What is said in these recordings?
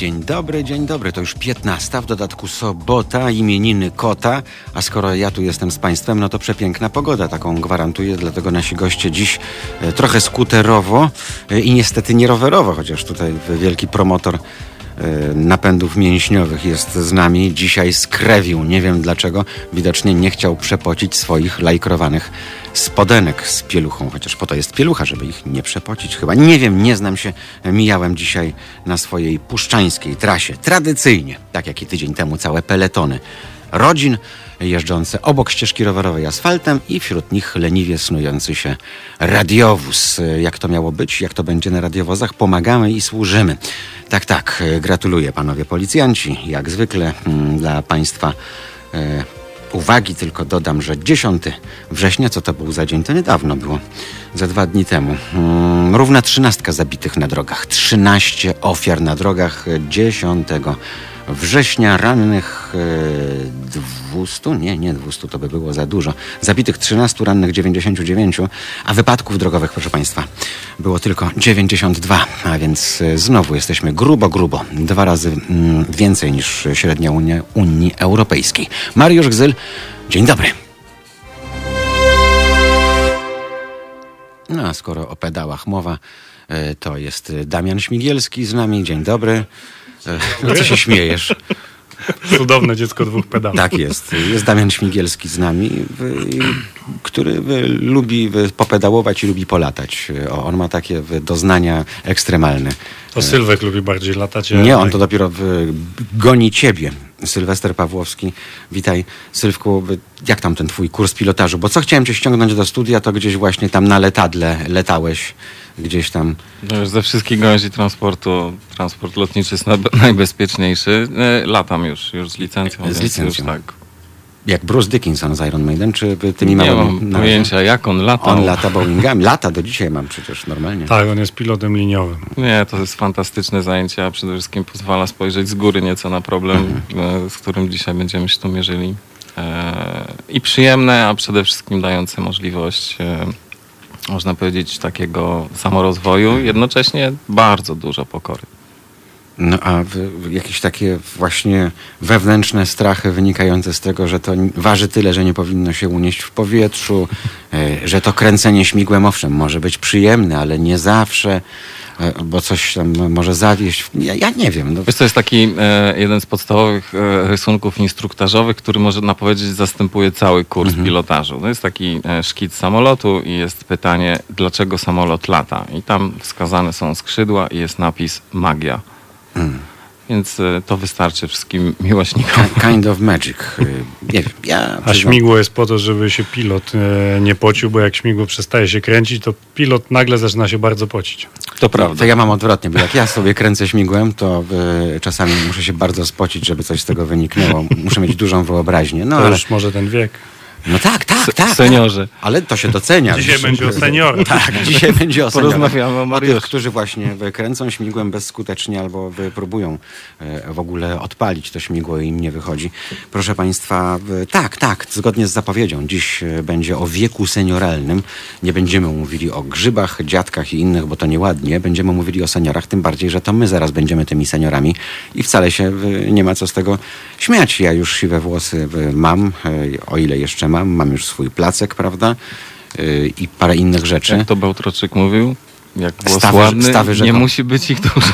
Dzień dobry, dzień dobry. To już 15, w dodatku sobota, imieniny kota. A skoro ja tu jestem z Państwem, no to przepiękna pogoda taką gwarantuję. Dlatego nasi goście dziś e, trochę skuterowo e, i niestety nie rowerowo, chociaż tutaj wielki promotor napędów mięśniowych jest z nami. Dzisiaj skrewił, nie wiem dlaczego. Widocznie nie chciał przepocić swoich lajkrowanych spodenek z pieluchą, chociaż po to jest pielucha, żeby ich nie przepocić chyba. Nie wiem, nie znam się. Mijałem dzisiaj na swojej puszczańskiej trasie. Tradycyjnie, tak jak i tydzień temu, całe peletony rodzin jeżdżące obok ścieżki rowerowej asfaltem i wśród nich leniwie snujący się radiowóz. Jak to miało być, jak to będzie na radiowozach, pomagamy i służymy. Tak, tak, gratuluję panowie policjanci. Jak zwykle mm, dla państwa e, uwagi tylko dodam, że 10 września, co to był za dzień, to niedawno było, za dwa dni temu. Mm, równa trzynastka zabitych na drogach, 13 ofiar na drogach 10 września, rannych e, 200, nie, nie 200, to by było za dużo, zabitych 13, rannych 99, a wypadków drogowych, proszę Państwa, było tylko 92, a więc e, znowu jesteśmy grubo, grubo, dwa razy mm, więcej niż średnia Unia, Unii Europejskiej. Mariusz Gzyl, dzień dobry. No, a skoro o pedałach mowa, e, to jest Damian Śmigielski z nami. Dzień dobry. No co się śmiejesz? Cudowne dziecko dwóch pedałów. Tak jest. Jest Damian Śmigielski z nami, który lubi popedałować i lubi polatać. On ma takie doznania ekstremalne. To Sylwek lubi bardziej latać. Nie, on to dopiero w, goni ciebie. Sylwester Pawłowski. Witaj, Sylwku. Jak tam ten twój kurs pilotażu? Bo co chciałem cię ściągnąć do studia, to gdzieś właśnie tam na letadle letałeś. Gdzieś tam. No już ze wszystkich gałęzi transportu, transport lotniczy jest najbezpieczniejszy. E, Latam już, już z licencją. Z licencją. Już tak. Jak Bruce Dickinson z Iron Maiden, czy tymi Nie małymi... mam no, pojęcia, jak on latał. On lata Boeingami. Lata do dzisiaj mam przecież normalnie. Tak, on jest pilotem liniowym. Nie, to jest fantastyczne zajęcie, a przede wszystkim pozwala spojrzeć z góry nieco na problem, Mhm. e, z którym dzisiaj będziemy się tu mierzyli. E, I przyjemne, a przede wszystkim dające możliwość, e, można powiedzieć, takiego samorozwoju, jednocześnie bardzo dużo pokory. No a jakieś takie właśnie wewnętrzne strachy wynikające z tego, że to waży tyle, że nie powinno się unieść w powietrzu, e, że to kręcenie śmigłem owszem może być przyjemne, ale nie zawsze, e, bo coś tam może zawieść. Ja, ja nie wiem. No, Wiesz, to jest taki e, jeden z podstawowych e, rysunków instruktażowych, który można powiedzieć zastępuje cały kurs pilotażu. To jest taki e, szkic samolotu i jest pytanie, dlaczego samolot lata. I tam wskazane są skrzydła i jest napis magia. Więc e, to wystarczy wszystkim miłośnikom. ki- kind of magic. E, Nie wiem. Ja A śmigło jest po to, żeby się pilot e, nie pocił, bo jak śmigło przestaje się kręcić, to pilot nagle zaczyna się bardzo pocić. To prawda. To ja mam odwrotnie, bo jak ja sobie kręcę śmigłem, to czasami muszę się bardzo spocić, żeby coś z tego wyniknęło. Muszę mieć dużą wyobraźnię. No To ale już może ten wiek. No tak, tak, tak. Seniorze. Tak. Ale to się docenia. Dzisiaj będzie o seniorach. Tak, dzisiaj będzie o seniorach. Porozmawiamy o O tych, Mariuszu. którzy właśnie kręcą śmigłem bezskutecznie albo próbują e, w ogóle odpalić to śmigło i im nie wychodzi. Proszę Państwa, w- tak, tak, zgodnie z zapowiedzią. Dziś e, będzie o wieku senioralnym. Nie będziemy mówili o grzybach, dziadkach i innych, bo to nieładnie. Będziemy mówili o seniorach, tym bardziej, że to my zaraz będziemy tymi seniorami i wcale się e, nie ma co z tego śmiać. Ja już siwe włosy e, mam, e, o ile jeszcze mam. Mam już swój placek, prawda? E, I parę innych rzeczy. Jak to Bełtroczyk mówił, jak głos Stawy- ładny, stawy nie musi być ich dużo.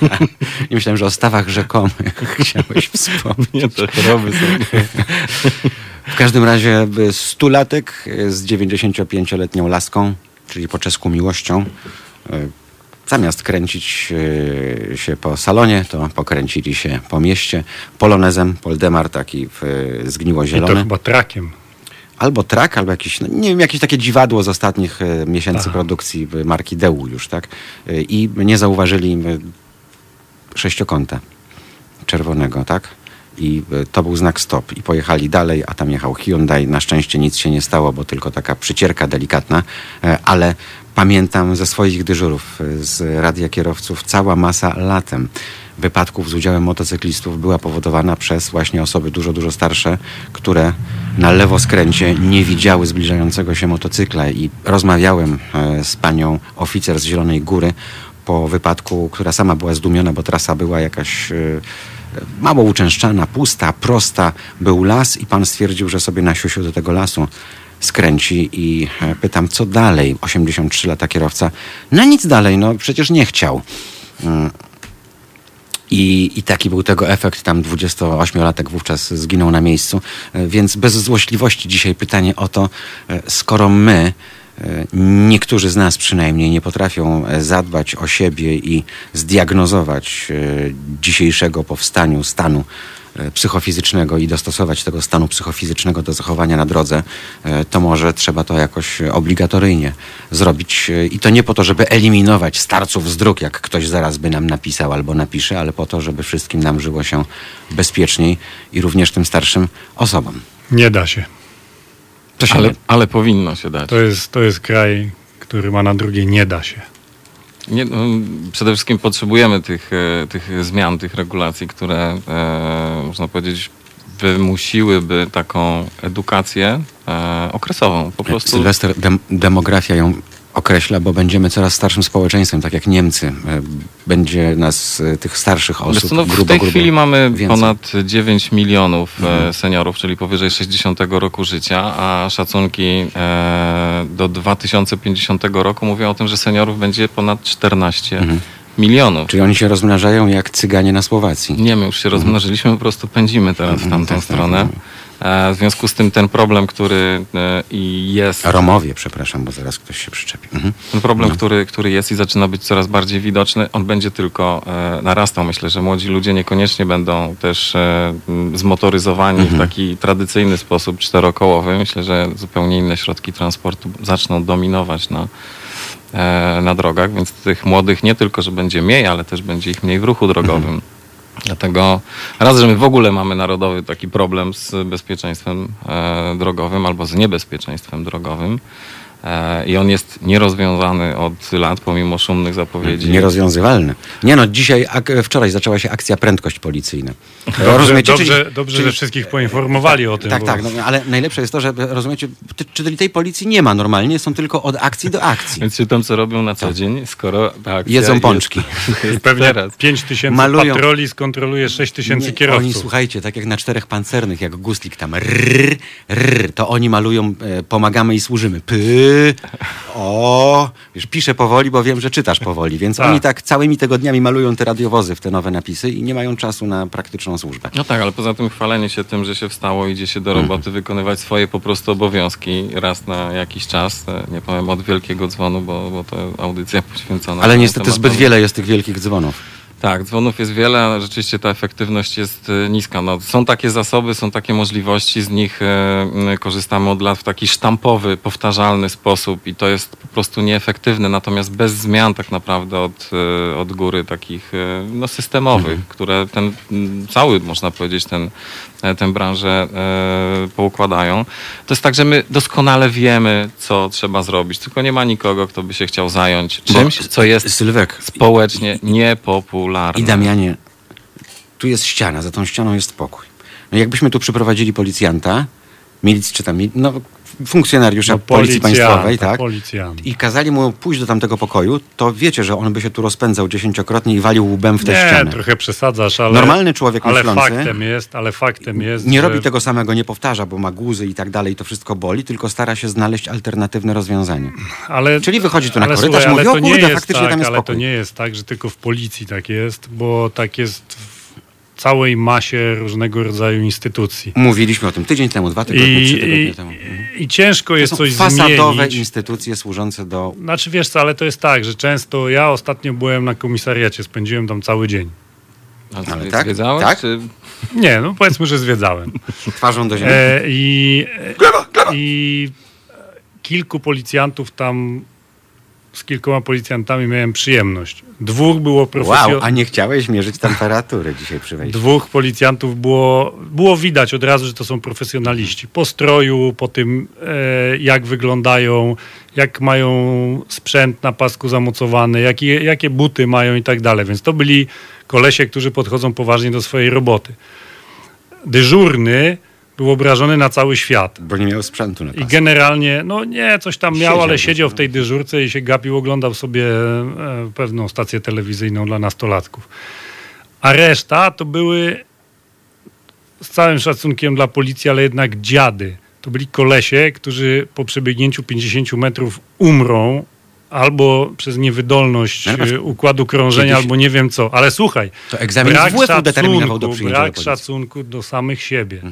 Nie myślałem, że o stawach rzekomych chciałeś wspomnieć. Choroby są. W każdym razie y, stulatek y, z 95-letnią laską, czyli po czesku miłością. y, Zamiast kręcić y, się po salonie, to pokręcili się po mieście polonezem, Poldemar taki w, y, I to chyba trakiem. Albo trak, albo jakiś, no, nie wiem, jakieś takie dziwadło z ostatnich e, miesięcy Aha. produkcji marki Deu już, tak? Y, I nie zauważyli y, sześciokąta czerwonego, tak? I to był znak stop. I pojechali dalej, a tam jechał Hyundai. Na szczęście nic się nie stało, bo tylko taka przycierka delikatna, e, ale pamiętam ze swoich dyżurów z radia kierowców cała masa latem wypadków z udziałem motocyklistów była powodowana przez właśnie osoby dużo, dużo starsze, które na lewoskręcie nie widziały zbliżającego się motocykla i rozmawiałem e, z panią oficer z Zielonej Góry, po wypadku, która sama była zdumiona, bo trasa była jakaś e, mało uczęszczana, pusta, prosta. Był las i pan stwierdził, że sobie na siusiu do tego lasu skręci i e, pytam, co dalej? 83 lata kierowca. No nic dalej, no przecież nie chciał. I, I taki był tego efekt. Tam 28-latek wówczas zginął na miejscu. E, Więc bez złośliwości dzisiaj pytanie o to, e, skoro my, e, niektórzy z nas przynajmniej, nie potrafią zadbać o siebie i zdiagnozować dzisiejszego powstaniu stanu psychofizycznego i dostosować tego stanu psychofizycznego do zachowania na drodze, e, to może trzeba to jakoś e, obligatoryjnie zrobić. E, I to nie po to, żeby eliminować starców z dróg, jak ktoś zaraz by nam napisał albo napisze, ale po to, żeby wszystkim nam żyło się bezpieczniej i również tym starszym osobom. Nie da się. To się Ale, nie- ale powinno się dać. To jest, to jest kraj, który ma na drugie nie da się. Nie, no, przede wszystkim potrzebujemy tych, e, tych zmian, tych regulacji, które e, można powiedzieć wymusiłyby taką edukację e, okresową. Po prostu Sylwester, dem, demografia ją określa, bo będziemy coraz starszym społeczeństwem, tak jak Niemcy. E, Będzie nas, e, tych starszych Wiesz osób, co, no, w grubo, tej grubo chwili mamy więcej. ponad 9 milionów e, Mhm. seniorów, czyli powyżej 60 roku życia, a szacunki do 2050 roku mówią o tym, że seniorów będzie ponad 14 Mhm. milionów. Czyli oni się rozmnażają jak cyganie na Słowacji. Nie, my już się rozmnożyliśmy, po prostu pędzimy teraz w Mhm, tamtą tak, tak, stronę. tak. E, W związku z tym ten problem, który e, i jest, Romowie, przepraszam, bo zaraz ktoś się przyczepi. Mhm. ten problem, który, który jest i zaczyna być coraz bardziej widoczny, on będzie tylko e, narastał. Myślę, że młodzi ludzie niekoniecznie będą też e, zmotoryzowani Mhm. w taki tradycyjny sposób czterokołowy. Myślę, że zupełnie inne środki transportu zaczną dominować na, e, na drogach, więc tych młodych nie tylko, że będzie mniej, ale też będzie ich mniej w ruchu drogowym. Dlatego raz, że my w ogóle mamy narodowy taki problem z bezpieczeństwem e, drogowym albo z niebezpieczeństwem drogowym i on jest nierozwiązany od lat, pomimo szumnych zapowiedzi. Nierozwiązywalne. Nie no, dzisiaj, ak- wczoraj zaczęła się akcja prędkość policyjna. Dobrze, Rozumiecie? dobrze, Czyli- dobrze czyli- że wszystkich poinformowali o tym. Tak, bo- tak, no, ale najlepsze jest to, że rozumiecie, ty, czyli tej policji nie ma normalnie, są tylko od akcji do akcji. Więc czytam, co robią na co dzień, skoro Jedzą jest- pączki. I pewnie teraz. 5 tysięcy Malują- patroli skontroluje 6 tysięcy kierowców. Oni, słuchajcie, tak jak na czterech pancernych, jak guslik tam rrr, rrr, to oni malują, e, pomagamy i służymy. O, wiesz, piszę powoli, bo wiem, że czytasz powoli, więc Tak. oni tak całymi tygodniami malują te radiowozy w te nowe napisy i nie mają czasu na praktyczną służbę. No tak, ale poza tym chwalenie się tym, że się wstało, idzie się do roboty, wykonywać swoje po prostu obowiązki raz na jakiś czas. e, Nie powiem od wielkiego dzwonu, bo, bo to audycja poświęcona. Ale niestety tematowi. zbyt wiele jest tych wielkich dzwonów. Tak, dzwonów jest wiele, ale rzeczywiście ta efektywność jest e, niska. No, są takie zasoby, są takie możliwości, z nich e, m, korzystamy od lat w taki sztampowy, powtarzalny sposób i to jest po prostu nieefektywne, natomiast bez zmian tak naprawdę od, od góry takich no, systemowych, które ten cały, można powiedzieć, ten, tę branżę e, poukładają. To jest tak, że my doskonale wiemy, co trzeba zrobić, tylko nie ma nikogo, kto by się chciał zająć czymś, co jest Sylwek, społecznie niepopularne. I Damianie, tu jest ściana, za tą ścianą jest pokój. No jakbyśmy tu przyprowadzili policjanta, milic, czy tam, no, funkcjonariusza No, policji państwowej, tak? policjanta. I kazali mu pójść do tamtego pokoju, to wiecie, że on by się tu rozpędzał dziesięciokrotnie i walił łbem w tę Nie, ścianę. trochę przesadzasz, ale... Normalny człowiek Ale myślący faktem jest, ale faktem jest, nie że... robi tego samego, nie powtarza, bo ma guzy i tak dalej, to wszystko boli, tylko stara się znaleźć alternatywne rozwiązanie. Ale, Czyli wychodzi tu na ale korytarz, słuchaj, mówi, ale o to nie kurde, faktycznie tak, tam jest Ale pokój. to nie jest tak, że tylko w policji tak jest, bo tak jest całej masie różnego rodzaju instytucji. Mówiliśmy o tym tydzień temu, dwa tygodnie, trzy I, tygodnie i, temu. Mhm. I ciężko To jest są coś fasadowe zmienić. instytucje służące do... Znaczy wiesz co, ale to jest tak, że często ja ostatnio byłem na komisariacie, spędziłem tam cały dzień. Ale, Ale tak? zwiedzałeś, Tak? Czy... Nie, no powiedzmy, że zwiedzałem. Twarzą do ziemi. E, I i kilku policjantów tam, z kilkoma policjantami miałem przyjemność. Dwóch było Wow, profesjonalnych. a nie chciałeś mierzyć temperatury dzisiaj przy wejściu. Dwóch policjantów było, było widać od razu, że to są profesjonaliści. Po stroju, po tym e, jak wyglądają, jak mają sprzęt na pasku zamocowany, jakie, jakie buty mają i tak dalej. Więc to byli kolesie, którzy podchodzą poważnie do swojej roboty. Dyżurny Był obrażony na cały świat. Bo nie miał sprzętu na I pasku. generalnie, no nie, coś tam miał, Siedział ale siedział w tej dyżurce i się gapił, oglądał sobie e, pewną stację telewizyjną dla nastolatków. A reszta to były, z całym szacunkiem dla policji, ale jednak dziady. To byli kolesie, którzy po przebiegnięciu 50 metrów umrą albo przez niewydolność No, układu krążenia, kiedyś- albo nie wiem co. Ale słuchaj, To egzamin brak WF-u determinował do szacunku, brak do. Mhm. szacunku do samych siebie.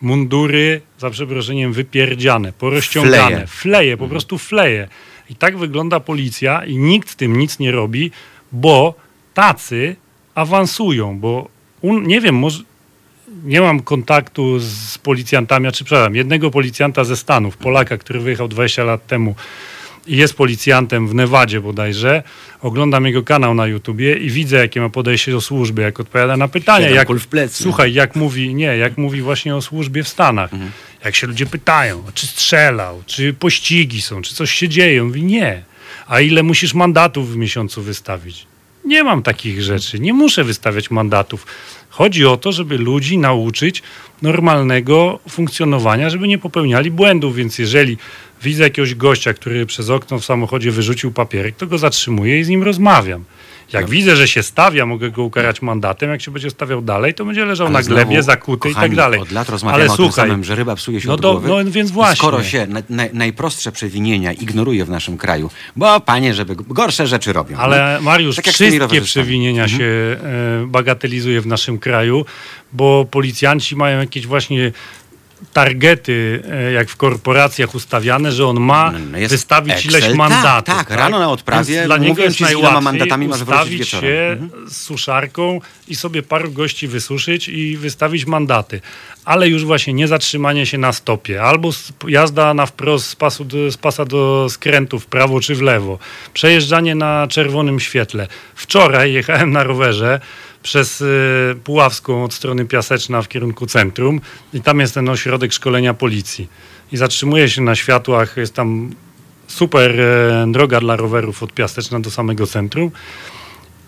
Mundury, za przeproszeniem, wypierdziane, porozciągane, Fleje. fleje, Mhm. po prostu fleje. I tak wygląda policja i nikt z tym nic nie robi, bo tacy awansują, bo un, nie wiem, może nie mam kontaktu z policjantami, a czy przepraszam, jednego policjanta ze Stanów, Polaka, który wyjechał 20 lat temu jest policjantem w Nevadzie bodajże. Oglądam jego kanał na YouTubie i widzę, jakie ma podejście do służby, jak odpowiada na pytania. Jak, plecy. słuchaj, jak mówi, nie, jak mówi właśnie o służbie w Stanach. Mhm. Jak się ludzie pytają, czy strzelał, czy pościgi są, czy coś się dzieje. On mówi, nie. A ile musisz mandatów w miesiącu wystawić? Nie mam takich rzeczy, nie muszę wystawiać mandatów. Chodzi o to, żeby ludzi nauczyć normalnego funkcjonowania, żeby nie popełniali błędów. Więc jeżeli widzę jakiegoś gościa, który przez okno w samochodzie wyrzucił papierek, to go zatrzymuję i z nim rozmawiam. Jak widzę, że się stawia, mogę go ukarać mandatem. Jak się będzie stawiał dalej, to będzie leżał Ale na glebie, znowu, zakuty i tak dalej. Od lat rozmawiamy Ale o tym słuchaj, samym, że ryba psuje się no od do- no więc właśnie. Skoro się na, na, najprostsze przewinienia ignoruje w naszym kraju, bo panie, żeby gorsze rzeczy robią. Ale Mariusz, Tak wszystkie przewinienia się e, bagatelizuje w naszym kraju, bo policjanci mają jakieś właśnie targety, e, jak w korporacjach ustawiane, że on ma No, wystawić Excel, ileś tak, mandatów. tak, rano na odprawie Więc dla niego jest ci, najłatwiej mandatami ustawić się Mhm. z suszarką i sobie paru gości wysuszyć i wystawić mandaty. Ale już właśnie nie zatrzymanie się na stopie, albo jazda na wprost z, pasu z pasa do skrętu w prawo czy w lewo, przejeżdżanie na czerwonym świetle. Wczoraj jechałem na rowerze przez y, Puławską od strony Piaseczna w kierunku centrum i tam jest ten ośrodek szkolenia policji. I zatrzymuję się na światłach, jest tam super e, droga dla rowerów od Piaseczna do samego centrum.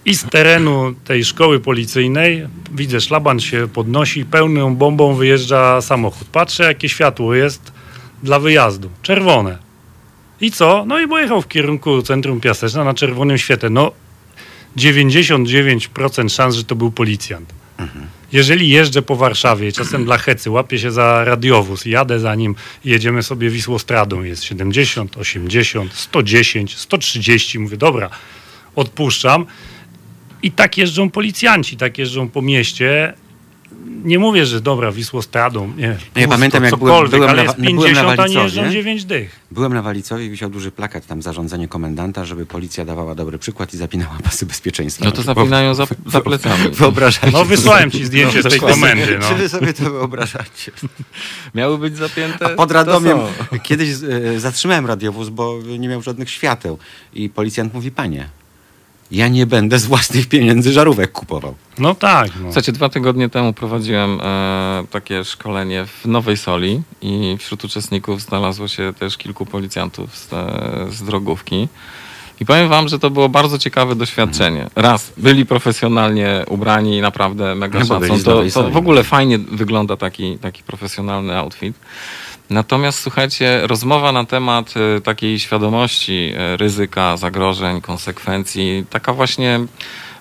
I z terenu tej szkoły policyjnej widzę, szlaban się podnosi, pełną bombą wyjeżdża samochód. Patrzę, jakie światło jest dla wyjazdu. Czerwone. I co? No i pojechał w kierunku centrum Piaseczna na czerwonym świetle. No 99% szans, że to był policjant. Jeżeli jeżdżę po Warszawie, czasem dla hecy, łapię się za radiowóz jadę za nim jedziemy sobie Wisłostradą, jest 70, 80, 110, 130, mówię, dobra, odpuszczam. I tak jeżdżą policjanci, tak jeżdżą po mieście. Nie mówię, że dobra, Wisłostradą, nie, Ja pusto, pamiętam, jak byłem- cokolwiek, byłem ale na- jest byłem na 50, a nie Walicowie. jeżdżą 9 dych. Byłem na Walicowie i wisiał duży plakat, tam zarządzenie komendanta, żeby policja dawała dobry przykład i zapinała pasy bezpieczeństwa. No to zapinają za, za plecami. Wyobrażacie No wysłałem ci zdjęcie z tej komendy. No. Czy wy sobie to wyobrażacie? Miały być zapięte. A pod Radomiem kiedyś e, zatrzymałem radiowóz, bo nie miał żadnych świateł. I policjant mówi, panie, ja nie będę z własnych pieniędzy żarówek kupował. no tak. No. Słuchajcie, dwa tygodnie temu prowadziłem e, takie szkolenie w Nowej Soli i wśród uczestników znalazło się też kilku policjantów z, e, z drogówki. I powiem wam, że to było bardzo ciekawe doświadczenie. Raz, byli profesjonalnie ubrani, naprawdę mega byli szacun. To, to w ogóle fajnie wygląda taki, taki profesjonalny outfit. Natomiast słuchajcie, rozmowa na temat e, takiej świadomości e, ryzyka, zagrożeń, konsekwencji, taka właśnie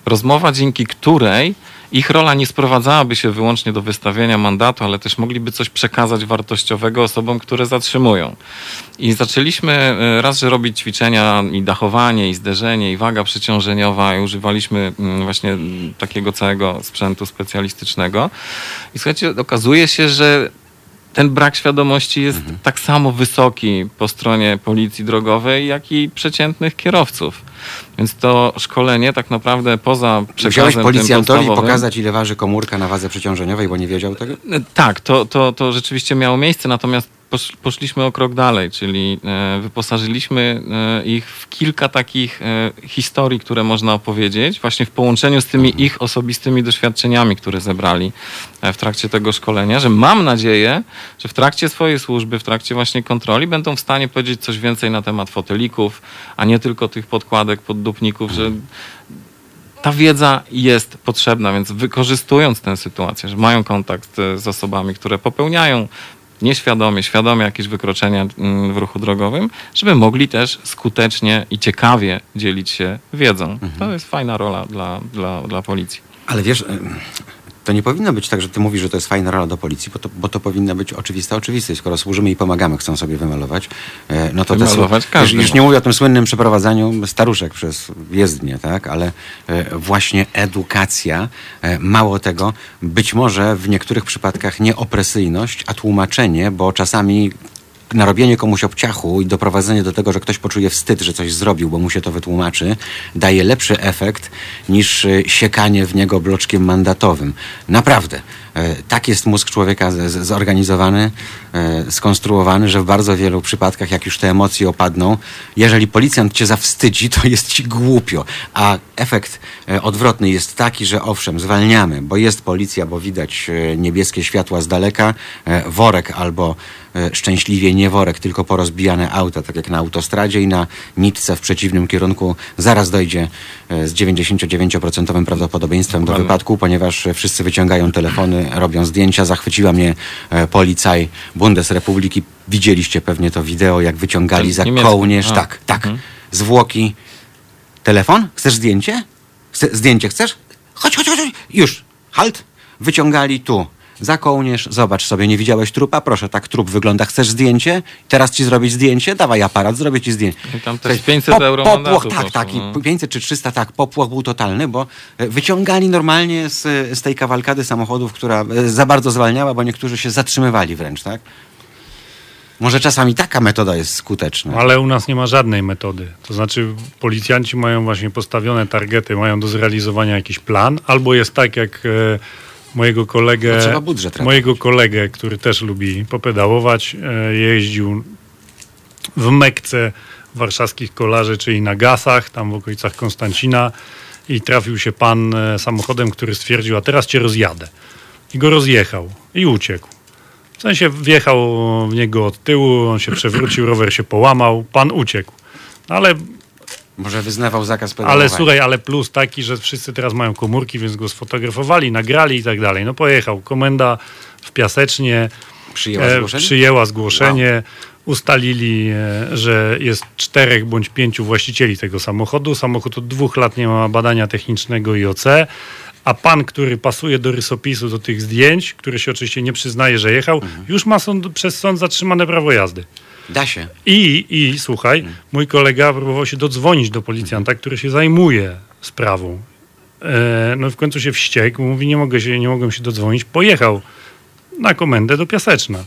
rozmowa, dzięki której ich rola nie sprowadzałaby się wyłącznie do wystawienia mandatu, ale też mogliby coś przekazać wartościowego osobom, które zatrzymują. I zaczęliśmy e, raz, że robić ćwiczenia i dachowanie, i zderzenie, i waga przeciążeniowa, i używaliśmy mm, właśnie takiego całego sprzętu specjalistycznego. I słuchajcie, okazuje się, że ten brak świadomości jest tak samo wysoki po stronie policji drogowej, jak i przeciętnych kierowców. Więc to szkolenie tak naprawdę poza Musiałeś przekazem tym policjantowi pokazać, ile waży komórka na wadze przeciążeniowej, bo nie wiedział tego? E, Tak, to, to, to rzeczywiście miało miejsce, natomiast posz, poszliśmy o krok dalej, czyli e, wyposażyliśmy e, ich w kilka takich e, historii, które można opowiedzieć, właśnie w połączeniu z tymi ich osobistymi doświadczeniami, które zebrali w trakcie tego szkolenia, że mam nadzieję, że w trakcie swojej służby, w trakcie właśnie kontroli będą w stanie powiedzieć coś więcej na temat fotelików, a nie tylko tych podkładek, poddupników, że ta wiedza jest potrzebna, więc wykorzystując tę sytuację, że mają kontakt z osobami, które popełniają nieświadomie, świadomie jakieś wykroczenia mm, w ruchu drogowym, żeby mogli też skutecznie i ciekawie dzielić się wiedzą. To jest fajna rola dla, dla, dla policji. Ale wiesz, to nie powinno być tak, że ty mówisz, że to jest fajna rola do policji, bo to, bo to powinna być oczywista oczywistość. Skoro służymy i pomagamy, chcą sobie wymalować, e, no to te Wymalować każdy już, już nie mówię o tym słynnym przeprowadzaniu staruszek przez jezdnię, tak? Ale e, właśnie edukacja, e, mało tego, być może w niektórych przypadkach nie opresyjność, a tłumaczenie, bo czasami narobienie komuś obciachu i doprowadzenie do tego, że ktoś poczuje wstyd, że coś zrobił, bo mu się to wytłumaczy, daje lepszy efekt niż e, siekanie w niego bloczkiem mandatowym. Naprawdę. E, Tak jest mózg człowieka zorganizowany, e, skonstruowany, że w bardzo wielu przypadkach, jak już te emocje opadną, jeżeli policjant cię zawstydzi, to jest ci głupio. A efekt odwrotny jest taki, że owszem, zwalniamy, bo jest policja, bo widać niebieskie światła z daleka, worek albo szczęśliwie nie worek, tylko porozbijane auta, tak jak na autostradzie i na nitce w przeciwnym kierunku zaraz dojdzie e, z 99% prawdopodobieństwem do wypadku, ponieważ e, wszyscy wyciągają telefony, robią zdjęcia. Zachwyciła mnie e, policaj Bundesrepubliki. Widzieliście pewnie to wideo, jak wyciągali za kołnierz. Tak, tak. mhm. Zwłoki. Telefon? Chcesz zdjęcie? Chce, zdjęcie chcesz? Chodź, chodź. chodź. Już. Halt. Wyciągali tu. Za kołnierz. Zobacz sobie, nie widziałeś trupa? Proszę, tak trup wygląda. Chcesz zdjęcie? Teraz ci zrobić zdjęcie? Dawaj aparat, zrobię ci zdjęcie. I tam też Słuchaj, 500 euro Popłoch, mandatu tak, tak. I no. 500 czy 300, tak. Popłoch był totalny, bo e, wyciągali normalnie z, z tej kawalkady samochodów, która e, za bardzo zwalniała, bo niektórzy się zatrzymywali wręcz, tak? Może czasami taka metoda jest skuteczna. Ale u nas nie ma żadnej metody. To znaczy policjanci mają właśnie postawione targety, mają do zrealizowania jakiś plan, albo jest tak jak e, mojego kolegę, No mojego kolegę, który też lubi popedałować, e, jeździł w Mekce warszawskich kolarzy, czyli na Gasach, tam w okolicach Konstancina i trafił się pan e, samochodem, który stwierdził, a teraz cię rozjadę. I go rozjechał i uciekł. W sensie wjechał w niego od tyłu, on się przewrócił, rower się połamał, pan uciekł. Ale, Może wyznawał zakaz pedałowania. ale słuchaj, ale plus taki, że wszyscy teraz mają komórki, więc go sfotografowali, nagrali i tak dalej. No pojechał. Komenda w Piasecznie Przyjęła e, zgłoszenie? przyjęła zgłoszenie. Ustalili, e, że jest czterech bądź pięciu właścicieli tego samochodu. Samochód od dwóch lat nie ma badania technicznego i OC. A pan, który pasuje do rysopisu do tych zdjęć, który się oczywiście nie przyznaje, że jechał, Mhm. już ma sąd, przez sąd zatrzymane prawo jazdy. Da się. I, I słuchaj, mój kolega próbował się dodzwonić do policjanta, który się zajmuje sprawą. E, no w końcu się wściekł, mówi, nie mogę się, nie mogłem się dodzwonić. Pojechał na komendę do Piaseczna.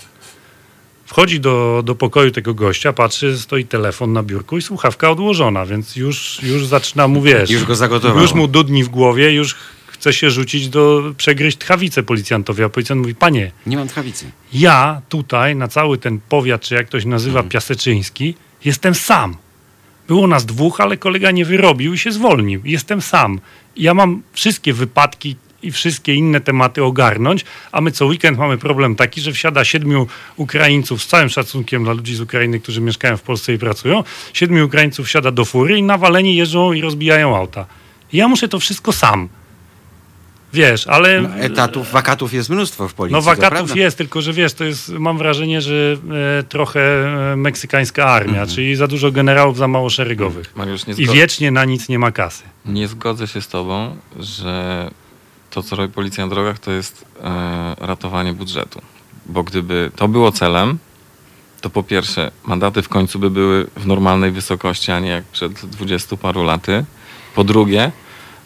Wchodzi do, do pokoju tego gościa, patrzy, stoi telefon na biurku i słuchawka odłożona, więc już, już zaczyna mu, wiesz... Już go zagotowało. Już mu dudni w głowie, już chce się rzucić do... przegryźć tchawicę policjantowi, a policjant mówi, panie, Nie mam tchawicy. ja tutaj na cały ten powiat, czy jak to się nazywa, Piaseczyński, jestem sam. Było nas dwóch, ale kolega nie wyrobił i się zwolnił. Jestem sam. Ja mam wszystkie wypadki i wszystkie inne tematy ogarnąć, a my co weekend mamy problem taki, że wsiada siedmiu Ukraińców, z całym szacunkiem dla ludzi z Ukrainy, którzy mieszkają w Polsce i pracują, siedmiu Ukraińców wsiada do fury i nawaleni jeżdżą i rozbijają auta. I ja muszę to wszystko sam. Wiesz, ale... No, etatów, wakatów jest mnóstwo w policji. No wakatów jest, tylko że wiesz, to jest, mam wrażenie, że e, trochę e, meksykańska armia, czyli za dużo generałów, za mało szeregowych. Mariusz, nie, I wiecznie na nic nie ma kasy. nie zgodzę się z tobą, że to, co robi policja na drogach, to jest e, ratowanie budżetu. Bo gdyby to było celem, to po pierwsze, mandaty w końcu by były w normalnej wysokości, a nie jak przed dwudziestu paru laty. Po drugie,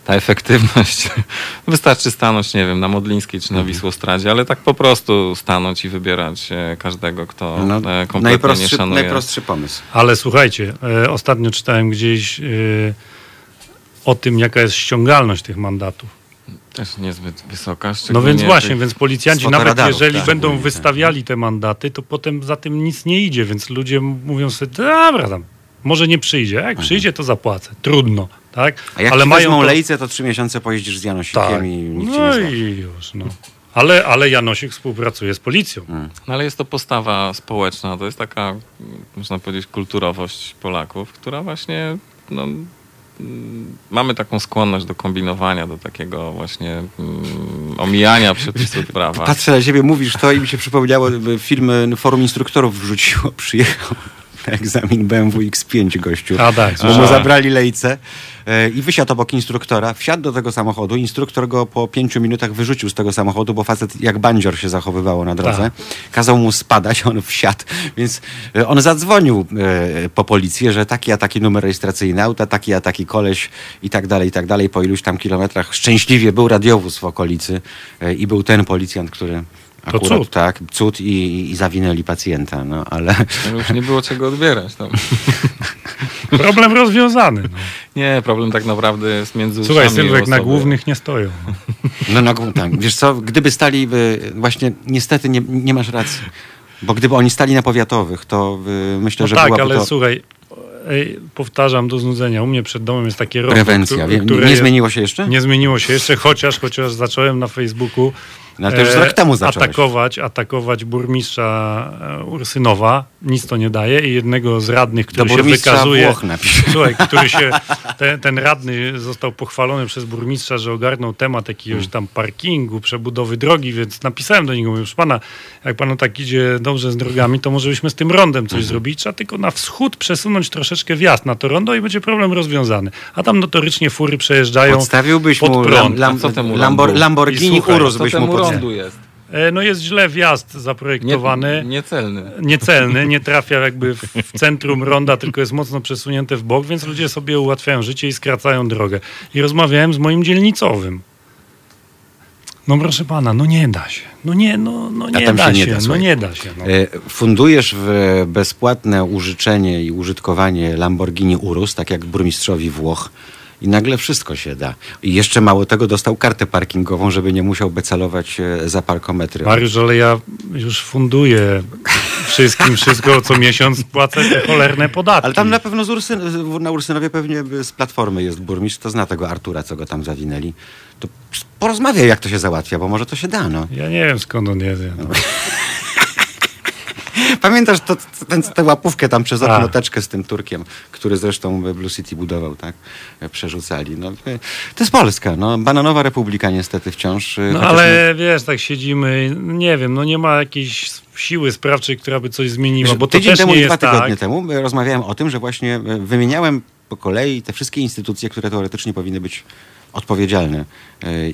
ta efektywność, wystarczy stanąć, nie wiem, na Modlińskiej czy na Wisłostradzie, ale tak po prostu stanąć i wybierać e, każdego, kto No, e, kompletnie nie najprostszy, szanuje. najprostszy pomysł. Ale słuchajcie, e, ostatnio czytałem gdzieś o tym, jaka jest ściągalność tych mandatów. Też niezbyt wysoka. No więc właśnie, więc policjanci, nawet jeżeli tak. będą tak. wystawiali te mandaty, to potem za tym nic nie idzie, więc ludzie mówią sobie, dobra tam, może nie przyjdzie, jak przyjdzie, to zapłacę. Trudno, tak? A jak Ale mają to- lejce, to trzy miesiące pojeździsz z Janosikiem Tak. i nikt cię No nie złapie. i już, no. Ale, ale Janosik współpracuje z policją. No ale jest to postawa społeczna, to jest taka, można powiedzieć, kulturowość Polaków, która właśnie no, mm, mamy taką skłonność do kombinowania, do takiego właśnie mm, omijania przepisów prawa. Patrzę na siebie, mówisz to i mi się przypomniało, film y, Forum Instruktorów wrzuciło, przyjechał na egzamin BMW X5 gościu. A tak, bo mu zabrali lejce e, i wysiadł obok instruktora, wsiadł do tego samochodu, instruktor go po pięciu minutach wyrzucił z tego samochodu, bo facet jak bandzior się zachowywało na drodze. Tak. Kazał mu spadać, on wsiadł, więc e, on zadzwonił e, po policję, że taki a taki numer rejestracyjny auta, taki a taki koleś i tak dalej, i tak dalej. Po iluś tam kilometrach szczęśliwie był radiowóz w okolicy i był ten policjant, który To akurat, cud. tak, cud i, i zawinęli pacjenta, no ale... No Już nie było czego odbierać. Tam. Problem rozwiązany. No. Nie, problem tak naprawdę jest między Słuchaj, Sylwek, na głównych nie stoją. No. No, no tak. Wiesz co, gdyby stali, y, właśnie niestety nie, nie masz racji, bo gdyby oni stali na powiatowych, to y, myślę, No że tak, byłaby ale to słuchaj, ej, powtarzam do znudzenia. U mnie przed domem jest takie rondo, prewencja. które nie zmieniło się jeszcze? Nie zmieniło się jeszcze, chociaż, chociaż zacząłem na Facebooku No ale to już e, rok temu zacząłeś. atakować, atakować burmistrza e, Ursynowa. Nic to nie daje i jednego z radnych, Do który się wykazuje... Włoch. Słuchaj, który się, ten, ten radny został pochwalony przez burmistrza, że ogarnął temat jakiegoś tam parkingu, przebudowy drogi, więc napisałem do niego, mówię, proszę pana, jak panu tak idzie dobrze z drogami, to może byśmy z tym rondem coś zrobić, trzeba tylko na wschód przesunąć troszeczkę wjazd na to rondo i będzie problem rozwiązany. A tam notorycznie fury przejeżdżają Podstawiłbyś pod mu prąd. lam, A co temu Lambor, rondu? Lamborghini Urus byś mu rondu jest? E, No jest źle wjazd Nie, zaprojektowany. niecelny. niecelny, nie trafia jakby w, centrum ronda, tylko jest mocno przesunięte w bok, więc ludzie sobie ułatwiają życie i skracają drogę. I rozmawiałem z moim dzielnicowym. No proszę pana, no nie da się. No nie, no, no nie da się nie da, no nie da się. No. E, Fundujesz w bezpłatne użyczenie i użytkowanie Lamborghini Urus, tak jak burmistrzowi Włoch. I nagle wszystko się da. I jeszcze mało tego dostał kartę parkingową, żeby nie musiał becelować e, za parkometry. Mariusz, ale ja już funduję wszystkim wszystko, co miesiąc płacę te cholerne podatki. Ale tam na pewno z Ursyn, na Ursynowie pewnie z Platformy jest burmistrz, to zna tego Artura, co go tam zawinęli. To porozmawiaj, jak to się załatwia, bo może to się da, no. Ja nie wiem skąd on jest. No. Pamiętasz to, ten, tę łapówkę tam przez okno Tak. teczkę z tym Turkiem, który zresztą Blue City budował, tak? Przerzucali. No, e, to jest Polska, no. Bananowa republika niestety wciąż. e, No ale wiesz, tak siedzimy, nie wiem, no nie ma jakiejś siły sprawczej, która by coś zmieniła, Wiesz, bo to tydzień też temu nie dwa tygodnie tak. temu e, rozmawiałem o tym, że właśnie wymieniałem po kolei te wszystkie instytucje, które teoretycznie powinny być odpowiedzialne.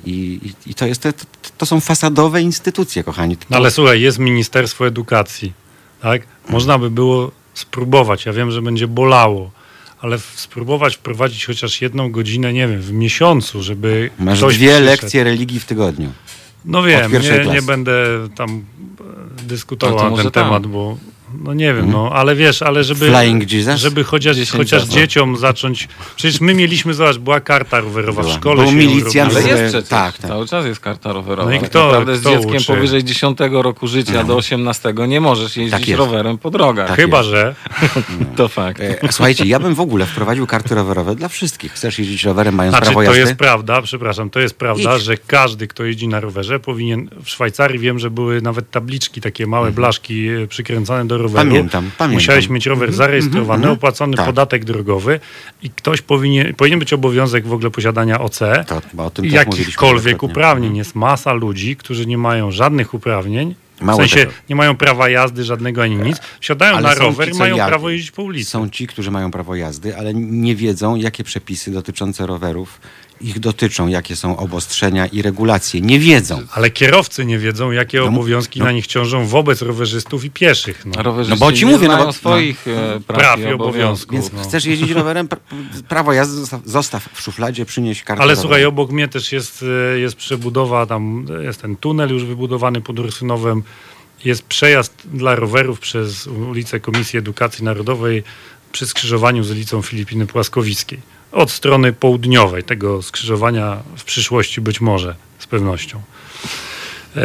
I, i, i to, jest, to, to są fasadowe instytucje, kochani. No ale słuchaj, jest Ministerstwo Edukacji, tak? Można by było spróbować, ja wiem, że będzie bolało, ale spróbować wprowadzić chociaż jedną godzinę, nie wiem, w miesiącu, żeby Masz ktoś dwie przyszedł. lekcje religii w tygodniu. No wiem, nie, nie będę tam dyskutował to na ten tam. temat, bo no nie wiem, no, ale wiesz, ale żeby, Flying Jesus? żeby chociaż, 10 chociaż dzieciom zacząć, przecież my mieliśmy, zobacz, była karta rowerowa Była. w szkole. Był ją milicjant. Ale jest przecież. tak, tak. Cały czas jest karta rowerowa. No i Tak kto- naprawdę z kto dzieckiem uczy? powyżej 10 roku życia do 18 nie możesz jeździć Tak rowerem po drogach. Tak Chyba, jest. że To fakt. E, Słuchajcie, ja bym w ogóle wprowadził karty rowerowe dla wszystkich. Chcesz jeździć rowerem, mając Znaczy, prawo to jazdy? jest prawda, przepraszam, to jest prawda, Idź. że każdy, kto jeździ na rowerze, powinien. W Szwajcarii wiem, że były nawet tabliczki, takie małe blaszki e, przykręcone do roweru. Mhm. Pamiętam, pamiętam. Musiałeś mieć rower zarejestrowany, mhm. opłacony Tak. podatek drogowy i ktoś powinien, powinien być obowiązek w ogóle posiadania OC. Bo o tym jakichkolwiek uprawnień. Jest masa ludzi, którzy nie mają żadnych uprawnień. Mało w sensie tego. nie mają prawa jazdy żadnego ani nic. Wsiadają Ale na rower ci, i mają prawo jeździć po ulicy. Są ci, którzy mają prawo jazdy, ale nie wiedzą, jakie przepisy dotyczące rowerów ich dotyczą, jakie są obostrzenia i regulacje. Nie wiedzą. Ale kierowcy nie wiedzą, jakie No, obowiązki no. na nich ciążą wobec rowerzystów i pieszych. No. No bo ci mówię, no bo- swoich e, praw, Praw i obowiązków. obowiązków. Więc no. chcesz jeździć rowerem, pra- prawo jazdy zostaw, zostaw w szufladzie, przynieś kartę Ale rowerową. słuchaj, obok mnie też jest, e, jest przebudowa, tam jest ten tunel już wybudowany pod Ursynowem. Jest przejazd dla rowerów przez ulicę Komisji Edukacji Narodowej przy skrzyżowaniu z ulicą Filipiny Płaskowickiej. Od strony południowej tego skrzyżowania w przyszłości być może, z pewnością. E,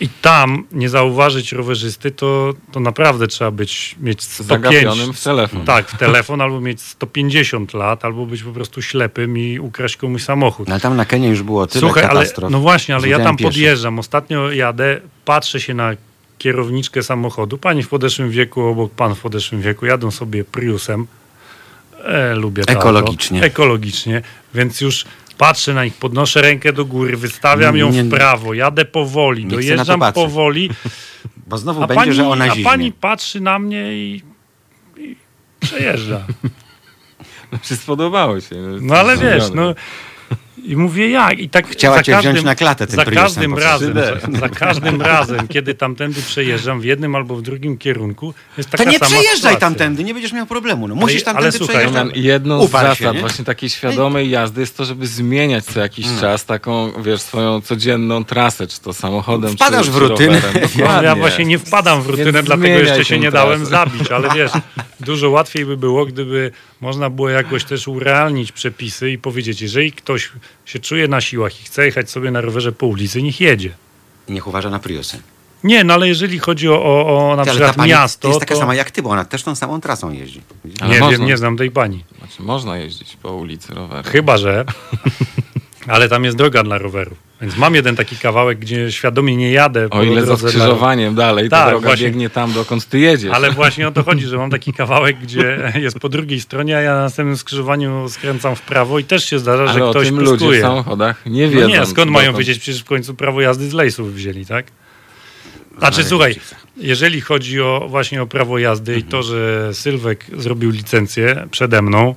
I tam nie zauważyć rowerzysty, to, to naprawdę trzeba być, mieć 105, Zagapionym w telefon. tak, w telefon, albo mieć 150 lat, albo być po prostu ślepym i ukraść komuś samochód. No ale tam na Kenie już było tyle Słuchaj, ale, katastrof. no właśnie, ale ja tam pieszych. podjeżdżam. Ostatnio jadę, patrzę się na kierowniczkę samochodu. Pani w podeszłym wieku, obok pan w podeszłym wieku, jadą sobie Priusem. E, lubię to Ekologicznie. Auto. Ekologicznie, więc już patrzę na nich, podnoszę rękę do góry, wystawiam ją Nie- w prawo, jadę powoli, Nie dojeżdżam powoli, Bo znowu a będzie, pani, że ona a pani patrzy na mnie i, i przejeżdża. Czy spodobało się? No ale wiesz, no i mówię jak i tak Chciała za cię każdym, wziąć na klatę tym za każdym razem, za, za każdym razem, kiedy tamtędy przejeżdżam w jednym albo w drugim kierunku, jest taka To nie sama przejeżdżaj sytuacja. tamtędy, nie będziesz miał problemu. No, musisz ale tamtędy słuchaj, przejeżdżać. Jedną z Uparł się, zasad nie? właśnie takiej świadomej jazdy jest to, żeby zmieniać co jakiś Mm. czas taką, wiesz, swoją codzienną trasę, czy to samochodem, Wpadasz czy, w czy rutynę. rowerem. No, ja właśnie nie wpadam w rutynę, Więc dlatego jeszcze się nie dałem trasę. zabić, ale wiesz, dużo łatwiej by było, gdyby można było jakoś też urealnić przepisy i powiedzieć, jeżeli ktoś się czuje na siłach i chce jechać sobie na rowerze po ulicy, niech jedzie. Niech uważa na Priusy. Nie, no ale jeżeli chodzi o, o, o na ale przykład ta pani miasto, jest taka to sama jak ty, bo ona też tą samą trasą jeździ. Nie można. wiem, nie znam tej pani. Znaczy, można jeździć po ulicy rowerem. Chyba, że. Ale tam jest droga dla rowerów. Więc mam jeden taki kawałek, gdzie świadomie nie jadę O ile za drodze dla skrzyżowaniem dalej, ta Tak, droga właśnie. biegnie tam, dokąd ty jedziesz. Ale właśnie o to chodzi, że mam taki kawałek, gdzie jest po drugiej stronie, a ja na następnym skrzyżowaniu skręcam w prawo i też się zdarza, że Ale o ktoś tym ludzie w samochodach nie No wiedzą. nie, skąd mają dokąd- wiedzieć? Przecież w końcu prawo jazdy z lejsów wzięli, tak? Znaczy, słuchaj. Jeżeli chodzi o właśnie o prawo jazdy i to, że Sylwek zrobił licencję przede mną.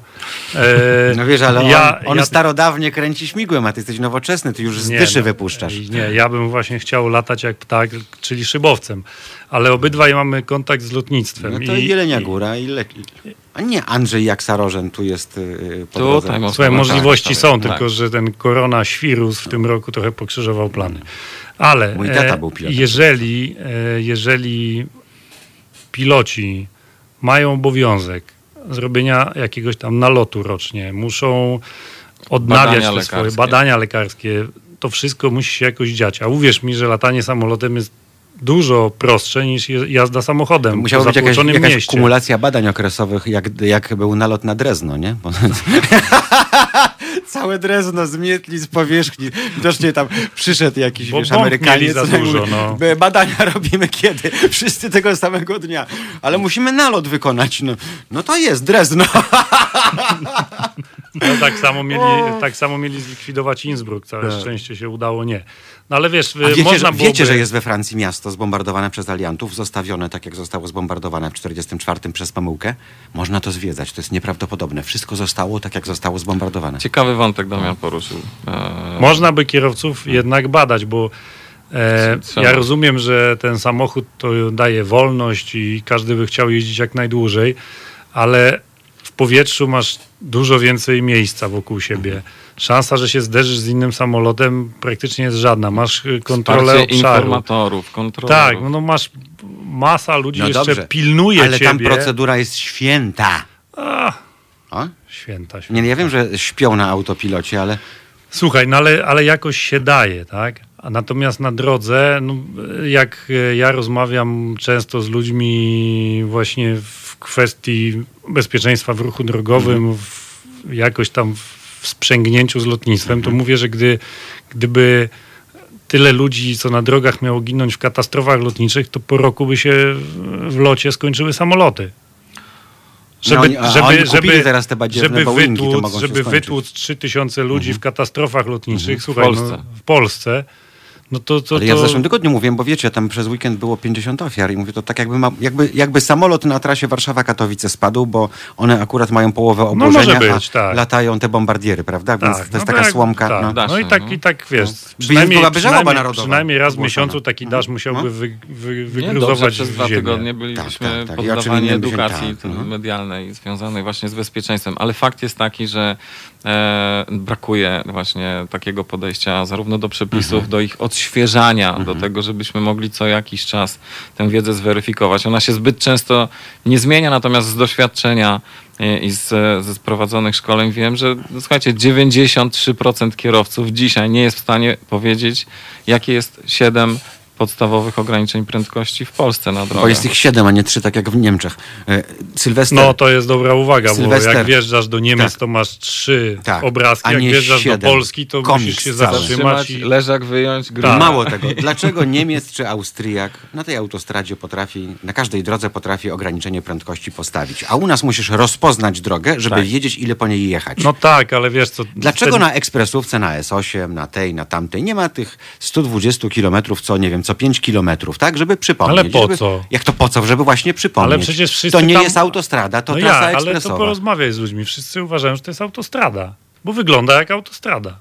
E, No wiesz, ale ja- on, on ja- starodawnie kręci śmigłem, a ty jesteś nowoczesny, ty już z Nie, dyszy no, wypuszczasz. Nie, ja bym właśnie chciał latać jak ptak, czyli szybowcem. Ale obydwaj mamy kontakt z lotnictwem. No to I- Jelenia i- Góra i le... A nie Andrzej Jaksarożen tu jest yy, po drodze. Tutaj Słuchaj, możliwości tak, są, tak. tylko że ten korona świrus w tym roku trochę pokrzyżował plany. Ale Mój tata e, był pilotem. jeżeli, e, jeżeli piloci mają obowiązek zrobienia jakiegoś tam nalotu rocznie, muszą odnawiać Badania te swoje lekarskie. badania lekarskie, to wszystko musi się jakoś dziać. A uwierz mi, że latanie samolotem jest dużo prostsze niż jazda samochodem Musiała być jakaś, jakaś mieście. kumulacja badań okresowych, jak, jak był nalot na Drezno, nie? Bo... Całe Drezno zmietli z powierzchni. Widocznie tam przyszedł jakiś Bo wiesz, mieli za dużo, no. "Be- Badania robimy kiedy? Wszyscy tego samego dnia. Ale musimy nalot wykonać. No, no to jest Drezno. No, tak, samo mieli, tak samo mieli zlikwidować Innsbruck. Całe Tak. szczęście się udało nie. No ale wiesz, A wiecie, można że, byłoby... wiecie, że jest we Francji miasto zbombardowane przez aliantów, zostawione tak, jak zostało zbombardowane w 1944 przez pomyłkę? Można to zwiedzać. To jest nieprawdopodobne. Wszystko zostało tak, jak zostało zbombardowane. Ciekawy wątek Damian poruszył. E, Można by kierowców jednak badać, bo e, ja rozumiem, że ten samochód to daje wolność i każdy by chciał jeździć jak najdłużej, ale w powietrzu masz dużo więcej miejsca wokół siebie. Szansa, że się zderzysz z innym samolotem praktycznie jest żadna. Masz y, kontrolę Wsparcie obszaru. informatorów, kontrolerów. Tak, no, masz masa ludzi No jeszcze dobrze, pilnuje Ale ciebie. tam procedura jest święta. A, O? święta, święta. Nie, ja wiem, że śpią na autopilocie, ale Słuchaj, no ale, ale jakoś się daje, tak? A natomiast na drodze, no, jak e, ja rozmawiam często z ludźmi właśnie w kwestii bezpieczeństwa w ruchu drogowym, w, jakoś tam w sprzęgnięciu z lotnictwem, to mówię, że gdy, gdyby tyle ludzi, co na drogach miało ginąć w katastrofach lotniczych, to po roku by się w locie skończyły samoloty. No oni- a oni kupili teraz te żeby wytłuc, żeby skończyć. wytłuc 3000 ludzi w katastrofach lotniczych, W słuchaj, Polsce. No, w Polsce, no to, to, Ale ja w zeszłym tygodniu mówiłem, bo wiecie, tam przez weekend było 50 ofiar i mówię, to tak jakby, ma, jakby, jakby samolot na trasie Warszawa-Katowice spadł, bo one akurat mają połowę No obłożenia, może być, a tak. latają te bombardiery, prawda? Więc to jest no taka tak, słomka. Tak. No. No. I tak, no. i tak wiesz, No. przynajmniej, Byłaby żałoba przynajmniej, narodowa przynajmniej raz w miesiącu taki dasz musiałby No. wy, wy, Nie, dobrze, wygruzować przez dwa tygodnie byliśmy Tak, tak, tak. Czym poddawani edukacji tak, no. medialnej związanej właśnie z bezpieczeństwem. Ale fakt jest taki, że e, brakuje właśnie takiego podejścia zarówno do przepisów, Mhm. do ich odświeżania, do tego, żebyśmy mogli co jakiś czas tę wiedzę zweryfikować. Ona się zbyt często nie zmienia, natomiast z doświadczenia e, i z, ze sprowadzonych szkoleń wiem, że no, słuchajcie, 93% kierowców dzisiaj nie jest w stanie powiedzieć, jakie jest 7 podstawowych ograniczeń prędkości w Polsce na drogach. Bo jest ich siedem, a nie trzy, tak jak w Niemczech. E, Sylwester. No to jest dobra uwaga, Sylwester. bo jak wjeżdżasz do Niemiec, Tak. to masz trzy Tak, obrazki, a jak nie wjeżdżasz siedem. do Polski, to Komiks musisz się cały. zatrzymać i... leżak wyjąć, gry. Tak. Mało tego. Dlaczego Niemiec czy Austriak na tej autostradzie potrafi, na każdej drodze potrafi ograniczenie prędkości postawić, a u nas musisz rozpoznać drogę, żeby Tak. wiedzieć, ile po niej jechać. No tak, ale wiesz co... Dlaczego ten- na ekspresówce, na S8, na tej, na tamtej nie ma tych 120 kilometrów co, nie wiem, co 5 kilometrów, tak? Żeby przypomnieć. Ale po żeby, co? Jak to po co? Żeby właśnie przypomnieć. Ale przecież wszyscy To nie tam- jest autostrada, to no trasa ja, ale to ekspresowa. porozmawiaj z ludźmi. Wszyscy uważają, że to jest autostrada, bo wygląda jak autostrada.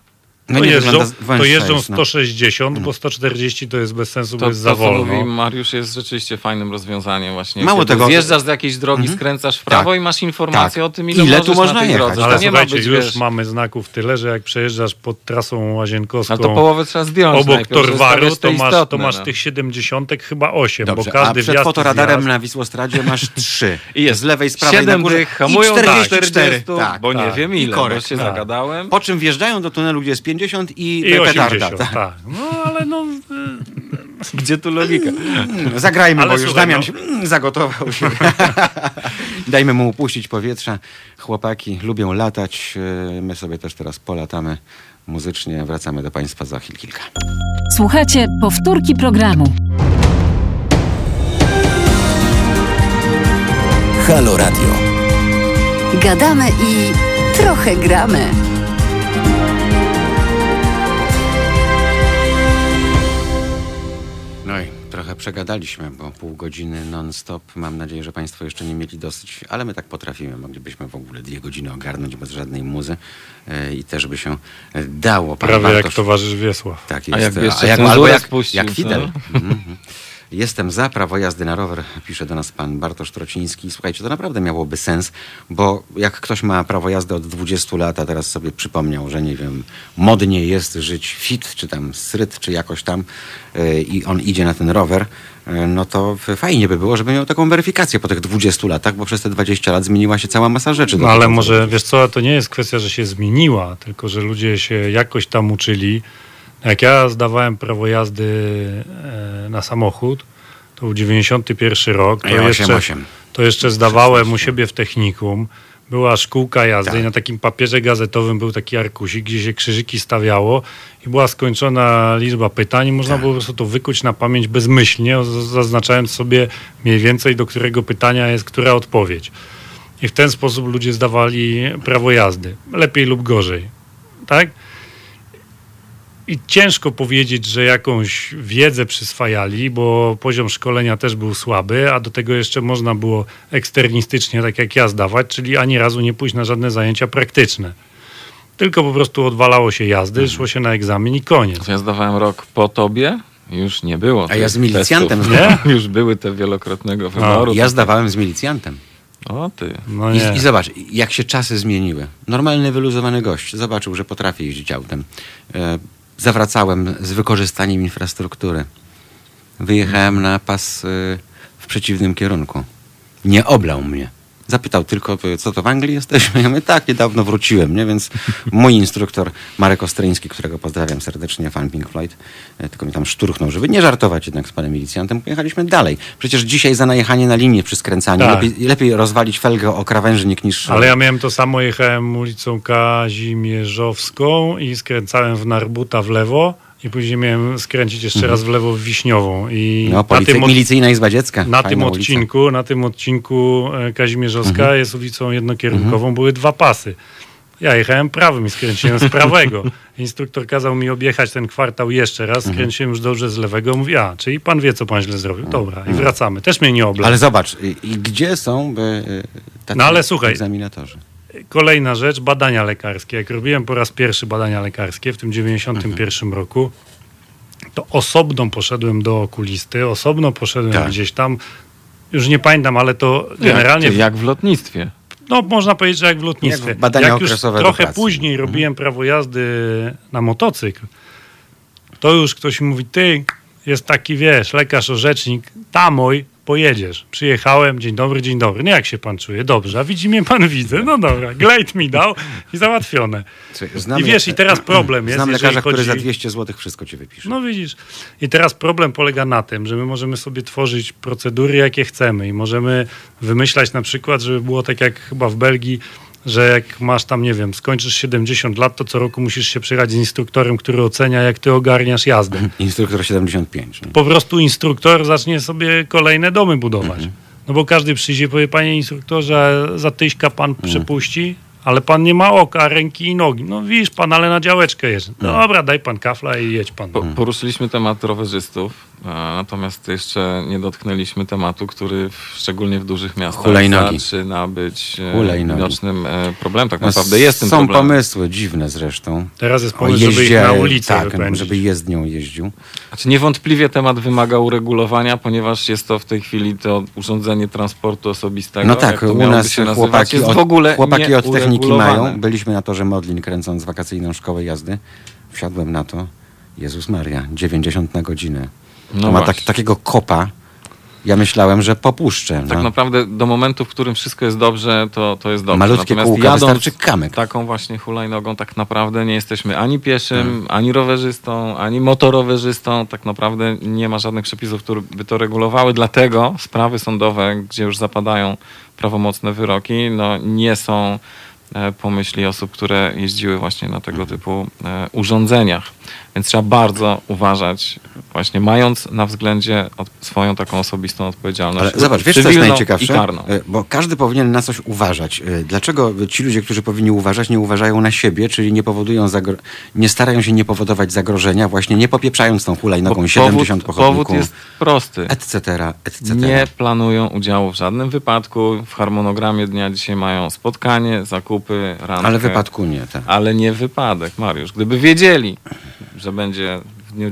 No to, nie jeżdżą, to jeżdżą jest, no. 160, bo 140 to jest bez sensu, bo To, jest za to co wolno. mówi Mariusz jest rzeczywiście fajnym rozwiązaniem właśnie. Mało tego- Zjeżdżasz z jakiejś drogi, skręcasz w prawo Tak. i masz informację Tak. o tym, ile, Ile tu można na tej jechać. drodze. Ale to nie ma słuchajcie, być, już wiesz, mamy znaków tyle, że jak przejeżdżasz pod trasą łazienkowską ale to połowę trzeba zdjąć obok najpierw, Torwaru, to masz, to masz no. tych 70 chyba 8, Dobrze, bo każdy a przed fotoradarem na Wisłostradzie masz trzy. I jest z lewej, z prawej na górze hamują i do 44. 40, Tak, bo nie tak. wiem I ile, korek, bo się tak. zagadałem. Po czym wjeżdżają do tunelu, gdzie jest 50 i, i petarda. 80, Tak. tak. No ale no... Gdzie tu logika? Mm, Zagrajmy, Ale bo już słuchaj, Damian no- się mm, zagotował się. Dajmy mu upuścić powietrza. Chłopaki lubią latać. e, My sobie też teraz polatamy muzycznie. Wracamy do Państwa za chwil kilka. Słuchajcie powtórki programu. Halo Radio. Gadamy i trochę gramy. Przegadaliśmy, bo pół godziny non-stop. Mam nadzieję, że Państwo jeszcze nie mieli dosyć, ale my tak potrafimy. Moglibyśmy w ogóle dwie godziny ogarnąć bez żadnej muzy e, i też by się e, dało. Pan Prawie jak Bartosz- towarzysz Wiesław. Tak A jest. jakby jeszcze jak, albo jak, spuścił, jak? Fidel. Mhm. Jestem za prawo jazdy na rower, pisze do nas pan Bartosz Trociński. Słuchajcie, to naprawdę miałoby sens, bo jak ktoś ma prawo jazdy od 20 lat, a teraz sobie przypomniał, że nie wiem, modnie jest żyć fit, czy tam sryt, czy jakoś tam yy, i on idzie na ten rower, yy, no to fajnie by było, żeby miał taką weryfikację po tych 20 latach, bo przez te 20 lat zmieniła się cała masa rzeczy. No ale może, wiesz co, to nie jest kwestia, że się zmieniła, tylko że ludzie się jakoś tam uczyli. Jak ja zdawałem prawo jazdy e, na samochód, to był 91 rok, to, Ja jeszcze, 8-8. to jeszcze zdawałem u 16. siebie w technikum. Była szkółka jazdy Tak. i na takim papierze gazetowym był taki arkusik, gdzie się krzyżyki stawiało i była skończona liczba pytań i można Tak. było po prostu to wykuć na pamięć bezmyślnie, zaznaczając sobie mniej więcej do którego pytania jest która odpowiedź. I w ten sposób ludzie zdawali prawo jazdy. Lepiej lub gorzej. Tak? I ciężko powiedzieć, że jakąś wiedzę przyswajali, bo poziom szkolenia też był słaby, a do tego jeszcze można było eksternistycznie, tak jak ja, zdawać, czyli ani razu nie pójść na żadne zajęcia praktyczne. Tylko po prostu odwalało się jazdy, szło się na egzamin i koniec. Ja zdawałem rok po tobie, już nie było. A ja z milicjantem zdawałem. Już były te wielokrotnego wyboru. Ja zdawałem z milicjantem. O ty. No I. I zobacz, jak się czasy zmieniły. Normalny, wyluzowany gość zobaczył, że potrafi jeździć autem. E, zawracałem z wykorzystaniem infrastruktury. Wyjechałem na pas e, w przeciwnym kierunku. Nie oblał mnie. Zapytał tylko, co to w Anglii jesteśmy? Ja mówię, tak, niedawno wróciłem, nie? Więc mój instruktor Marek Ostryński, którego pozdrawiam serdecznie, fan Pink Floyd, e, tylko mi tam szturchnął, żeby nie żartować jednak z panem milicjantem. Pojechaliśmy dalej. Przecież dzisiaj za najechanie na linię przy skręcaniu Tak. lepiej, lepiej rozwalić felgę o krawężnik niż... Ale ja miałem to samo, jechałem ulicą Kazimierzowską i skręcałem w Narbuta w lewo i później miałem skręcić jeszcze raz w lewo w Wiśniową. I No, na tym, od, milicyjna Izba Dziecka. na Fajna tym ulica. odcinku, na tym odcinku e, Kazimierzowska jest ulicą jednokierunkową, były dwa pasy. Ja jechałem prawym i skręciłem z prawego. Instruktor kazał mi objechać ten kwartał jeszcze raz, skręciłem już dobrze z lewego. Mówi, a, czyli pan wie, co pan źle zrobił. Dobra, i wracamy. Też mnie nie oblał. Ale zobacz, i, i gdzie są by, y, tacy No ale słuchaj. egzaminatorzy? Kolejna rzecz, badania lekarskie. Jak robiłem po raz pierwszy badania lekarskie w tym 91 roku, to osobno poszedłem do okulisty, osobno poszedłem Tak. gdzieś tam. Już nie pamiętam, ale to generalnie, Jak, jak w lotnictwie. no można powiedzieć, że jak w lotnictwie. Jak badania jak już trochę później robiłem prawo jazdy na motocykl, to już ktoś mówi, ty, jest taki, wiesz, lekarz, orzecznik, tamoj, pojedziesz. Przyjechałem, dzień dobry, dzień dobry. Nie jak się pan czuje? Dobrze, a widzi mnie pan, widzę. No dobra, glejt mi dał i załatwione. Znam I wiesz, i teraz problem jest, Znam lekarza, który chodzi- za 200 zł wszystko ci wypisze. No widzisz. I teraz problem polega na tym, że my możemy sobie tworzyć procedury, jakie chcemy i możemy wymyślać na przykład, żeby było tak jak chyba w Belgii, że jak masz tam, nie wiem, skończysz 70 lat, to co roku musisz się przyjechać z instruktorem, który ocenia, jak ty ogarniasz jazdę. Instruktor 75. Nie? Po prostu instruktor zacznie sobie kolejne domy budować. No bo każdy przyjdzie i powie, panie instruktorze, za tyśka pan przepuści, ale pan nie ma oka, ręki i nogi. No widzisz pan, ale na działeczkę jest. Dobra, daj pan kafla i jedź pan. Po, poruszyliśmy temat rowerzystów, a, natomiast jeszcze nie dotknęliśmy tematu, który w, szczególnie w dużych miastach Hulajnogi. zaczyna być e, Hulajnogi. widocznym e, problemem. Tak No, naprawdę jest tym Są problemem. pomysły dziwne zresztą. Teraz jest pomysł, żeby ich jeździe- na ulicę Tak, wypędzić. żeby jezdnią jeździł. Znaczy niewątpliwie temat wymaga uregulowania, ponieważ jest to w tej chwili to urządzenie transportu osobistego. No tak, u nas się nazywać, chłopaki jest od, w ogóle chłopaki od techniki nieuregulowane. mają. Byliśmy na torze Modlin kręcąc wakacyjną szkołę jazdy. Wsiadłem na to. Jezus Maria, 90 na godzinę. No to ma tak, takiego kopa. Ja myślałem, że popuszczę. Tak no. naprawdę do momentu, w którym wszystko jest dobrze, to, to jest dobrze. Malutkie Natomiast kółka, wystarczy kamyk. taką właśnie hulajnogą, tak naprawdę nie jesteśmy ani pieszym, ani rowerzystą, ani motorowerzystą. Tak naprawdę nie ma żadnych przepisów, które by to regulowały. Dlatego sprawy sądowe, gdzie już zapadają prawomocne wyroki, no nie są pomyśli osób, które jeździły właśnie na tego typu e, urządzeniach. Więc trzeba bardzo uważać, właśnie mając na względzie od, swoją taką osobistą odpowiedzialność. Ale zobacz, wiesz co jest najciekawsze? E, Bo każdy powinien na coś uważać. E, Dlaczego ci ludzie, którzy powinni uważać, nie uważają na siebie, czyli nie powodują nie starają się nie powodować zagrożenia, właśnie nie popieprzając tą hulajnogą Bo 70 powód, pochodników, powód jest prosty. etc., etc. Nie planują udziału w żadnym wypadku. W harmonogramie dnia dzisiaj mają spotkanie, zakupy, randkę. Ale wypadku nie. Tak. Ale nie wypadek, Mariusz. Gdyby wiedzieli, że będzie w dniu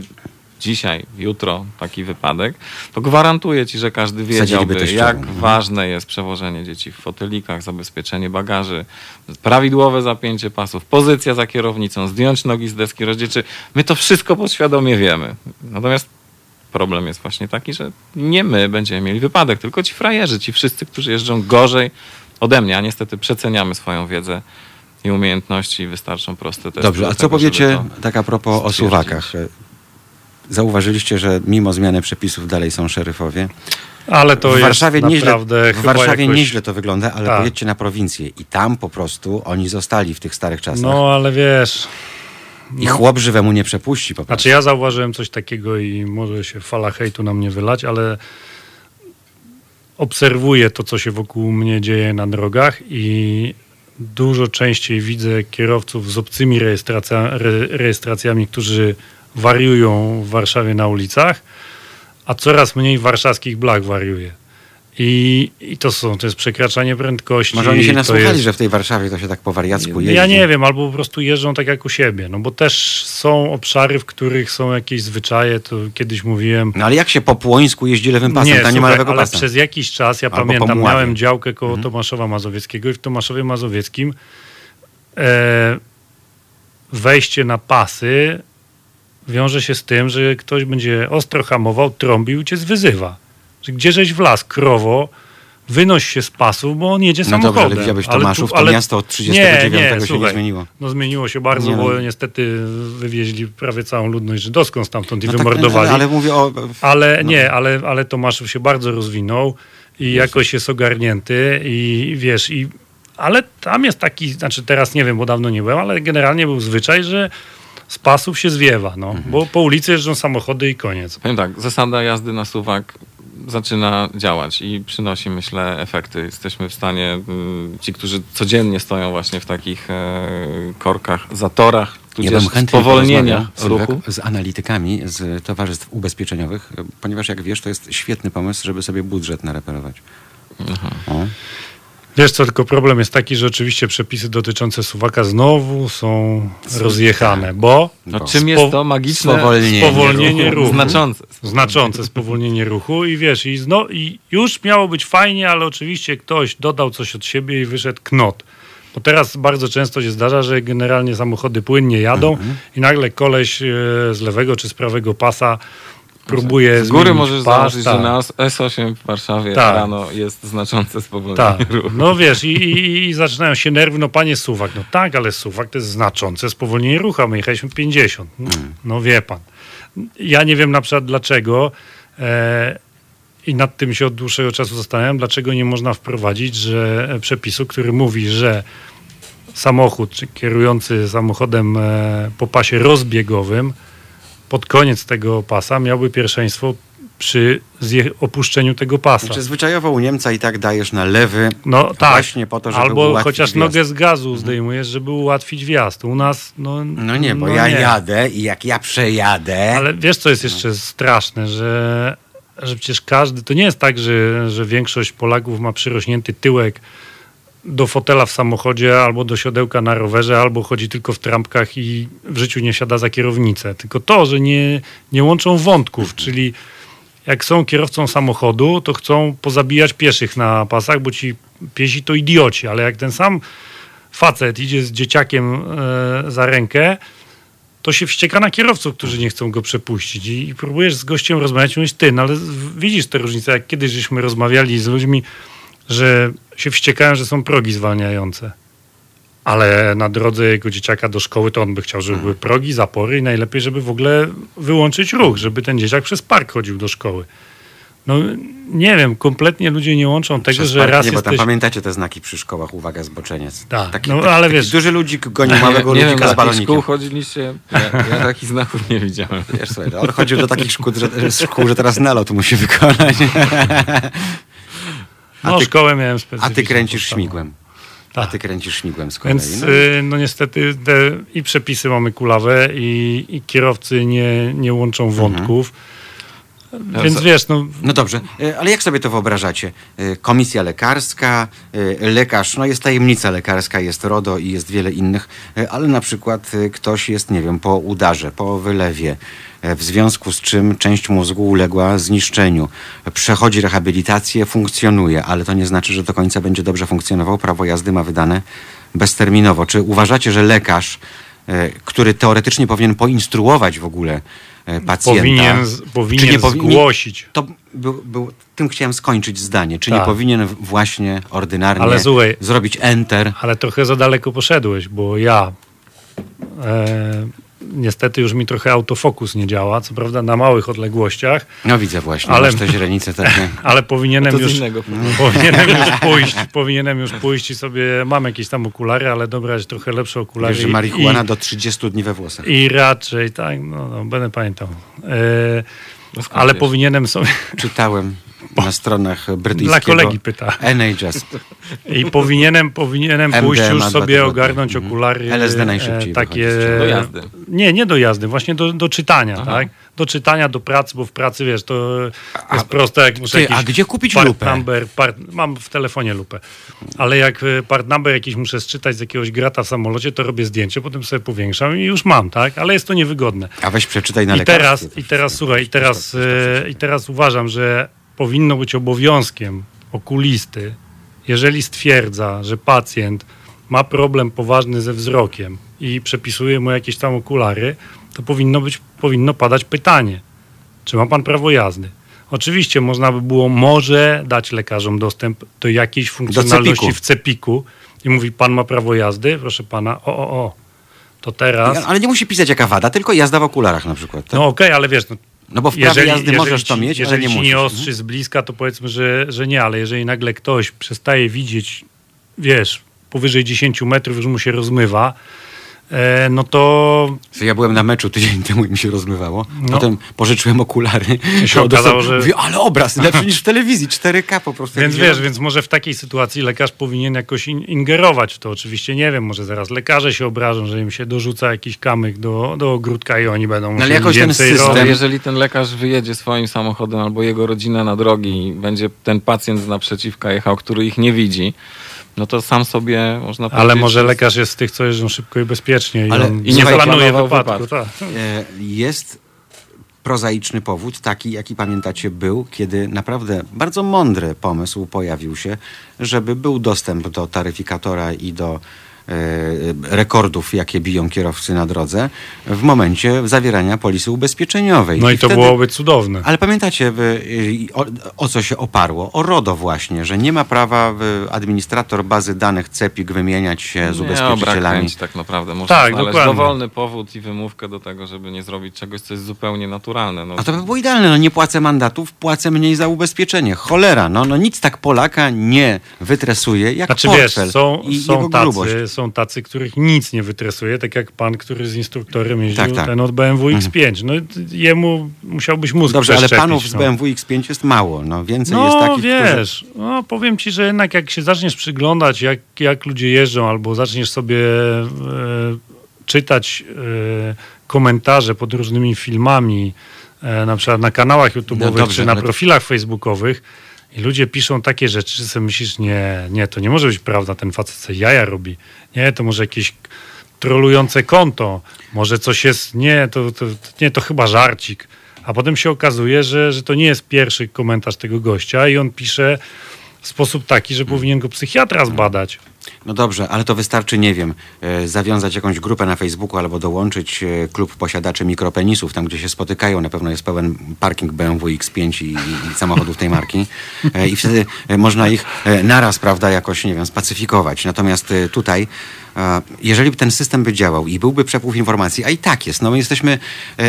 dzisiaj, jutro taki wypadek, to gwarantuję ci, że każdy wiedziałby, jak mhm. ważne jest przewożenie dzieci w fotelikach, zabezpieczenie bagaży, prawidłowe zapięcie pasów, pozycja za kierownicą, zdjąć nogi z deski rozdzielczej. My to wszystko podświadomie wiemy. Natomiast problem jest właśnie taki, że nie my będziemy mieli wypadek, tylko ci frajerzy, ci wszyscy, którzy jeżdżą gorzej ode mnie, a niestety przeceniamy swoją wiedzę i umiejętności i wystarczą proste testy. Dobrze, do a co tego, powiecie tak a propos o stwierdzić. suwakach? E, Zauważyliście, że mimo zmiany przepisów dalej są szeryfowie? Ale to w Warszawie, jest nieźle, naprawdę w Warszawie jakoś... nieźle to wygląda, ale Tak. pojedźcie na prowincję i tam po prostu oni zostali w tych starych czasach. No, ale wiesz... I chłop żywemu nie przepuści po prostu. Znaczy ja zauważyłem coś takiego i może się fala hejtu na mnie wylać, ale obserwuję to, co się wokół mnie dzieje na drogach i dużo częściej widzę kierowców z obcymi rejestracja, re, rejestracjami, którzy wariują w Warszawie na ulicach, a coraz mniej warszawskich blag wariuje. I, I to są, to jest przekraczanie prędkości. Może oni się nasłuchali, jest- że w tej Warszawie to się tak po wariacku jeździ. ja nie wiem, albo po prostu jeżdżą tak jak u siebie, no bo też są obszary, w których są jakieś zwyczaje, to kiedyś mówiłem. No ale jak się po Płońsku jeździ lewym pasem, nie, tam nie ma lewego ale pasa. przez jakiś czas, ja Albo pamiętam, miałem działkę koło Mhm. Tomaszowa Mazowieckiego i w Tomaszowie Mazowieckim e, wejście na pasy wiąże się z tym, że ktoś będzie ostro hamował, trąbił i cię zwyzywa. Że gdzie żeś w las, krowo, wynoś się z pasów, bo on jedzie No dobrze, samochodem. ale widziałeś Ale tu- Tomaszów, to ale- miasto od 39 nie, nie, się nie słuchaj, zmieniło. No zmieniło się bardzo, Nie, no. bo niestety wywieźli prawie całą ludność żydowską stamtąd i No tak, wymordowali. ale, ale mówię o... Ale no. nie, ale, ale Tomaszów się bardzo rozwinął i jakoś jest ogarnięty i wiesz, i, ale tam jest taki, znaczy teraz nie wiem, bo dawno nie byłem, ale generalnie był zwyczaj, że z pasów się zwiewa, no, Mhm. bo po ulicy jeżdżą samochody i koniec. Powiem tak, zasada jazdy na suwak zaczyna działać i przynosi, myślę, efekty. Jesteśmy w stanie, mm, ci, którzy codziennie stoją właśnie w takich e, korkach, zatorach, Ja bym chętnie ruchu. z analitykami z towarzystw ubezpieczeniowych, ponieważ jak wiesz, to jest świetny pomysł, żeby sobie budżet nareperować. O. Wiesz co, tylko problem jest taki, że oczywiście przepisy dotyczące suwaka znowu są rozjechane, bo No, Bo czym jest to magiczne spowolnienie spowolnienie ruchu. Znaczące. znaczące spowolnienie ruchu i wiesz, i, zno, i już miało być fajnie, ale oczywiście ktoś dodał coś od siebie i wyszedł knot. Bo teraz bardzo często się zdarza, że generalnie samochody płynnie jadą i nagle koleś e, z lewego czy z prawego pasa próbuje Z góry możesz pas, założyć, tak. że na S8 w Warszawie Tak. rano jest znaczące spowolnienie Tak, ruchu. no wiesz, i, i, i zaczynają się nerwy, no panie Suwak, no tak, ale Suwak to jest znaczące spowolnienie ruchu, a my jechaliśmy 50. No, no wie pan. Ja nie wiem na przykład dlaczego e, i nad tym się od dłuższego czasu zastanawiam, dlaczego nie można wprowadzić że, e, przepisu, który mówi, że samochód czy kierujący samochodem e, po pasie rozbiegowym pod koniec tego pasa miałby pierwszeństwo przy opuszczeniu tego pasa. Znaczy zwyczajowo u Niemca i tak dajesz na lewy, No tak. właśnie po to, żeby Albo chociaż wjazd. Mhm. nogę z gazu zdejmujesz, żeby ułatwić wjazd. U nas, no. No nie, bo no ja nie. jadę i jak ja przejadę... Ale wiesz, co jest jeszcze straszne, że, że przecież każdy. To nie jest tak, że, że większość Polaków ma przyrośnięty tyłek do fotela w samochodzie, albo do siodełka na rowerze, albo chodzi tylko w trampkach i w życiu nie siada za kierownicę. Tylko to, że nie, nie łączą wątków, czyli jak są kierowcą samochodu, to chcą pozabijać pieszych na pasach, bo ci piesi to idioci, ale jak ten sam facet idzie z dzieciakiem e, za rękę, to się wścieka na kierowców, którzy nie chcą go przepuścić. I, i próbujesz z gościem rozmawiać, mówisz ty, no ale widzisz tę różnicę, jak kiedyś żeśmy rozmawiali z ludźmi, że się wściekają, że są progi zwalniające. Ale na drodze jego dzieciaka do szkoły to on by chciał, żeby były progi, zapory i najlepiej, żeby w ogóle wyłączyć ruch, żeby ten dzieciak przez park chodził do szkoły. No nie wiem, kompletnie ludzie nie łączą tego, Przez że park raz nie, bo tam jesteś... pamiętacie te znaki przy szkołach, uwaga, zboczeniec. Tak, Taki, no, ale taki wiesz- duży ludzik gonił małego nie ludzika do z balonikiem. szkół chodziliście? Ja, ja takich znaków nie widziałem. Wiesz, słuchaj, on chodził do takich szkół, że, szkół, że teraz nalot musi wykonać. No, ty- szkołę miałem A ty kręcisz śmigłem. A Tak. ty kręcisz śmigłem z kolei. Więc no. y, no niestety te, i przepisy mamy kulawe i, i kierowcy nie, nie łączą wątków. Więc za- wiesz, no No dobrze, e, ale jak sobie to wyobrażacie? E, Komisja lekarska, lekarz, no jest tajemnica lekarska, jest RODO i jest wiele innych, ale na przykład ktoś jest, nie wiem, po udarze, po wylewie, w związku z czym część mózgu uległa zniszczeniu, przechodzi rehabilitację, funkcjonuje, ale to nie znaczy, że do końca będzie dobrze funkcjonował. Prawo jazdy ma wydane bezterminowo. Czy uważacie, że lekarz, e, który teoretycznie powinien poinstruować w ogóle e, pacjenta... powinien, powinien Czy nie powi- nie- zgłosić. To był, był, tym chciałem skończyć zdanie. Czy nie Tak. powinien w- właśnie ordynarnie Ale słuchaj- zrobić enter? Ale trochę za daleko poszedłeś, bo ja e, niestety już mi trochę autofokus nie działa, co prawda na małych odległościach, No widzę właśnie, Ale- te źrenice takie. ale powinienem już, innego powodu. powinienem już pójść, powinienem już pójść i sobie, mam jakieś tam okulary, ale dobrać trochę lepsze okulary. Wiesz, że i- marihuana do 30 dni we włosach. I raczej, tak, no, no będę pamiętał. No skąd ale wiesz? powinienem sobie, Czytałem na stronach brytyjskiego Dla kolegi pyta. NHS. i powinienem, powinienem pójść już sobie ogarnąć Mhm. okulary. LSD najszybciej e, takie, wychodzi z Do jazdy. Nie, nie do jazdy, właśnie do, do czytania, Aha. tak? Do czytania, do pracy, bo w pracy, wiesz, to jest proste, jak muszę ty, jakiś a gdzie kupić part lupę? Number, part, mam w telefonie lupę, ale jak e, part number jakiś muszę sczytać z jakiegoś grata w samolocie, to robię zdjęcie, potem sobie powiększam i już mam, tak? Ale jest to niewygodne. A weź przeczytaj na I lekarstwie. teraz, I teraz słuchaj, i teraz, e, i teraz uważam, że powinno być obowiązkiem okulisty, jeżeli stwierdza, że pacjent ma problem poważny ze wzrokiem i przepisuje mu jakieś tam okulary, to powinno być, powinno padać pytanie, czy ma pan prawo jazdy. Oczywiście można by było może dać lekarzom dostęp do jakiejś funkcjonalności cepiku. w cepiku i mówi, pan ma prawo jazdy, proszę pana, o, o, o. To teraz... Ale nie musi pisać jaka wada, tylko jazda w okularach na przykład. Tak? No okej, ale wiesz, no, No bo w prawie jazdy możesz to ci, mieć, ale jeżeli nie ci musisz. nie ostrzy z bliska, to powiedzmy, że, że nie, ale jeżeli nagle ktoś przestaje widzieć, wiesz, powyżej 10 metrów już mu się rozmywa, no to Ja byłem na meczu tydzień temu i mi się rozmywało. No. Potem pożyczyłem okulary. I się okazało, że- Mówię, ale obraz lepszy niż w telewizji, 4K po prostu. Więc wiesz, więc może w takiej sytuacji lekarz powinien jakoś in, ingerować w to. Oczywiście nie wiem, może zaraz lekarze się obrażą, że im się dorzuca jakiś kamyk do, do ogródka i oni będą ale musieli jakoś ten system- robić. Ale jeżeli ten lekarz wyjedzie swoim samochodem albo jego rodzina na drogi i będzie ten pacjent z naprzeciwka jechał, który ich nie widzi, no to sam sobie można Ale powiedzieć, może że- lekarz jest z tych, co jeżdżą szybko i bezpiecznie i, Ale- on i nie planuje wypadku. wypadku. Tak. E, Jest prozaiczny powód, taki jaki pamiętacie był, kiedy naprawdę bardzo mądry pomysł pojawił się, żeby był dostęp do taryfikatora i do rekordów, jakie biją kierowcy na drodze w momencie zawierania polisy ubezpieczeniowej. No i to wtedy- byłoby cudowne. Ale pamiętacie, o, o co się oparło? O RODO właśnie, że nie ma prawa administrator bazy danych CEPIK wymieniać się z Nie, ubezpieczycielami. chęci tak naprawdę. Można Tak, znaleźć dokładnie. dowolny powód i wymówkę do tego, żeby nie zrobić czegoś, co jest zupełnie naturalne. No, A to by było idealne, no nie płacę mandatów, płacę mniej za ubezpieczenie. Cholera, no, no nic tak Polaka nie wytresuje jak Znaczy wiesz, portfel są, i są, jego grubość. Są tacy, których nic nie wytresuje, tak jak pan, który z instruktorem jeździł, Tak, tak. ten od BMW X5. No jemu musiałbyś mózg Dobrze, ale panów z no. BMW X5 jest mało, no więcej No jest takich, którzy... wiesz, no, powiem ci, że jednak jak się zaczniesz przyglądać, jak, jak ludzie jeżdżą, albo zaczniesz sobie e, czytać e, komentarze pod różnymi filmami, e, na przykład na kanałach YouTube'owych, No dobrze, czy na ale- profilach facebookowych, i ludzie piszą takie rzeczy, że sobie myślisz, nie, nie, to nie może być prawda, ten facet se jaja robi. Nie, to może jakieś trolujące konto, może coś jest, nie, to, to, nie, to chyba żarcik. A potem się okazuje, że, że to nie jest pierwszy komentarz tego gościa i on pisze w sposób taki, że powinien go psychiatra zbadać. No dobrze, ale to wystarczy, nie wiem, e, zawiązać jakąś grupę na Facebooku albo dołączyć e, klub posiadaczy mikropenisów, tam gdzie się spotykają, na pewno jest pełen parking BMW X5 i, i, i samochodów tej marki e, i wtedy e, można ich e, naraz, prawda, jakoś, nie wiem, spacyfikować. Natomiast e, tutaj, jeżeli by ten system by działał i byłby przepływ informacji, a i tak jest, no my jesteśmy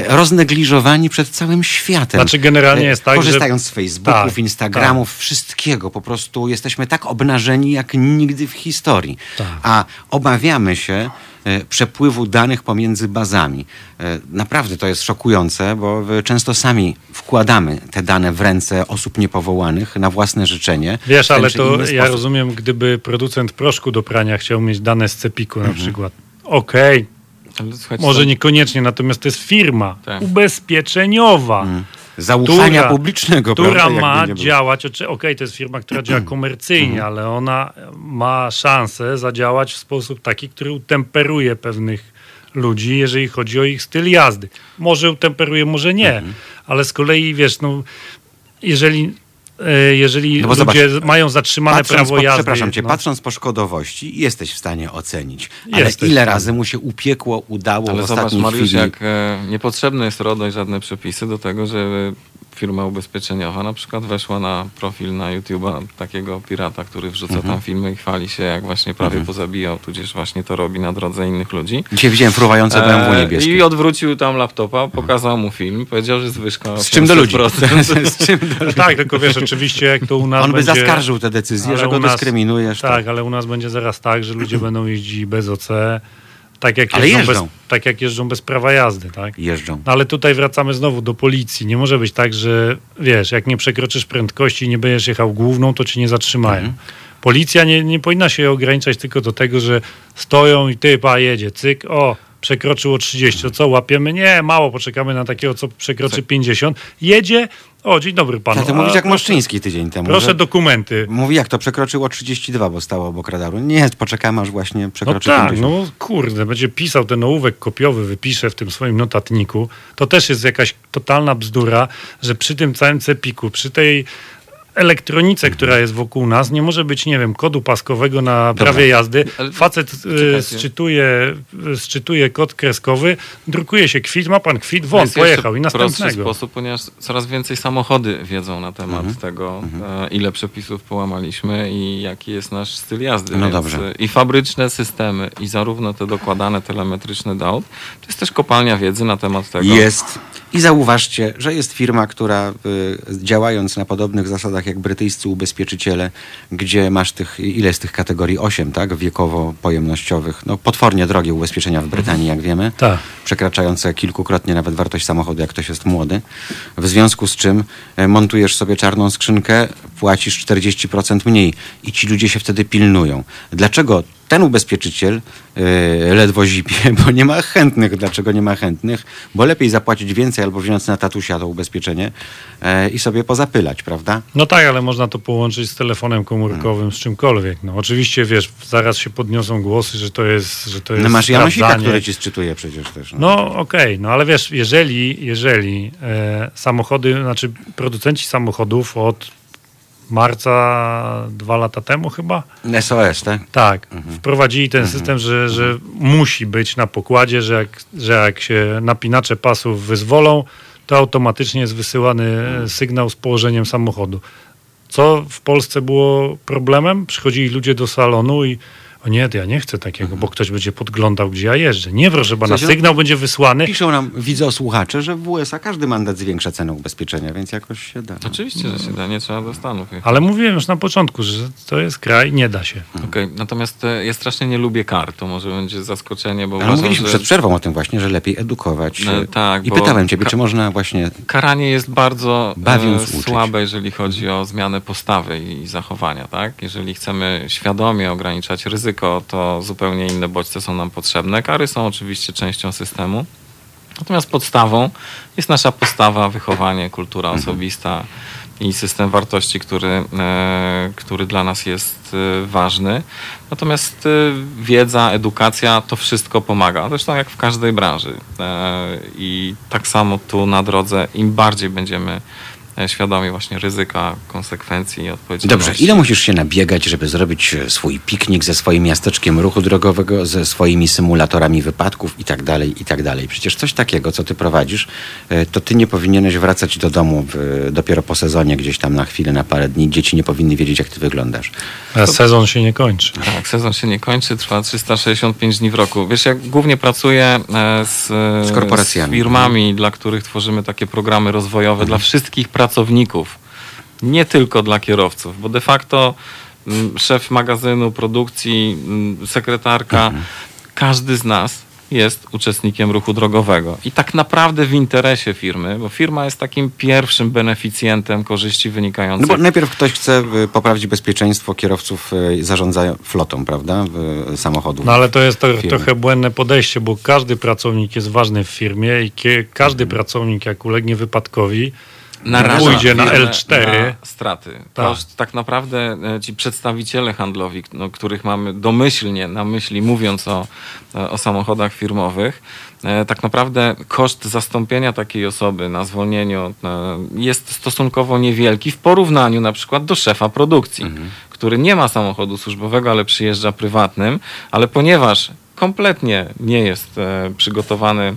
roznegliżowani przed całym światem. Znaczy, generalnie jest tak, że- Korzystając z Facebooków, Tak, Instagramów, wszystkiego, po prostu jesteśmy tak obnażeni jak nigdy w historii. Tak. A obawiamy się e, przepływu danych pomiędzy bazami. E, Naprawdę to jest szokujące, bo często sami wkładamy te dane w ręce osób niepowołanych na własne życzenie. Wiesz, ale to ja sposób. rozumiem, gdyby producent proszku do prania chciał mieć dane z Cepiku Mhm. na przykład. Okej, słuchajcie, może to- niekoniecznie, natomiast to jest firma Tak. ubezpieczeniowa. Zaufania która- publicznego, która prawda? Ma działać, okej, to jest firma, która działa komercyjnie, ale ona ma szansę zadziałać w sposób taki, który utemperuje pewnych ludzi, jeżeli chodzi o ich styl jazdy. Może utemperuje, może nie, ale z kolei, wiesz, no, jeżeli, jeżeli No bo ludzie zobacz, mają zatrzymane Patrząc prawo po, jazdy... przepraszam cię, no, patrząc po szkodowości, jesteś w stanie ocenić. Ale Jesteś ile razy mu się upiekło, udało Ale w zobacz, ostatniej Mariusz, chwili. jak e, niepotrzebne jest RODO i żadne przepisy do tego, żeby firma ubezpieczeniowa na przykład weszła na profil na YouTube'a takiego pirata, który wrzuca Mhm. tam filmy i chwali się, jak właśnie prawie pozabijał, tudzież właśnie to robi na drodze innych ludzi. Dzisiaj widziałem fruwające BMW E, niebieskie. I odwrócił tam laptopa, pokazał mu film, powiedział, że zwyżka Z czym do ludzi? 500%. Z czym do No tak, tylko wiesz, oczywiście jak to u nas On by będzie... zaskarżył tę decyzję, ale że go nas- dyskryminujesz. Tak, ale u nas będzie zaraz tak, że ludzie będą jeździli bez OC, tak jak Ale jeżdżą, bez, jeżdżą. tak jak jeżdżą bez prawa jazdy, tak? Jeżdżą. No ale tutaj wracamy znowu do policji. Nie może być tak, że wiesz, jak nie przekroczysz prędkości i nie będziesz jechał główną, to cię nie zatrzymają. Mhm. Policja nie, nie powinna się ograniczać tylko do tego, że stoją i typa jedzie, cyk, o, przekroczyło 30, to co, łapiemy? Nie, mało, poczekamy na takiego, co przekroczy 50. Jedzie, o, dzień dobry panu. Ja A, mówisz jak Moszczyński tydzień temu. Proszę że- dokumenty. Mówi jak to przekroczyło 32, bo stało obok radaru. Nie, poczekamy aż właśnie No przekroczy tak, 50. no kurde, będzie pisał ten ołówek kopiowy, wypisze w tym swoim notatniku. To też jest jakaś totalna bzdura, że przy tym całym cepiku, przy tej elektronice, która jest wokół nas, nie może być, nie wiem, kodu paskowego na prawie jazdy. Ale- Facet y, sczytuje, y, sczytuje kod kreskowy, drukuje się kwit, ma pan kwit, won, pojechał i następnego. sposób, ponieważ coraz więcej samochody wiedzą na temat Mhm. tego, e, ile przepisów połamaliśmy i jaki jest nasz styl jazdy. No dobrze. e, I fabryczne systemy, i zarówno te dokładane telemetryczne do aut, to jest też kopalnia wiedzy na temat tego. Jest. I zauważcie, że jest firma, która y, działając na podobnych zasadach jak brytyjscy ubezpieczyciele, gdzie masz tych, ile jest tych kategorii? 8, tak? Wiekowo-pojemnościowych. No potwornie drogie ubezpieczenia w Brytanii, jak wiemy. Tak. Przekraczające kilkukrotnie nawet wartość samochodu, jak ktoś jest młody. W związku z czym e, montujesz sobie czarną skrzynkę, płacisz 40% mniej i ci ludzie się wtedy pilnują. Dlaczego ten ubezpieczyciel e, ledwo zipie, bo nie ma chętnych. Dlaczego nie ma chętnych? Bo lepiej zapłacić więcej albo wziąć na tatusia to ubezpieczenie e, i sobie pozapylać, prawda? No tak, ale można to połączyć z telefonem komórkowym, z czymkolwiek. No oczywiście, wiesz, zaraz się podniosą głosy, że to jest, że to jest No masz Janosika, który ci sczytuje przecież też. No okej, no ale wiesz, jeżeli, jeżeli e, samochody, znaczy producenci samochodów od marca dwa lata temu chyba. SOS, tak? Tak, wprowadzili ten system, że, że musi być na pokładzie, że jak, że jak się napinacze pasów wyzwolą, to automatycznie jest wysyłany e, sygnał z położeniem samochodu. Co w Polsce było problemem? Przychodzili ludzie do salonu i o nie, ja nie chcę takiego, bo ktoś będzie podglądał, gdzie ja jeżdżę. Nie, proszę pana, no, sygnał będzie wysłany. Piszą nam widzosłuchacze, że w USA każdy mandat zwiększa cenę ubezpieczenia, więc jakoś się da. Oczywiście, że się da, nie trzeba do Stanów jechać. Ale mówiłem już na początku, że to jest kraj, nie da się. Okej, Natomiast e, ja strasznie nie lubię kar, to może będzie zaskoczenie, bo Ale uważam, mówiliśmy że przed przerwą o tym właśnie, że lepiej edukować. No, tak, I bo pytałem ciebie, ka- czy można właśnie... karanie jest bardzo Bawiąc e, uczyć. słabe, jeżeli chodzi o zmianę postawy i zachowania. Tak? Jeżeli chcemy świadomie ograniczać ryzyko, to zupełnie inne bodźce są nam potrzebne. Kary są oczywiście częścią systemu. Natomiast podstawą jest nasza postawa, wychowanie, kultura Mhm. osobista i system wartości, który, e, który dla nas jest e, ważny. Natomiast e, wiedza, edukacja, to wszystko pomaga. Zresztą jak w każdej branży. I tak samo tu na drodze, im bardziej będziemy świadomi właśnie ryzyka, konsekwencji i odpowiedzialności. Dobrze, ile musisz się nabiegać, żeby zrobić e, swój piknik ze swoim miasteczkiem ruchu drogowego, ze swoimi symulatorami wypadków i tak dalej, i tak dalej. Przecież coś takiego, co ty prowadzisz, e, to ty nie powinieneś wracać do domu w, dopiero po sezonie, gdzieś tam na chwilę, na parę dni. Dzieci nie powinny wiedzieć, jak ty wyglądasz. A sezon się nie kończy. Tak, sezon się nie kończy, trwa 365 dni w roku. Wiesz, ja głównie pracuję e, z, Z korporacjami. z firmami, dla których tworzymy takie programy rozwojowe dla wszystkich pracowników, nie tylko dla kierowców, bo de facto mm, szef magazynu, produkcji, mm, sekretarka, każdy z nas jest uczestnikiem ruchu drogowego. I tak naprawdę w interesie firmy, bo firma jest takim pierwszym beneficjentem korzyści No wynikających bo najpierw ktoś chce e, poprawić bezpieczeństwo kierowców e, zarządza flotą, prawda, w- samochodów. No ale to jest to, trochę błędne podejście, bo każdy pracownik jest ważny w firmie i każdy pracownik, jak ulegnie wypadkowi, naraża pójdzie na firmę L4. Na straty. Tak. Tak naprawdę e, ci przedstawiciele handlowi, no, których mamy domyślnie na myśli, mówiąc o, e, o samochodach firmowych, e, tak naprawdę koszt zastąpienia takiej osoby na zwolnieniu jest stosunkowo niewielki w porównaniu na przykład do szefa produkcji, który nie ma samochodu służbowego, ale przyjeżdża prywatnym, ale ponieważ kompletnie nie jest przygotowany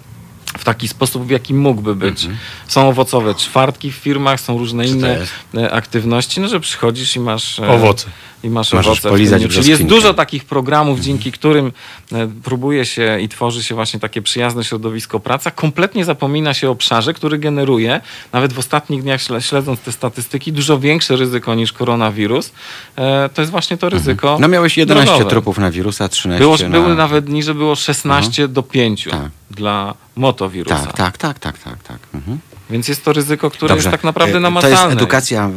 w taki sposób, w jaki mógłby być. Są owocowe czwartki w firmach, są różne inne e, aktywności, no, że przychodzisz i masz e, owoce. I masz Możesz owoce polizać. Czyli jest dużo takich programów, dzięki którym e, próbuje się i tworzy się właśnie takie przyjazne środowisko praca. Kompletnie zapomina się o obszarze, który generuje, nawet w ostatnich dniach śle- śledząc te statystyki, dużo większe ryzyko niż koronawirus. To jest właśnie to ryzyko. No miałeś 11 drogowe. trupów na wirusa, 13 Było, na... Były nawet dni, że było 16 do 5 Tak. dla motowirusa. Tak, tak, tak, tak, tak, tak. Mhm. Więc jest to ryzyko, które Dobrze. jest tak naprawdę namacalne. To jest edukacja,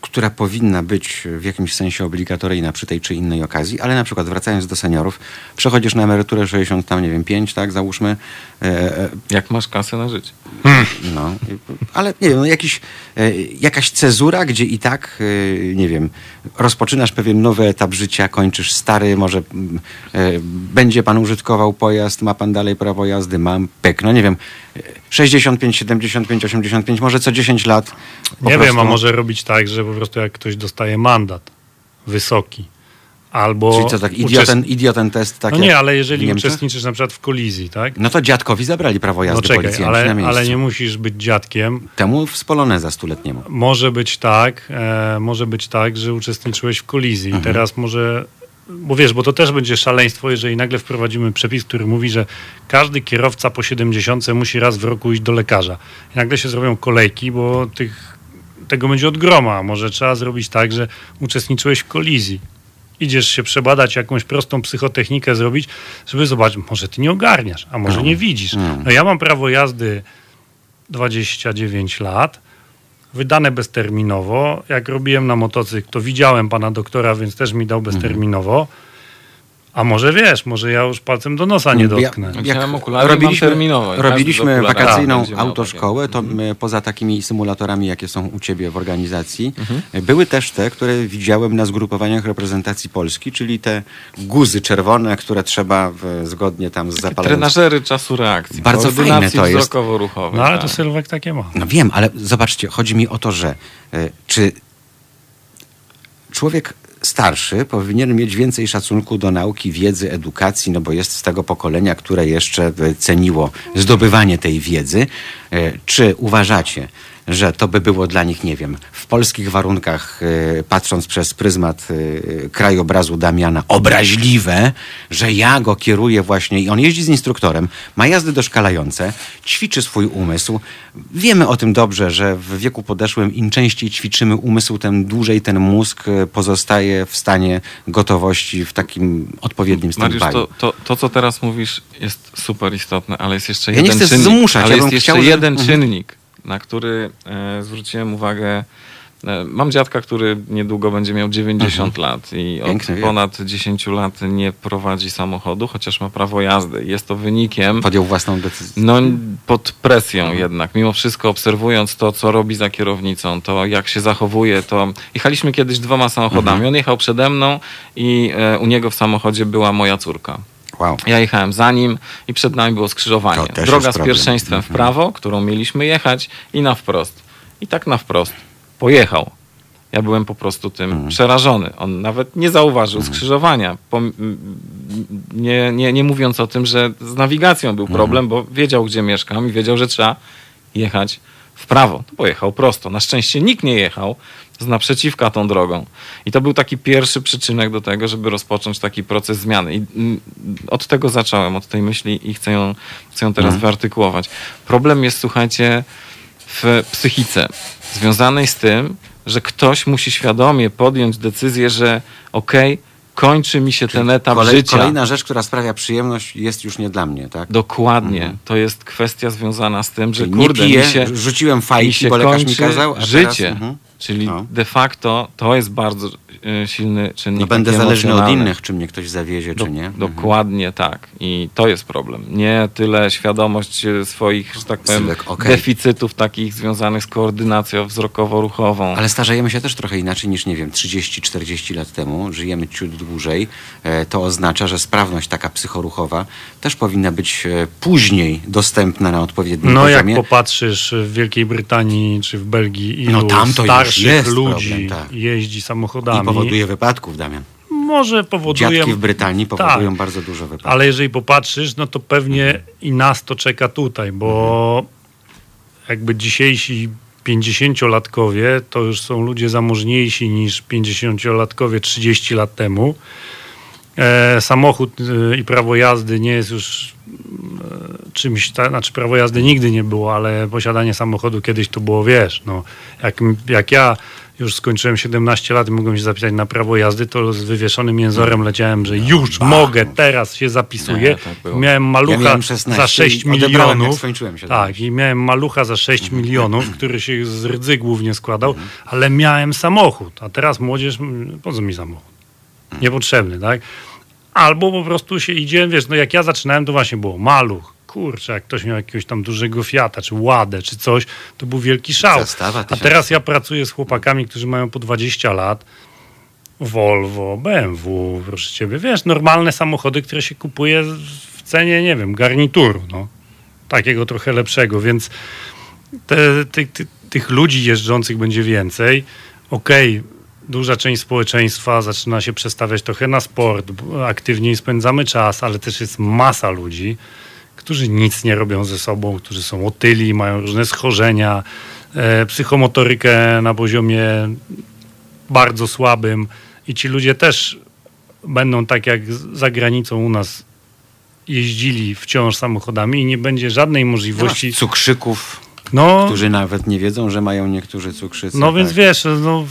która powinna być w jakimś sensie obligatoryjna przy tej czy innej okazji, ale na przykład wracając do seniorów, przechodzisz na emeryturę 60, tam nie wiem, 5, tak, załóżmy, e, e, Jak masz kasę na życie. no, i- ale nie wiem, no jakiś, e, jakaś cezura, gdzie i tak, nie wiem, rozpoczynasz pewien nowy etap życia, kończysz stary, może mm, będzie pan użytkował pojazd, ma pan dalej prawo jazdy, mam, pyk, no nie wiem, 65, 75, 85, może co 10 lat. Nie wiem, a prostu- może robić tak, że po prostu jak ktoś dostaje mandat wysoki, albo... Czyli co, tak uczest- idioten, idioten test tak No nie, ale w jeżeli uczestniczysz na przykład w kolizji, tak? No to dziadkowi zabrali prawo jazdy No czekaj, policjanci na ale, miejscu. ale nie musisz być dziadkiem. Temu z poloneza stuletniemu. Może być tak, e, może być tak, że uczestniczyłeś w kolizji. Mhm. I teraz może, bo wiesz, bo to też będzie szaleństwo, jeżeli nagle wprowadzimy przepis, który mówi, że każdy kierowca po 70 musi raz w roku iść do lekarza. I nagle się zrobią kolejki, bo tych, tego będzie od groma. Może trzeba zrobić tak, że uczestniczyłeś w kolizji. Idziesz się przebadać, jakąś prostą psychotechnikę zrobić, żeby zobaczyć, może ty nie ogarniasz, a może No. nie widzisz. No. No ja mam prawo jazdy 29 lat, wydane bezterminowo. Jak robiłem na motocykl, to widziałem pana doktora, więc też mi dał bezterminowo. A może wiesz, może ja już palcem do nosa nie Ja- dotknę. Jak miałem okulary, robiliśmy wakacyjną miał autoszkołę, to my, poza takimi symulatorami, jakie są u ciebie w organizacji, Mhm. były też te, które widziałem na zgrupowaniach reprezentacji Polski, czyli te guzy czerwone, które trzeba w, zgodnie tam z zapalającym... Trenażery czasu reakcji. Bardzo fajne to jest. wzrokowo-ruchowej. No ale tak. to Sylwek takie ma. No wiem, ale zobaczcie, chodzi mi o to, że e, czy człowiek starszy powinien mieć więcej szacunku do nauki, wiedzy, edukacji, no bo jest z tego pokolenia, które jeszcze e, ceniło zdobywanie tej wiedzy. E, Czy uważacie, że to by było dla nich, nie wiem, w polskich warunkach, e, patrząc przez pryzmat e, krajobrazu Damiana, obraźliwe, że ja go kieruję właśnie i on jeździ z instruktorem, ma jazdy doszkalające, ćwiczy swój umysł. Wiemy o tym dobrze, że w wieku podeszłym im częściej ćwiczymy umysł, tym dłużej ten mózg pozostaje w stanie gotowości w takim odpowiednim Mariusz, stand-by. to, to, to, co teraz mówisz, jest super istotne, ale jest jeszcze Ja nie jeden chcę czynnik. zmuszać, ale ja bym jest jeszcze chciał, jeden Mhm. czynnik, na który e, zwróciłem uwagę. E, mam dziadka, który niedługo będzie miał 90 lat i Mhm. Piękny od wiek. ponad 10 lat nie prowadzi samochodu, chociaż ma prawo jazdy. Jest to wynikiem Podjął własną decyzję. no, pod presją jednak. Mimo wszystko obserwując to, co robi za kierownicą, to jak się zachowuje, to jechaliśmy kiedyś dwoma samochodami. Mhm. On jechał przede mną i e, u niego w samochodzie była moja córka. Wow. Ja jechałem za nim i przed nami było skrzyżowanie. Droga z pierwszeństwem w Mhm. prawo, którą mieliśmy jechać i na wprost. I tak na wprost. Pojechał. Ja byłem po prostu tym Mhm. przerażony. On nawet nie zauważył skrzyżowania. Pom- m- nie, nie, nie mówiąc o tym, że z nawigacją był problem, bo wiedział, gdzie mieszkam i wiedział, że trzeba jechać w prawo. To pojechał prosto. Na szczęście nikt nie jechał z naprzeciwka tą drogą. I to był taki pierwszy przyczynek do tego, żeby rozpocząć taki proces zmiany. I mm, od tego zacząłem, od tej myśli i chcę ją, chcę ją teraz wyartykułować. Problem jest, słuchajcie, w psychice, związanej z tym, że ktoś musi świadomie podjąć decyzję, że okej, kończy mi się ten etap Kolej, życia. Kolejna rzecz, która sprawia przyjemność, jest już nie dla mnie, tak? Dokładnie. To jest kwestia związana z tym, że Czyli nie kurde, piję, mi się, rzuciłem fajki, się bo lekarz mi kazał, a życie. teraz... Mhm. Czyli No. de facto to jest bardzo y, silny czynnik No będę zależny od innych, czy mnie ktoś zawiezie, Do, czy nie. Mhm. Dokładnie tak. I to jest problem. Nie tyle świadomość e, swoich, że tak powiem, Sylwek, okej. deficytów takich związanych z koordynacją wzrokowo-ruchową. Ale starzejemy się też trochę inaczej niż, nie wiem, 30-40 lat temu. Żyjemy ciut dłużej. E, To oznacza, że sprawność taka psychoruchowa też powinna być e, później dostępna na odpowiednim No jak poziomie. popatrzysz w Wielkiej Brytanii czy w Belgii, ilu No tam to już starszych jest ludzi problem, tak. jeździ I samochodami. powoduje wypadków, Damian. Może powodują... Dziadki w Brytanii powodują Tak. bardzo dużo wypadków. Ale jeżeli popatrzysz, no to pewnie i nas to czeka tutaj, bo jakby dzisiejsi 50-latkowie to już są ludzie zamożniejsi niż 50-latkowie 30 lat temu. E, samochód e, i prawo jazdy nie jest już e, czymś, ta, znaczy prawo jazdy nigdy nie było, ale posiadanie samochodu kiedyś to było, wiesz, no, jak, jak ja już skończyłem 17 lat i mogłem się zapisać na prawo jazdy, to z wywieszonym jęzorem leciałem, że już mogę, teraz się zapisuję. Nie, tak miałem malucha Ja miałem 16 za 6 i odebrałem, jak milionów. skończyłem 17. Tak, i miałem malucha za 6 milionów, który się z rdzy głównie składał, ale miałem samochód. A teraz młodzież, po co mi samochód? Niepotrzebny, tak? Albo po prostu się idzie, wiesz, no jak ja zaczynałem, to właśnie było maluch. Kurczę, jak ktoś miał jakiegoś tam dużego Fiata, czy Ładę, czy coś, to był wielki szał. A teraz ja pracuję z chłopakami, którzy mają po 20 lat. Volvo, BMW, proszę ciebie. Wiesz, normalne samochody, które się kupuje w cenie, nie wiem, garnituru, no. Takiego trochę lepszego, więc te, ty, ty, tych ludzi jeżdżących będzie więcej. Okej, duża część społeczeństwa zaczyna się przestawiać trochę na sport, aktywniej spędzamy czas, ale też jest masa ludzi, którzy nic nie robią ze sobą, którzy są otyli, mają różne schorzenia, e, psychomotorykę na poziomie bardzo słabym i ci ludzie też będą tak jak za granicą u nas jeździli wciąż samochodami i nie będzie żadnej możliwości. Cukrzyków, No, którzy nawet nie wiedzą, że mają niektórzy cukrzycy. no więc tak. wiesz, no,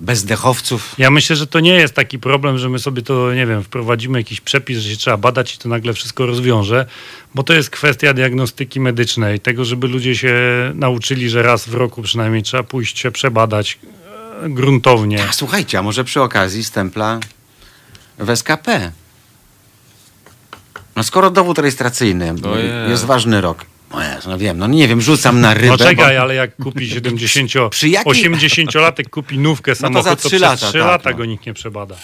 Bezdechowców. ja myślę, że to nie jest taki problem, że my sobie to, nie wiem, wprowadzimy jakiś przepis, że się trzeba badać i to nagle wszystko rozwiąże, bo to jest kwestia diagnostyki medycznej, tego, żeby ludzie się nauczyli, że raz w roku przynajmniej trzeba pójść się przebadać e, gruntownie. A, słuchajcie, a może przy okazji stempla w SKP? No skoro dowód rejestracyjny, Ojej. jest ważny rok. O Jezu, no wiem, no nie wiem, rzucam na rybę. No czekaj, bo... ale jak kupi 70, Przy jakiej- 80-latek kupi nówkę No to samochód, za to, trzy przez lata, 3 tak, lata no. go nikt nie przebada.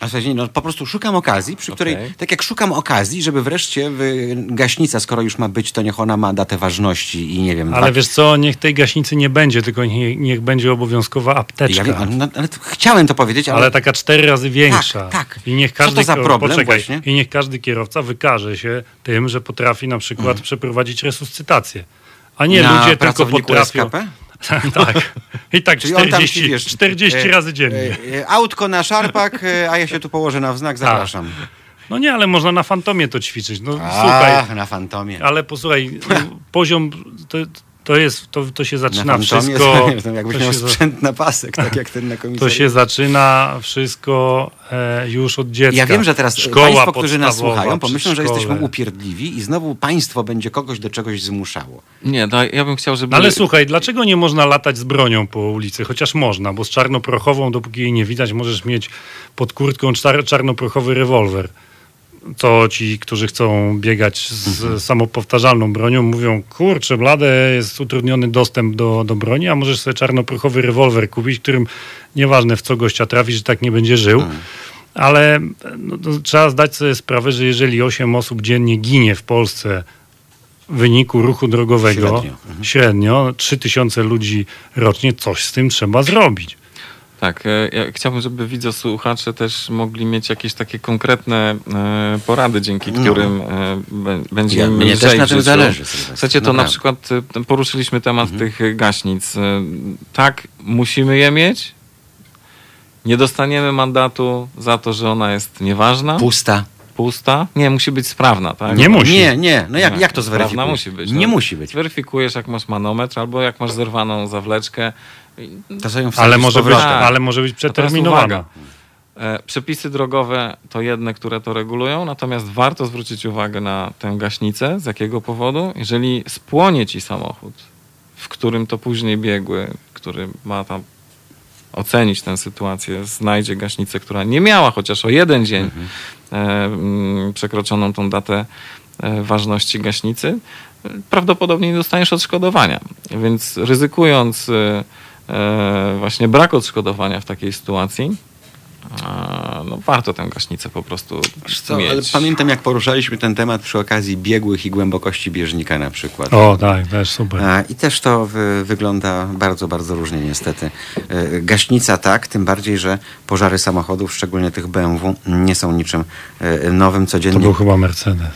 A zasadzie, no, po prostu szukam okazji, przy której, Okej. tak jak szukam okazji, żeby wreszcie wy, gaśnica, skoro już ma być, to niech ona ma datę ważności i nie wiem. Ale dwa- wiesz co, niech tej gaśnicy nie będzie, tylko niech, niech będzie obowiązkowa apteczka. ja no, ale chciałem to powiedzieć, ale, Ale taka cztery razy większa. Tak, tak. I niech Co to każdy, za problem poczekaj, właśnie? I niech każdy kierowca wykaże się tym, że potrafi na przykład przeprowadzić resuscytację. A nie na ludzie tylko potrafią. SKP? tak. I tak Czyli on tam 40, ci, wiesz, 40 e, razy dziennie. E, e, autko na szarpak, a ja się tu położę na wznak, zapraszam. No nie, ale można na fantomie to ćwiczyć. No A, słuchaj, na fantomie. ale posłuchaj, poziom to, to jest, to, to się na zaczyna fantomie, wszystko. to jakbyś to miał sprzęt na pasek, tak jak ten na To komisariacie. się zaczyna wszystko e, już od dziecka. Ja wiem, że teraz Szkoła państwo, którzy nas słuchają, pomyślą, że jesteśmy upierdliwi i znowu państwo będzie kogoś do czegoś zmuszało. Nie, daj, ja bym chciał, żeby... No ale słuchaj, dlaczego nie można latać z bronią po ulicy? Chociaż można, bo z czarnoprochową, dopóki jej nie widać, możesz mieć pod kurtką czar czarnoprochowy rewolwer. To ci, którzy chcą biegać z Mhm. samopowtarzalną bronią, mówią, kurczę, blade, jest utrudniony dostęp do, do broni, a możesz sobie czarnoprochowy rewolwer kupić, którym nieważne w co gościa trafi, że tak nie będzie żył. Mhm. Ale no, trzeba zdać sobie sprawę, że jeżeli 8 osób dziennie ginie w Polsce w wyniku ruchu drogowego, Średnio. Mhm. średnio 3000 ludzi rocznie, coś z tym trzeba zrobić. Tak, e, ja chciałbym, żeby widzosłuchacze też mogli mieć jakieś takie konkretne e, porady, dzięki No. którym e, będzie Ja- mnie też na tym zależy, Słuchajcie, to na przykład poruszyliśmy temat Mhm. tych gaśnic. Tak, musimy je mieć. Nie dostaniemy mandatu za to, że ona jest nieważna, Pusta. pusta. Nie, musi być sprawna, tak? Nie musi. Nie, nie. No jak, Nie, jak to sprawna zweryfikujesz? musi być. Nie no. musi być. Zweryfikujesz, jak masz manometr, albo jak masz zerwaną zawleczkę. Ale może, być. Tak. ale może być przeterminowana. E, Przepisy drogowe to jedne, które to regulują, natomiast warto zwrócić uwagę na tę gaśnicę. Z jakiego powodu? Jeżeli spłonie ci samochód, w którym to później biegły, który ma tam ocenić tę sytuację, znajdzie gaśnicę, która nie miała chociaż o jeden dzień e, mm, przekroczoną tą datę e, ważności gaśnicy, prawdopodobnie nie dostaniesz odszkodowania. Więc ryzykując właśnie brak odszkodowania w takiej sytuacji, a, no warto tę gaśnicę po prostu co, mieć. ale pamiętam jak poruszaliśmy ten temat przy okazji biegłych i głębokości bieżnika na przykład. O, tak, też super. A, I też to wy, wygląda bardzo, bardzo różnie niestety. E, Gaśnica tak, tym bardziej, że pożary samochodów, szczególnie tych BMW, nie są niczym e, nowym. To Codziennie, był chyba Mercedes.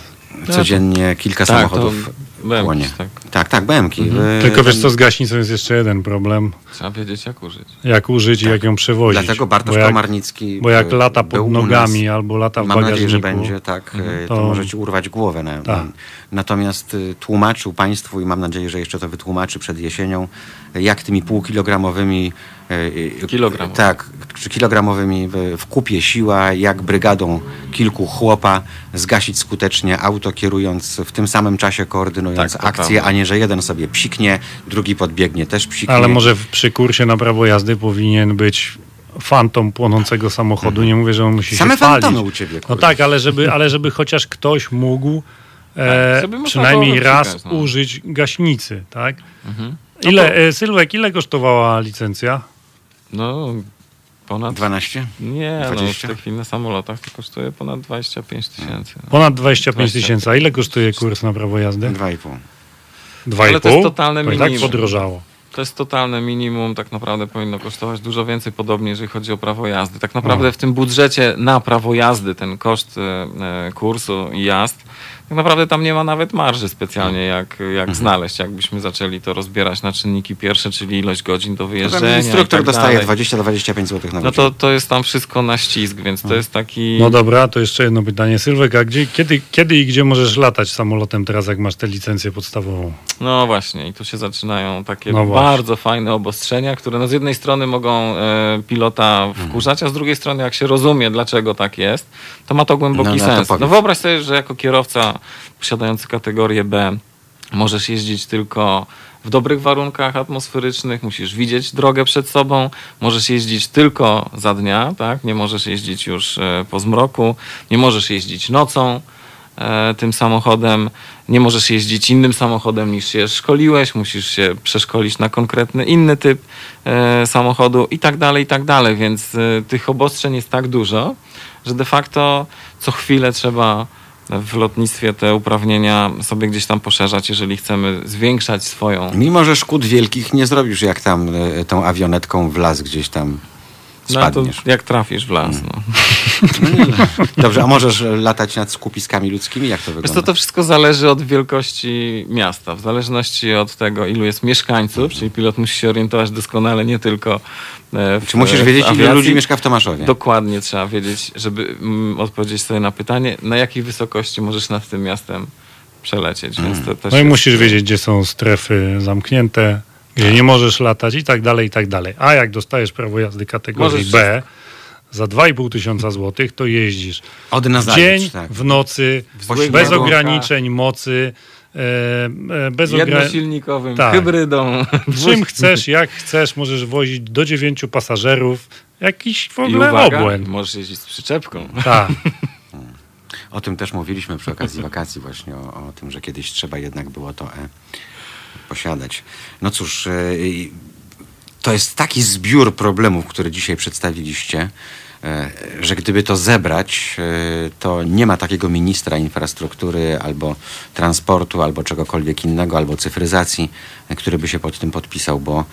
codziennie kilka Tak, samochodów to płonie. tak. Tak, tak, BMki. E, Tylko wiesz co, z gaśnicą jest jeszcze jeden problem. Trzeba wiedzieć, jak użyć. Jak użyć i jak ją przewozić. Tak. Dlatego Bartosz bo jak, Komarnicki bo jak e, lata pod nogami albo lata w Mam bagażniku. nadzieję, że będzie tak, e, to, To- może ci urwać głowę. Na, Tak. Natomiast y, tłumaczył Państwu i mam nadzieję, że jeszcze to wytłumaczy przed jesienią, jak tymi półkilogramowymi Kilogramowymi. tak, czy kilogramowymi w- kupie siła, jak brygadą kilku chłopa zgasić skutecznie auto, kierując w tym samym czasie, koordynując Tak, to akcję, prawda. a nie, że jeden sobie psiknie, drugi podbiegnie, też psiknie. Ale może w, przy kursie na prawo jazdy powinien być fantom płonącego samochodu. Nie mówię, że on musi Mhm. Same się palić. fantomy u ciebie, No kurde. tak, ale żeby, ale żeby chociaż ktoś mógł e, Tak, przynajmniej raz no. użyć gaśnicy, tak? Mhm. Ile, e, Sylwek, ile kosztowała licencja? No, ponad... 12? Nie, no, w 20? tej chwili na samolotach to kosztuje ponad 25 tysięcy. No. Ponad 25 20. tysięcy. A ile kosztuje kurs na prawo jazdy? 2,5. 2,5? Ale to jest totalne To tak minimum. podrożało. To jest totalne minimum, tak naprawdę powinno kosztować dużo więcej, podobnie jeżeli chodzi o prawo jazdy. Tak naprawdę No. w tym budżecie na prawo jazdy, ten koszt e, e, kursu i jazd, tak naprawdę tam nie ma nawet marży specjalnie, jak, jak Mhm. znaleźć, jakbyśmy zaczęli to rozbierać na czynniki pierwsze, czyli ilość godzin do No, wyjeżdżenia. instruktor tak dostaje dalej. 20-25 zł na No to, to jest tam wszystko na ścisk, więc to jest taki... No dobra, to jeszcze jedno pytanie. Sylwek, a gdzie, kiedy, kiedy i gdzie możesz latać samolotem teraz, jak masz tę licencję podstawową? No właśnie, i tu się zaczynają takie No bardzo fajne obostrzenia, które no z jednej strony mogą e, pilota wkurzać, a z drugiej strony jak się rozumie, dlaczego tak jest, to ma to głęboki No, no to sens. powiedz. No wyobraź sobie, że jako kierowca posiadający kategorię B możesz jeździć tylko w dobrych warunkach atmosferycznych, musisz widzieć drogę przed sobą, możesz jeździć tylko za dnia, tak? nie możesz jeździć już e, po zmroku, nie możesz jeździć nocą. e, tym samochodem, nie możesz jeździć innym samochodem niż się szkoliłeś, musisz się przeszkolić na konkretny inny typ e, samochodu i tak dalej, i tak dalej. Więc tych obostrzeń jest tak dużo, że de facto co chwilę trzeba w lotnictwie te uprawnienia sobie gdzieś tam poszerzać, jeżeli chcemy zwiększać swoją. Mimo, że szkód wielkich nie zrobisz, jak tam e, tą awionetką w las gdzieś tam No, to spadniesz. jak trafisz w las. No. Dobrze, a możesz latać nad skupiskami ludzkimi? Jak to Wiesz wygląda? co, to wszystko zależy od wielkości miasta, w zależności od tego, ilu jest mieszkańców, czyli pilot musi się orientować doskonale nie tylko e, w Czy musisz wiedzieć, ile ludzi mieszka w Tomaszowie? Dokładnie trzeba wiedzieć, żeby mm, odpowiedzieć sobie na pytanie, na jakiej wysokości możesz nad tym miastem przelecieć. Więc to też No i musisz wiedzieć, gdzie są strefy zamknięte, gdzie nie możesz latać i tak dalej, i tak dalej. A jak dostajesz prawo jazdy kategorii Możesz B za 2,5 tysiąca złotych, to jeździsz Od na w dzień, tak. w nocy, złych bez ograniczeń mocy, e, e, bez ograniczeń. Jednosilnikowym, Tak. hybrydą. Czym chcesz, jak chcesz, możesz wozić do dziewięciu pasażerów. Jakiś w I ogóle uwaga, obłęd. możesz jeździć z przyczepką. Tak. O tym też mówiliśmy przy okazji wakacji właśnie, o, o tym, że kiedyś trzeba jednak było to e, posiadać. No cóż, e, to jest taki zbiór problemów, które dzisiaj przedstawiliście, e, że gdyby to zebrać, e, to nie ma takiego ministra infrastruktury albo transportu, albo czegokolwiek innego, albo cyfryzacji, który by się pod tym podpisał, bo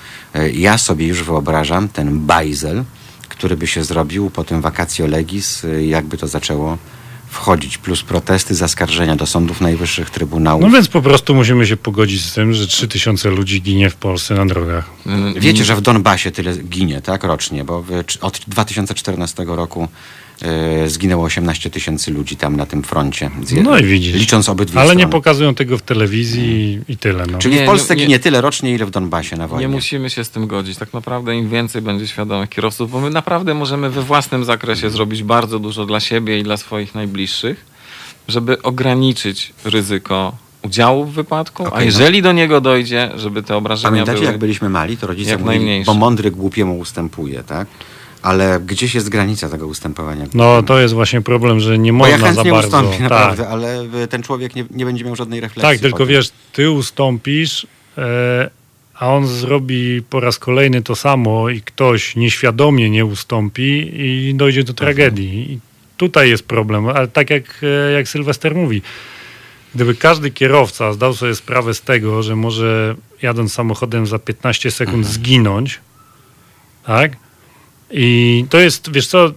ja sobie już wyobrażam ten bajzel, który by się zrobił po tym vacatio legis, jakby to zaczęło wchodzić, plus protesty, zaskarżenia do sądów najwyższych, trybunałów. No więc po prostu musimy się pogodzić z tym, że 3000 ludzi ginie w Polsce na drogach. Wiecie, że w Donbasie tyle ginie, tak, rocznie, bo od 2014 roku zginęło 18 tysięcy ludzi tam na tym froncie. No i widzisz. Licząc obydwie Ale nie strony. pokazują tego w telewizji i tyle. No. Czyli Nie, w Polsce nie- nie- ginie tyle rocznie, ile w Donbasie na wojnie. Nie musimy się z tym godzić. Tak naprawdę im więcej będzie świadomych kierowców, bo my naprawdę możemy we własnym zakresie zrobić bardzo dużo dla siebie i dla swoich najbliższych, żeby ograniczyć ryzyko udziału w wypadku, Okej, a no. jeżeli do niego dojdzie, żeby te obrażenia Pamiętacie, były... jak byliśmy mali, to rodzice jak mówili, najmniejsze. bo mądry głupiemu ustępuje, tak? Ale gdzieś jest granica tego ustępowania. no to jest właśnie problem, że nie Bo ja można za chętnie bardzo. ustąpię, tak. naprawdę, ale y, ten człowiek nie, nie będzie miał żadnej refleksji. tak, tylko potem. wiesz, ty ustąpisz, e, a on zrobi po raz kolejny to samo i ktoś nieświadomie nie ustąpi i dojdzie do tragedii. I tutaj jest problem, ale tak jak, e, jak Sylwester mówi, gdyby każdy kierowca zdał sobie sprawę z tego, że może jadąc samochodem za 15 sekund zginąć, tak? I to jest, wiesz co,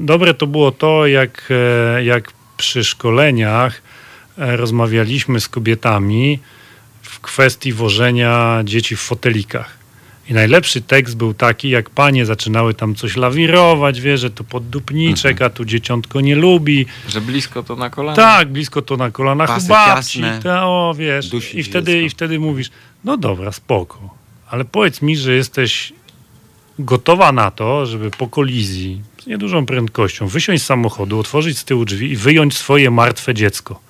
dobre to było to, jak, e, jak przy szkoleniach e, rozmawialiśmy z kobietami w kwestii wożenia dzieci w fotelikach. I najlepszy tekst był taki, jak panie zaczynały tam coś lawirować, wie, że to poddupniczek, a tu dzieciątko nie lubi. Że blisko to na kolana. Tak, blisko to na kolanach Pasy babci. Ta, o, wiesz. I wtedy, dziecko. I wtedy mówisz, no dobra, spoko. Ale powiedz mi, że jesteś gotowa na to, żeby po kolizji z niedużą prędkością wysiąść z samochodu, otworzyć z tyłu drzwi i wyjąć swoje martwe dziecko.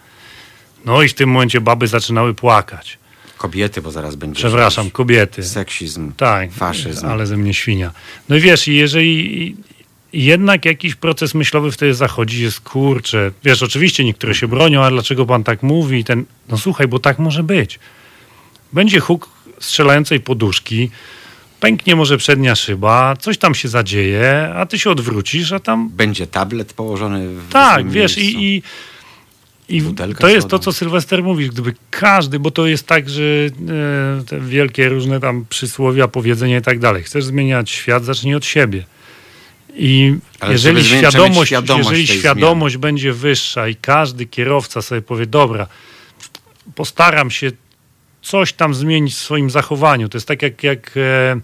No i w tym momencie baby zaczynały płakać. Kobiety, bo zaraz będzie... Przepraszam, kobiety. Seksizm, Tak, faszyzm. ale ze mnie świnia. No i wiesz, i jeżeli jednak jakiś proces myślowy wtedy zachodzi, jest kurczę. Wiesz, oczywiście niektóre się bronią, a dlaczego pan tak mówi? Ten, no słuchaj, bo tak może być. Będzie huk strzelającej poduszki, pęknie może przednia szyba, coś tam się zadzieje, a ty się odwrócisz, a tam Będzie tablet położony w tak, wiesz, miejscu. i, i, i Butelka to jest to, co Sylwester mówi, gdyby każdy, bo to jest tak, że e, te wielkie różne tam przysłowia, powiedzenia i tak dalej. Chcesz zmieniać świat, zacznij od siebie. I Ale jeżeli świadomość, świadomość jeżeli świadomość będzie wyższa i każdy kierowca sobie powie, dobra, postaram się coś tam zmienić w swoim zachowaniu. To jest tak jak, jak e,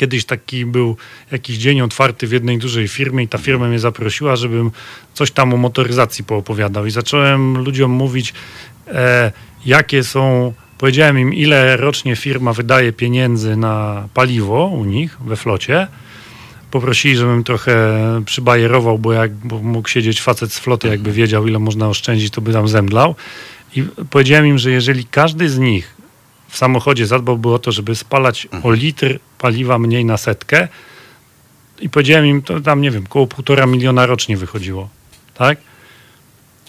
kiedyś taki był jakiś dzień otwarty w jednej dużej firmie i ta firma mnie zaprosiła, żebym coś tam o motoryzacji poopowiadał i zacząłem ludziom mówić, e, jakie są, powiedziałem im, ile rocznie firma wydaje pieniędzy na paliwo u nich we flocie. Poprosili, żebym trochę przybajerował, bo jak mógł siedzieć facet z floty, jakby wiedział, ile można oszczędzić, to by tam zemdlał. I powiedziałem im, że jeżeli każdy z nich w samochodzie zadbałby o to, żeby spalać o litr paliwa mniej na setkę i powiedziałem im, to tam nie wiem, około półtora miliona rocznie wychodziło, tak?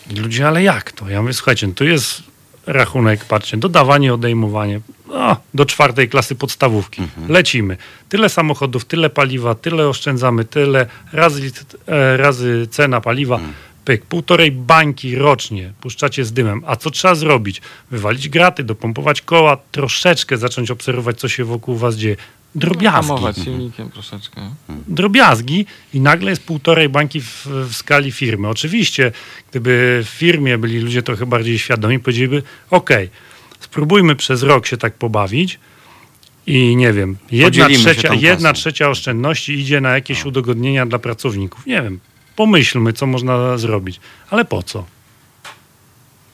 I ludzie, ale jak to? Ja mówię, słuchajcie, no tu jest rachunek, patrzcie, dodawanie, odejmowanie, no, do czwartej klasy podstawówki. Lecimy. Tyle samochodów, tyle paliwa, tyle oszczędzamy, tyle razy, e, razy cena paliwa. Pyk, półtorej bańki rocznie puszczacie z dymem. A co trzeba zrobić? Wywalić graty, dopompować koła, troszeczkę zacząć obserwować, co się wokół was dzieje. Drobiazgi Hamować silnikiem troszeczkę. drobiazgi i nagle jest półtorej bańki w, w skali firmy. Oczywiście, gdyby w firmie byli ludzie trochę bardziej świadomi, powiedzieliby, ok, spróbujmy przez rok się tak pobawić i nie wiem, jedna Podzielimy trzecia, jedna trzecia oszczędności idzie na jakieś udogodnienia dla pracowników. Nie wiem, pomyślmy, co można zrobić, ale po co?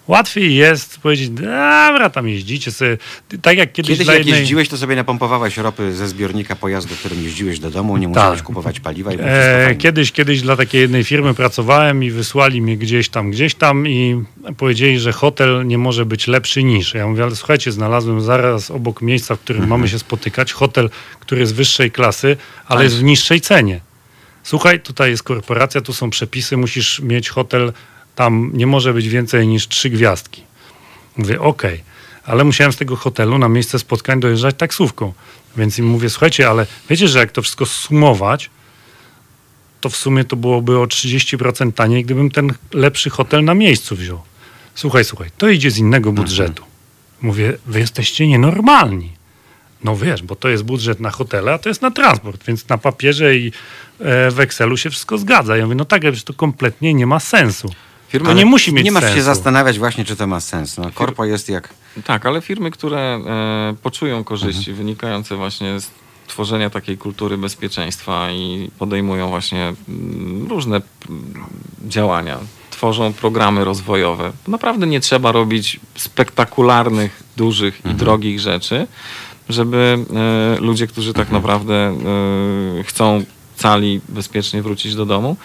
Łatwiej jest powiedzieć, dobra, tam jeździcie sobie, tak jak kiedyś, Kiedyś jak jednej... jeździłeś, to sobie napompowałeś ropy ze zbiornika pojazdu, którym jeździłeś do domu, nie musiałeś kupować paliwa i Tak. E, kiedyś, kiedyś dla takiej jednej firmy pracowałem i wysłali mnie gdzieś tam, gdzieś tam i powiedzieli, że hotel nie może być lepszy niż. Ja mówię, ale słuchajcie, znalazłem zaraz obok miejsca, w którym mamy się spotykać, hotel, który jest wyższej klasy, ale jest w niższej cenie. Słuchaj, tutaj jest korporacja, tu są przepisy, musisz mieć hotel, tam nie może być więcej niż trzy gwiazdki. Mówię, okej, ale musiałem z tego hotelu na miejsce spotkań dojeżdżać taksówką. Więc im mówię, słuchajcie, ale wiecie, że jak to wszystko sumować, to w sumie to byłoby o 30% taniej, gdybym ten lepszy hotel na miejscu wziął. Słuchaj, słuchaj, to idzie z innego budżetu. Mówię, wy jesteście nienormalni. No wiesz, bo to jest budżet na hotele, a to jest na transport, więc na papierze i e, w Excelu się wszystko zgadza. Ja mówię, no tak, ale to kompletnie nie ma sensu. Firmy, To nie musi mieć Nie masz sensu. się zastanawiać właśnie, czy to ma sens. No, korpo jest jak... Tak, ale firmy, które e, poczują korzyści wynikające właśnie z tworzenia takiej kultury bezpieczeństwa i podejmują właśnie mm, różne mm, działania, tworzą programy rozwojowe. Naprawdę nie trzeba robić spektakularnych, dużych i drogich rzeczy, żeby e, ludzie, którzy tak naprawdę e, chcą cali bezpiecznie wrócić do domu,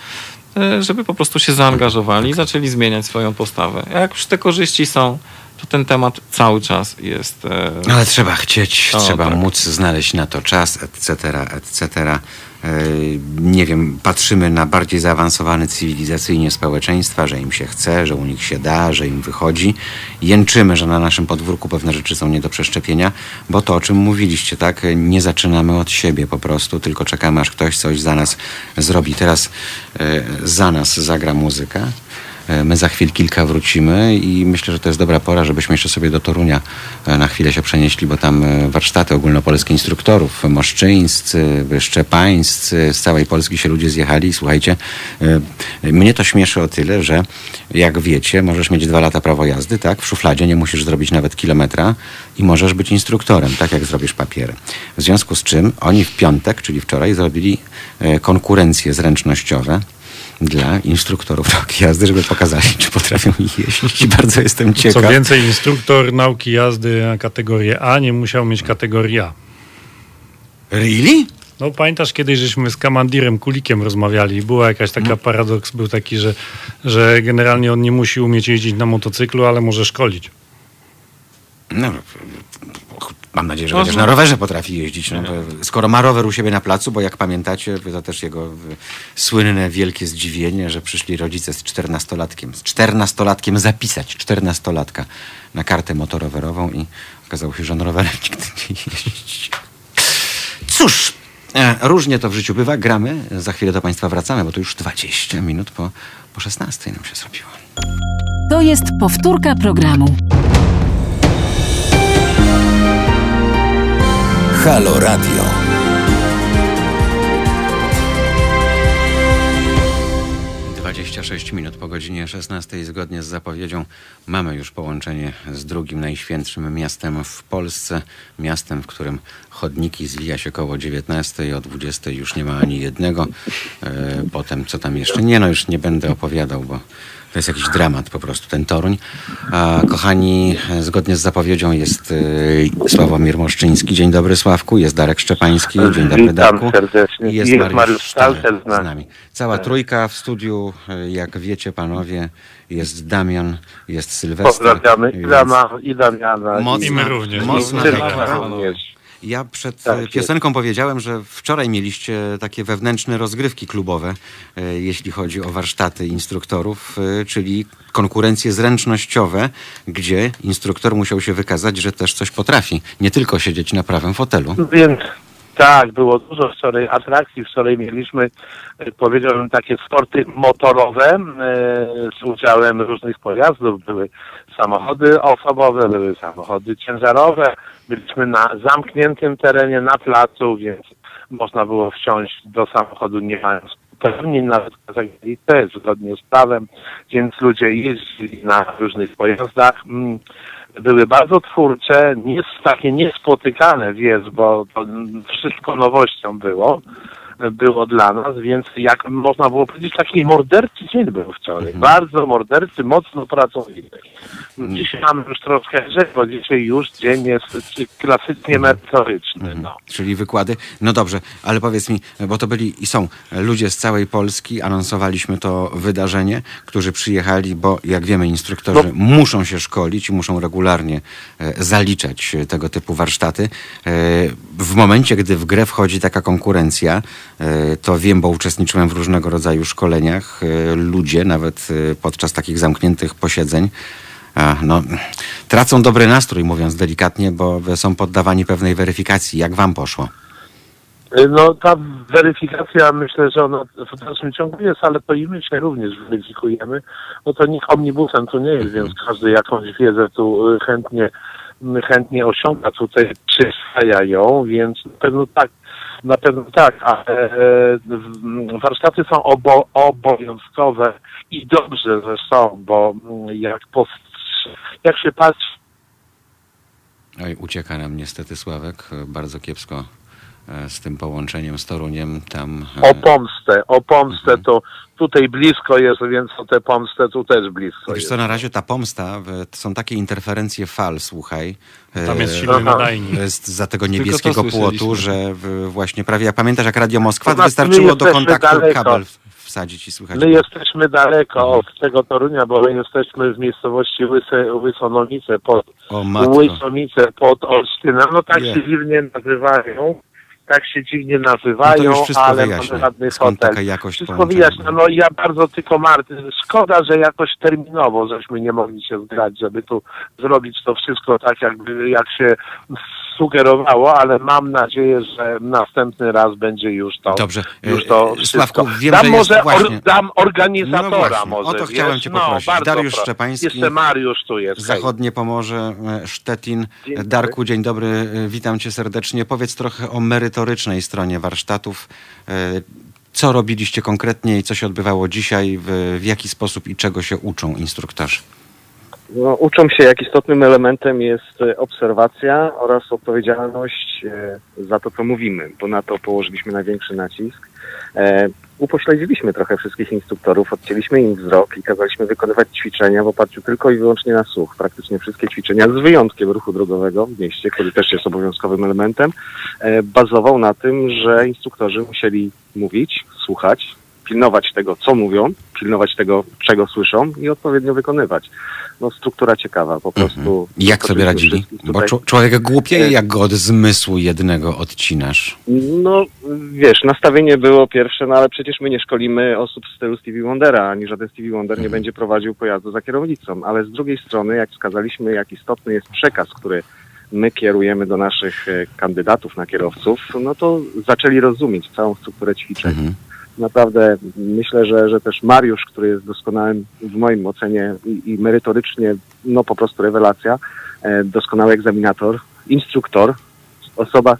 e, żeby po prostu się zaangażowali i zaczęli zmieniać swoją postawę. A jak już te korzyści są, to ten temat cały czas jest. e, Ale trzeba chcieć, O, trzeba tak. móc znaleźć na to czas, etc., etc. Yy, Nie wiem, patrzymy na bardziej zaawansowane cywilizacyjnie społeczeństwa, że im się chce, że u nich się da, że im wychodzi. Jęczymy, że na naszym podwórku pewne rzeczy są nie do przeszczepienia, bo to, o czym mówiliście, tak? Nie zaczynamy od siebie po prostu, tylko czekamy, aż ktoś coś za nas zrobi. Teraz yy, za nas zagra muzyka. E, My za chwil kilka wrócimy i myślę, że to jest dobra pora, żebyśmy jeszcze sobie do Torunia e, na chwilę się przenieśli, bo tam e, warsztaty ogólnopolskie instruktorów, moszczyńscy, szczepańscy, z całej Polski się ludzie zjechali. I Słuchajcie, mnie to śmieszy o tyle, że jak wiecie, możesz mieć dwa lata prawo jazdy, tak? W szufladzie nie musisz zrobić nawet kilometra i możesz być instruktorem, tak jak zrobisz papiery. W związku z czym oni w piątek, czyli wczoraj, zrobili konkurencje zręcznościowe dla instruktorów nauki jazdy, żeby pokazali, czy potrafią jeździć. I bardzo jestem Co ciekaw. więcej, instruktor nauki jazdy na kategorię A nie musiał mieć kategorii A. Really? No pamiętasz kiedyś, żeśmy z Kamandirem Kulikiem rozmawiali i była jakaś taka paradoks, był taki, że, że generalnie on nie musi umieć jeździć na motocyklu, ale może szkolić. No, mam nadzieję, że Można. chociaż na rowerze potrafi jeździć. No, skoro ma rower u siebie na placu, bo jak pamiętacie, to też jego słynne wielkie zdziwienie, że przyszli rodzice z czternastolatkiem, z czternastolatkiem zapisać czternastolatka na kartę motorowerową i okazało się, że on rowerem nigdy nie jeździ. Cóż, e, różnie to w życiu bywa. Gramy. Za chwilę do Państwa wracamy, bo to już 20 minut po, po 16 nam się zrobiło. To jest powtórka programu. Halo Radio. Dwa 26 minut po godzinie 16 zgodnie z zapowiedzią mamy już połączenie z drugim najświętszym miastem w Polsce. Miastem, w którym chodniki zwija się koło 19, o 20 już nie ma ani jednego. E, potem co tam jeszcze? Nie no, już nie będę opowiadał, bo to jest jakiś dramat po prostu, ten Toruń. A, kochani, zgodnie z zapowiedzią jest e, Sławomir Moszczyński. Dzień dobry Sławku, jest Darek Szczepański. Dzień dobry Witam Darku. serdecznie. I jest, Jest Mariusz, Mariusz Stalter z nami. Cała trójka w studiu, e, jak wiecie panowie, jest Damian, jest Sylwester. Pozdrawiamy i Dama, i Damiana. Mocna, I my również. Mocna również. Ja przed Tak, e, jest. piosenką powiedziałem, że wczoraj mieliście takie wewnętrzne rozgrywki klubowe, e, jeśli chodzi o warsztaty instruktorów, e, czyli konkurencje zręcznościowe, gdzie instruktor musiał się wykazać, że też coś potrafi. Nie tylko siedzieć na prawym fotelu. Więc tak, było dużo wczoraj atrakcji. Wczoraj mieliśmy, e, powiedziałbym, takie sporty motorowe z udziałem różnych pojazdów. Były samochody osobowe, były samochody ciężarowe. Byliśmy na zamkniętym terenie, na placu, więc można było wsiąść do samochodu nie mając uprawnień, nawet kazaglicę, zgodnie z prawem, więc ludzie jeździli na różnych pojazdach. Mm, były bardzo twórcze, nie, takie niespotykane, wiesz, bo to wszystko nowością było, było dla nas, więc jak można było powiedzieć, taki morderczy dzień był wczoraj. Bardzo morderczy, mocno pracowity. Dzisiaj mamy już troszkę lżej, bo dzisiaj już dzień jest klasycznie merytoryczny. No. Czyli wykłady. No dobrze, ale powiedz mi, bo to byli i są ludzie z całej Polski, anonsowaliśmy to wydarzenie, którzy przyjechali, bo jak wiemy, instruktorzy No. muszą się szkolić i muszą regularnie e, zaliczać tego typu warsztaty. E, w momencie, gdy w grę wchodzi taka konkurencja, to wiem, bo uczestniczyłem w różnego rodzaju szkoleniach, e, ludzie nawet e, podczas takich zamkniętych posiedzeń, no, tracą dobry nastrój, mówiąc delikatnie, bo są poddawani pewnej weryfikacji. Jak wam poszło? No ta weryfikacja myślę, że ona w dalszym ciągu jest, ale to i my się również weryfikujemy. No to nikt omnibusem tu nie jest, więc każdy jakąś wiedzę tu chętnie, chętnie osiąga, tutaj przyswaja ją, więc na pewno tak, na pewno tak, ale e, warsztaty są obo, obowiązkowe i dobrze, że są, bo mm, jak, jak się patrzy Oj, ucieka nam niestety Sławek, e, bardzo kiepsko z tym połączeniem z Toruniem. Tam e, o pomstę, o pomstę to tutaj blisko jest, więc o tę pomstę tu też blisko Wiesz jest. co, na razie ta pomsta, są takie interferencje fal, słuchaj. Tam jest E, silny nadajnik. Jest za tego niebieskiego płotu, że właśnie prawie, jak pamiętasz jak Radio Moskwa, To znaczy, wystarczyło do kontaktu daleko. kabel wsadzić i słychać. My jesteśmy daleko od tego Torunia, bo my jesteśmy w miejscowości Łyse, pod. Łysomice pod Olsztynem. No tak Nie. się dziwnie nazywają. Tak się dziwnie No to nazywają, wszystko ale wyjaśnia. żadny Skąd hotel. taka jakość Wszystko wyjaśnia. No ja bardzo tylko Marty, szkoda, że jakoś terminowo żeśmy nie mogli się zgrać, żeby tu zrobić to wszystko tak, jakby jak się sugerowało, ale mam nadzieję, że następny raz będzie już to. Dobrze. Już to E. Sławku, wiem, dam że jest może właśnie- or, dam organizatora No właśnie, może. o to wiesz? chciałem cię no, poprosić. bardzo Dariusz proszę. Szczepański. Jeszcze Mariusz tu jest. Zachodnie Pomorze, e, Szczecin. Dzień. Darku, dzień dobry, e, witam cię serdecznie. Powiedz trochę o merytorycznej stronie warsztatów. Co robiliście konkretnie i co się odbywało dzisiaj, w, w jaki sposób i czego się uczą instruktorzy? No, uczą się, jak istotnym elementem jest e, obserwacja oraz odpowiedzialność e, za to, co mówimy, bo na to położyliśmy największy nacisk. E, upośledziliśmy trochę wszystkich instruktorów, odcięliśmy im wzrok i kazaliśmy wykonywać ćwiczenia w oparciu tylko i wyłącznie na słuch. Praktycznie wszystkie ćwiczenia, z wyjątkiem ruchu drogowego w mieście, który też jest obowiązkowym elementem, bazował na tym, że instruktorzy musieli mówić, słuchać, pilnować tego, co mówią, pilnować tego, czego słyszą i odpowiednio wykonywać. No struktura ciekawa, po prostu. I Jak sobie radzili? Bo człowiek głupieje, jak go od zmysłu jednego odcinasz. No, wiesz, nastawienie było pierwsze, no ale przecież my nie szkolimy osób w stylu Stevie Wondera, ani żaden Stevie Wonder nie będzie prowadził pojazdu za kierownicą, ale z drugiej strony, jak wskazaliśmy, jak istotny jest przekaz, który my kierujemy do naszych e, kandydatów na kierowców, no to zaczęli rozumieć całą strukturę ćwiczeń. Mhm. Naprawdę myślę, że, że też Mariusz, który jest doskonałym w moim ocenie i, i merytorycznie, no po prostu rewelacja, e, doskonały egzaminator, instruktor, osoba,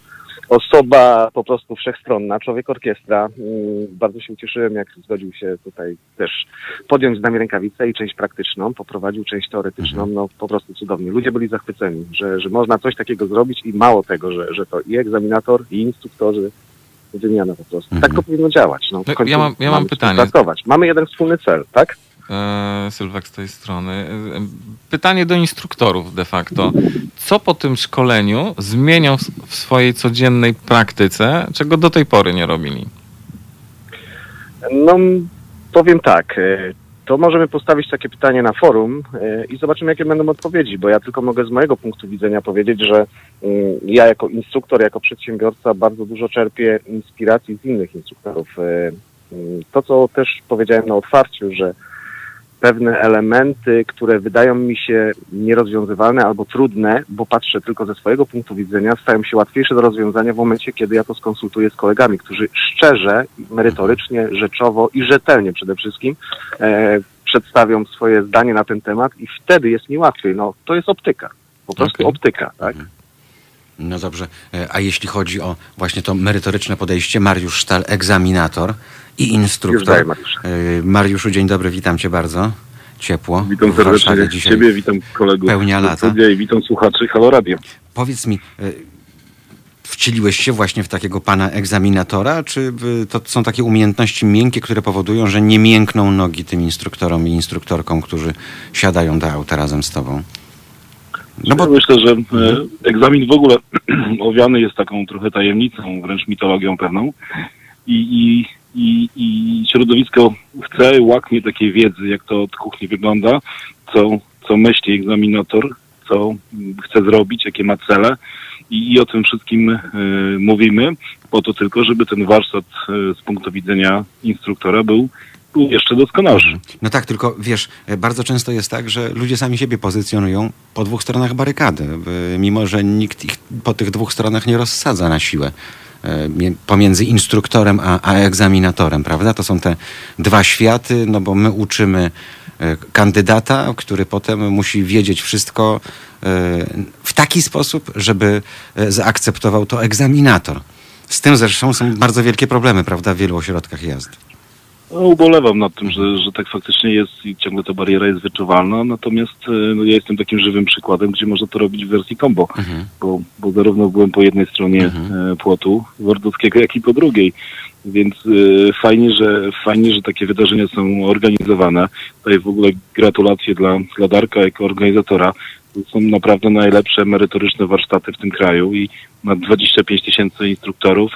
osoba po prostu wszechstronna, człowiek orkiestra. Mm, Bardzo się ucieszyłem, jak zgodził się tutaj też podjąć z nami rękawicę i część praktyczną, poprowadził część teoretyczną, no po prostu cudownie. Ludzie byli zachwyceni, że, że można coś takiego zrobić i mało tego, że, że to i egzaminator, i instruktorzy, wymiana po prostu. Tak to powinno działać. No, No, ja mam- ja mam pytanie. współpracować. Mamy jeden wspólny cel, tak? e, Sylwek z tej strony. E, Pytanie do instruktorów de facto. Co po tym szkoleniu zmienią w- w swojej codziennej praktyce, czego do tej pory nie robili? No, powiem tak. To możemy postawić takie pytanie na forum e, i zobaczymy, jakie będą odpowiedzi, bo ja tylko mogę z mojego punktu widzenia powiedzieć, że mm, ja jako instruktor, jako przedsiębiorca bardzo dużo czerpię inspiracji z innych instruktorów. E, mm, To, co też powiedziałem na otwarciu, że pewne elementy, które wydają mi się nierozwiązywalne albo trudne, bo patrzę tylko ze swojego punktu widzenia, stają się łatwiejsze do rozwiązania w momencie, kiedy ja to skonsultuję z kolegami, którzy szczerze, merytorycznie, rzeczowo i rzetelnie przede wszystkim e, przedstawią swoje zdanie na ten temat i wtedy jest mi łatwiej. No, to jest optyka. Po prostu Okej. optyka, tak? No dobrze. E, A jeśli chodzi o właśnie to merytoryczne podejście, Mariusz Sztal, egzaminator i instruktor. E, Mariuszu, dzień dobry, witam cię bardzo. Ciepło. Witam serdecznie dzisiaj. Ciebie, witam kolegów pełnia lata. i witam słuchaczy Halo Radio. Powiedz mi, e, wcieliłeś się właśnie w takiego pana egzaminatora, czy e, to są takie umiejętności miękkie, które powodują, że nie miękną nogi tym instruktorom i instruktorkom, którzy siadają do auta razem z tobą? No bo Ja myślę, że e, egzamin w ogóle owiany jest taką trochę tajemnicą, wręcz mitologią pewną i, i, i, i środowisko chce, łaknie takiej wiedzy, jak to od kuchni wygląda, co, co myśli egzaminator, co chce zrobić, jakie ma cele i, i o tym wszystkim e, mówimy, po to tylko, żeby ten warsztat e, z punktu widzenia instruktora był, jeszcze doskonalszy. No tak, tylko wiesz, e, bardzo często jest tak, że ludzie sami siebie pozycjonują po dwóch stronach barykady, mimo że nikt ich po tych dwóch stronach nie rozsadza na siłę. E, Pomiędzy instruktorem a, a egzaminatorem, prawda? To są te dwa światy, no bo my uczymy e, kandydata, który potem musi wiedzieć wszystko e, w taki sposób, żeby zaakceptował to egzaminator. Z tym zresztą są bardzo wielkie problemy, prawda, w wielu ośrodkach jazdy. No, ubolewam nad tym, że, że tak faktycznie jest i ciągle ta bariera jest wyczuwalna, natomiast e, no, ja jestem takim żywym przykładem, gdzie można to robić w wersji combo, Mhm. bo, bo zarówno byłem po jednej stronie Mhm. e, płotu Wordowskiego, jak i po drugiej. Więc e, fajnie, że fajnie, że takie wydarzenia są organizowane. Tutaj w ogóle gratulacje dla, dla Darka jako organizatora. To są naprawdę najlepsze merytoryczne warsztaty w tym kraju i na 25 tysięcy instruktorów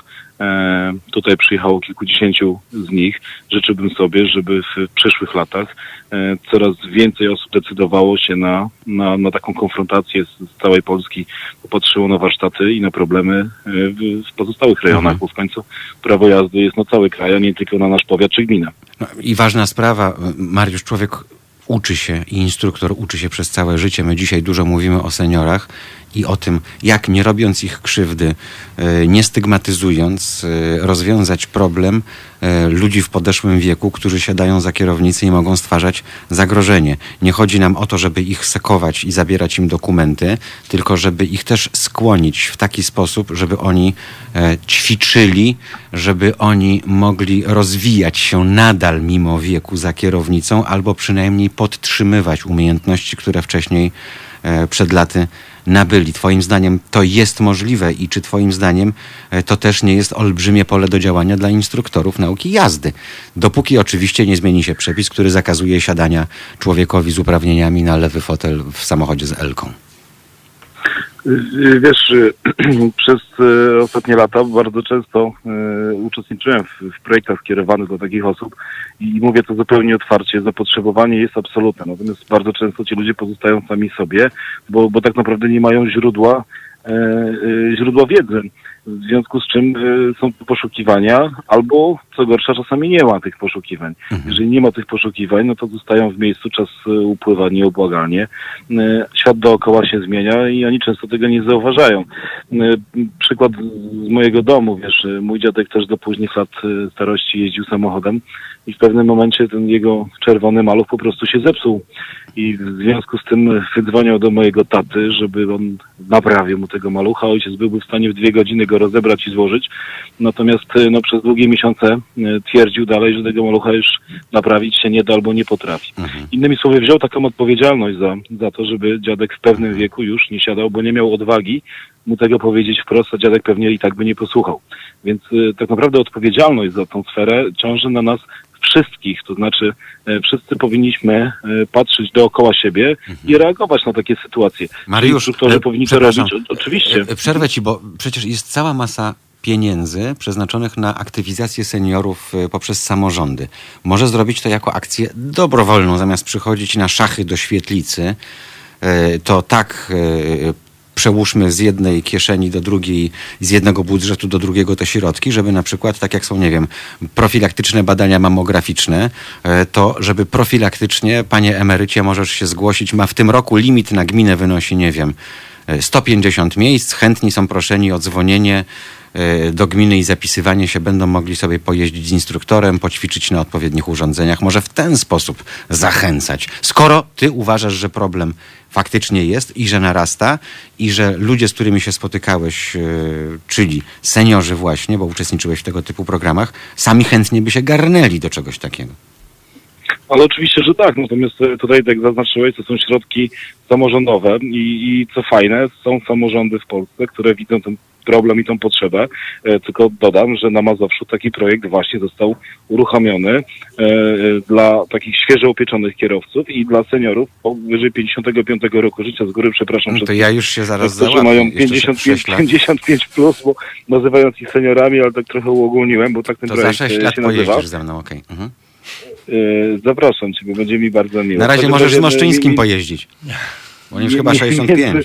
tutaj przyjechało kilkudziesięciu z nich. Życzyłbym sobie, żeby w przyszłych latach e, coraz więcej osób decydowało się na, na, na taką konfrontację z, z całej Polski, popatrzyło na warsztaty i na problemy e, w, w pozostałych rejonach, Mhm. bo w końcu prawo jazdy jest na cały kraj, a nie tylko na nasz powiat czy gminę. No, I ważna sprawa, Mariusz, człowiek uczy się i instruktor uczy się przez całe życie. My dzisiaj dużo mówimy o seniorach i o tym, jak nie robiąc ich krzywdy, e, nie stygmatyzując, e, rozwiązać problem ludzi w podeszłym wieku, którzy siadają za kierownicę i mogą stwarzać zagrożenie. Nie chodzi nam o to, żeby ich sekować i zabierać im dokumenty, tylko żeby ich też skłonić w taki sposób, żeby oni e, ćwiczyli, żeby oni mogli rozwijać się nadal mimo wieku za kierownicą, albo przynajmniej podtrzymywać umiejętności, które wcześniej e, przed laty nabyli. Twoim zdaniem to jest możliwe i czy twoim zdaniem e, to też nie jest olbrzymie pole do działania dla instruktorów nauki jazdy? Dopóki oczywiście nie zmieni się przepis, który zakazuje siadania człowiekowi z uprawnieniami na lewy fotel w samochodzie z Elką. Y, Wiesz, y, przez y, ostatnie lata bardzo często uczestniczyłem w, w projektach skierowanych do takich osób i mówię to zupełnie otwarcie, zapotrzebowanie jest absolutne, natomiast bardzo często ci ludzie pozostają sami sobie, bo, bo tak naprawdę nie mają źródła, e, e, źródła wiedzy. W związku z czym e, są poszukiwania, albo co gorsza, czasami nie ma tych poszukiwań. Jeżeli nie ma tych poszukiwań, no to zostają w miejscu, czas e, upływa nieubłagalnie. E, Świat dookoła się zmienia i oni często tego nie zauważają. Przykład z mojego domu, wiesz, mój dziadek też do późnych lat starości jeździł samochodem i w pewnym momencie ten jego czerwony maluch po prostu się zepsuł. I w związku z tym wydzwoniał do mojego taty, żeby on naprawił mu tego malucha. Ojciec byłby w stanie w dwie godziny go rozebrać i złożyć. Natomiast e, no, przez długie miesiące e, twierdził dalej, że tego malucha już naprawić się nie da albo nie potrafi. Innymi słowy, wziął taką odpowiedzialność za, za to, żeby dziadek w pewnym wieku już nie siadał, bo nie miał odwagi mu tego powiedzieć wprost, a dziadek pewnie i tak by nie posłuchał. Więc e, tak naprawdę odpowiedzialność za tą sferę ciąży na nas wszystkich, to znaczy e, wszyscy powinniśmy e, patrzeć dookoła siebie i reagować na takie sytuacje. Mariusz, Instruktorzy e, powinni to robić, o- oczywiście. E, Przerwę ci, bo przecież jest cała masa pieniędzy przeznaczonych na aktywizację seniorów poprzez samorządy. Może zrobić to jako akcję dobrowolną, zamiast przychodzić na szachy do świetlicy, to tak przełóżmy z jednej kieszeni do drugiej, z jednego budżetu do drugiego te środki, żeby na przykład, tak jak są, nie wiem, profilaktyczne badania mamograficzne, e, to żeby profilaktycznie, panie emerycie, możesz się zgłosić, ma w tym roku limit na gminę wynosi, nie wiem, e, 150 miejsc, chętni są proszeni o dzwonienie e, do gminy i zapisywanie się, będą mogli sobie pojeździć z instruktorem, poćwiczyć na odpowiednich urządzeniach. Może w ten sposób zachęcać. Skoro ty uważasz, że problem faktycznie jest i że narasta i że ludzie, z którymi się spotykałeś, e, czyli seniorzy właśnie, bo uczestniczyłeś w tego typu programach, sami chętnie by się garnęli do czegoś takiego. Ale oczywiście, że tak. Natomiast e, tutaj, tak jak zaznaczyłeś, to są środki samorządowe i, i co fajne, są samorządy w Polsce, które widzą ten problem i tą potrzebę. E, tylko dodam, że na Mazowszu taki projekt właśnie został uruchomiony e, dla takich świeżo upieczonych kierowców i dla seniorów powyżej 55 roku życia. Z góry przepraszam. No to ja już się zaraz załatwię. mają Jeszcze 55, 6 lat. 55 plus, bo nazywając ich seniorami, ale tak trochę uogólniłem, bo tak ten To za projekt 6 e, lat się nazywa. ze mną, okej. Mhm. E, Zapraszam Cię, bo będzie mi bardzo miło. Na razie możesz z Moszczyńskim mi- pojeździć. Bo on już chyba mi- 65.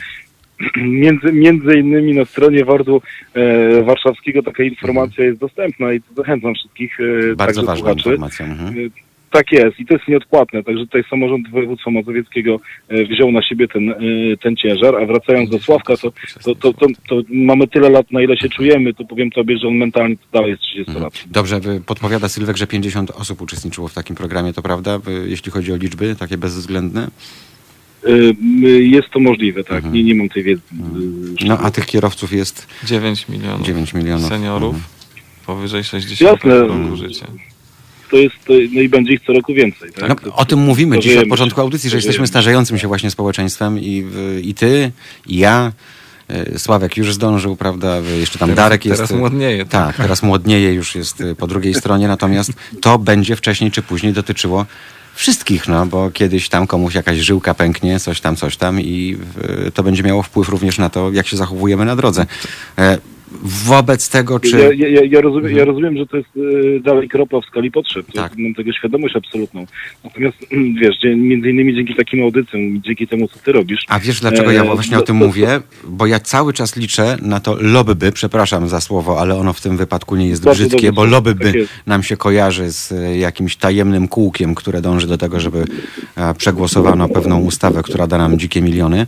Między, między, innymi na stronie Wordu e, Warszawskiego taka informacja jest dostępna i zachęcam wszystkich e, Bardzo ważna słuchaczy. informacja. Mhm. Tak jest i to jest nieodpłatne, także tutaj samorząd województwa mazowieckiego e, wziął na siebie ten, e, ten ciężar, a wracając do Sławka, to, to, to, to, mamy tyle lat, na ile się czujemy, to powiem Tobie, że on mentalnie to dalej jest 30 lat. Dobrze, podpowiada Sylwek, że 50 osób uczestniczyło w takim programie, to prawda? Jeśli chodzi o liczby takie bezwzględne? E, Jest to możliwe, tak, nie, nie mam tej wiedzy. e, No a tych kierowców jest 9 milionów 9 milionów. seniorów Mhm. powyżej 60 Jasne. roku życia. To jest, to, no i będzie ich co roku więcej. Tak? No, To- o tym mówimy dziś od wiemy. początku audycji, że jesteśmy starzejącym się właśnie społeczeństwem i, i ty, i ja. y, Sławek już zdążył, prawda? y, Jeszcze tam Teraz- Darek jest. teraz y, młodnieje, Tak, teraz młodnieje, już jest y, po drugiej stronie, natomiast to będzie wcześniej czy później dotyczyło wszystkich, no bo kiedyś tam komuś jakaś żyłka pęknie, coś tam, coś tam i y, to będzie miało wpływ również na to, jak się zachowujemy na drodze. Wobec tego, czy... Ja, ja, ja, rozumiem, ja rozumiem, że to jest e, dalej kropla w skali potrzeb. Tak. Mam tego świadomość absolutną. Natomiast wiesz, dzie- między innymi dzięki takim audycjom, dzięki temu, co ty robisz. A wiesz dlaczego ja e, właśnie o tym to- mówię? Bo ja cały czas liczę na to lobby, przepraszam za słowo, ale ono w tym wypadku nie jest Bardzo brzydkie, bo lobby tak nam się kojarzy z e, jakimś tajemnym kółkiem, które dąży do tego, żeby e, przegłosowano pewną ustawę, która da nam dzikie miliony.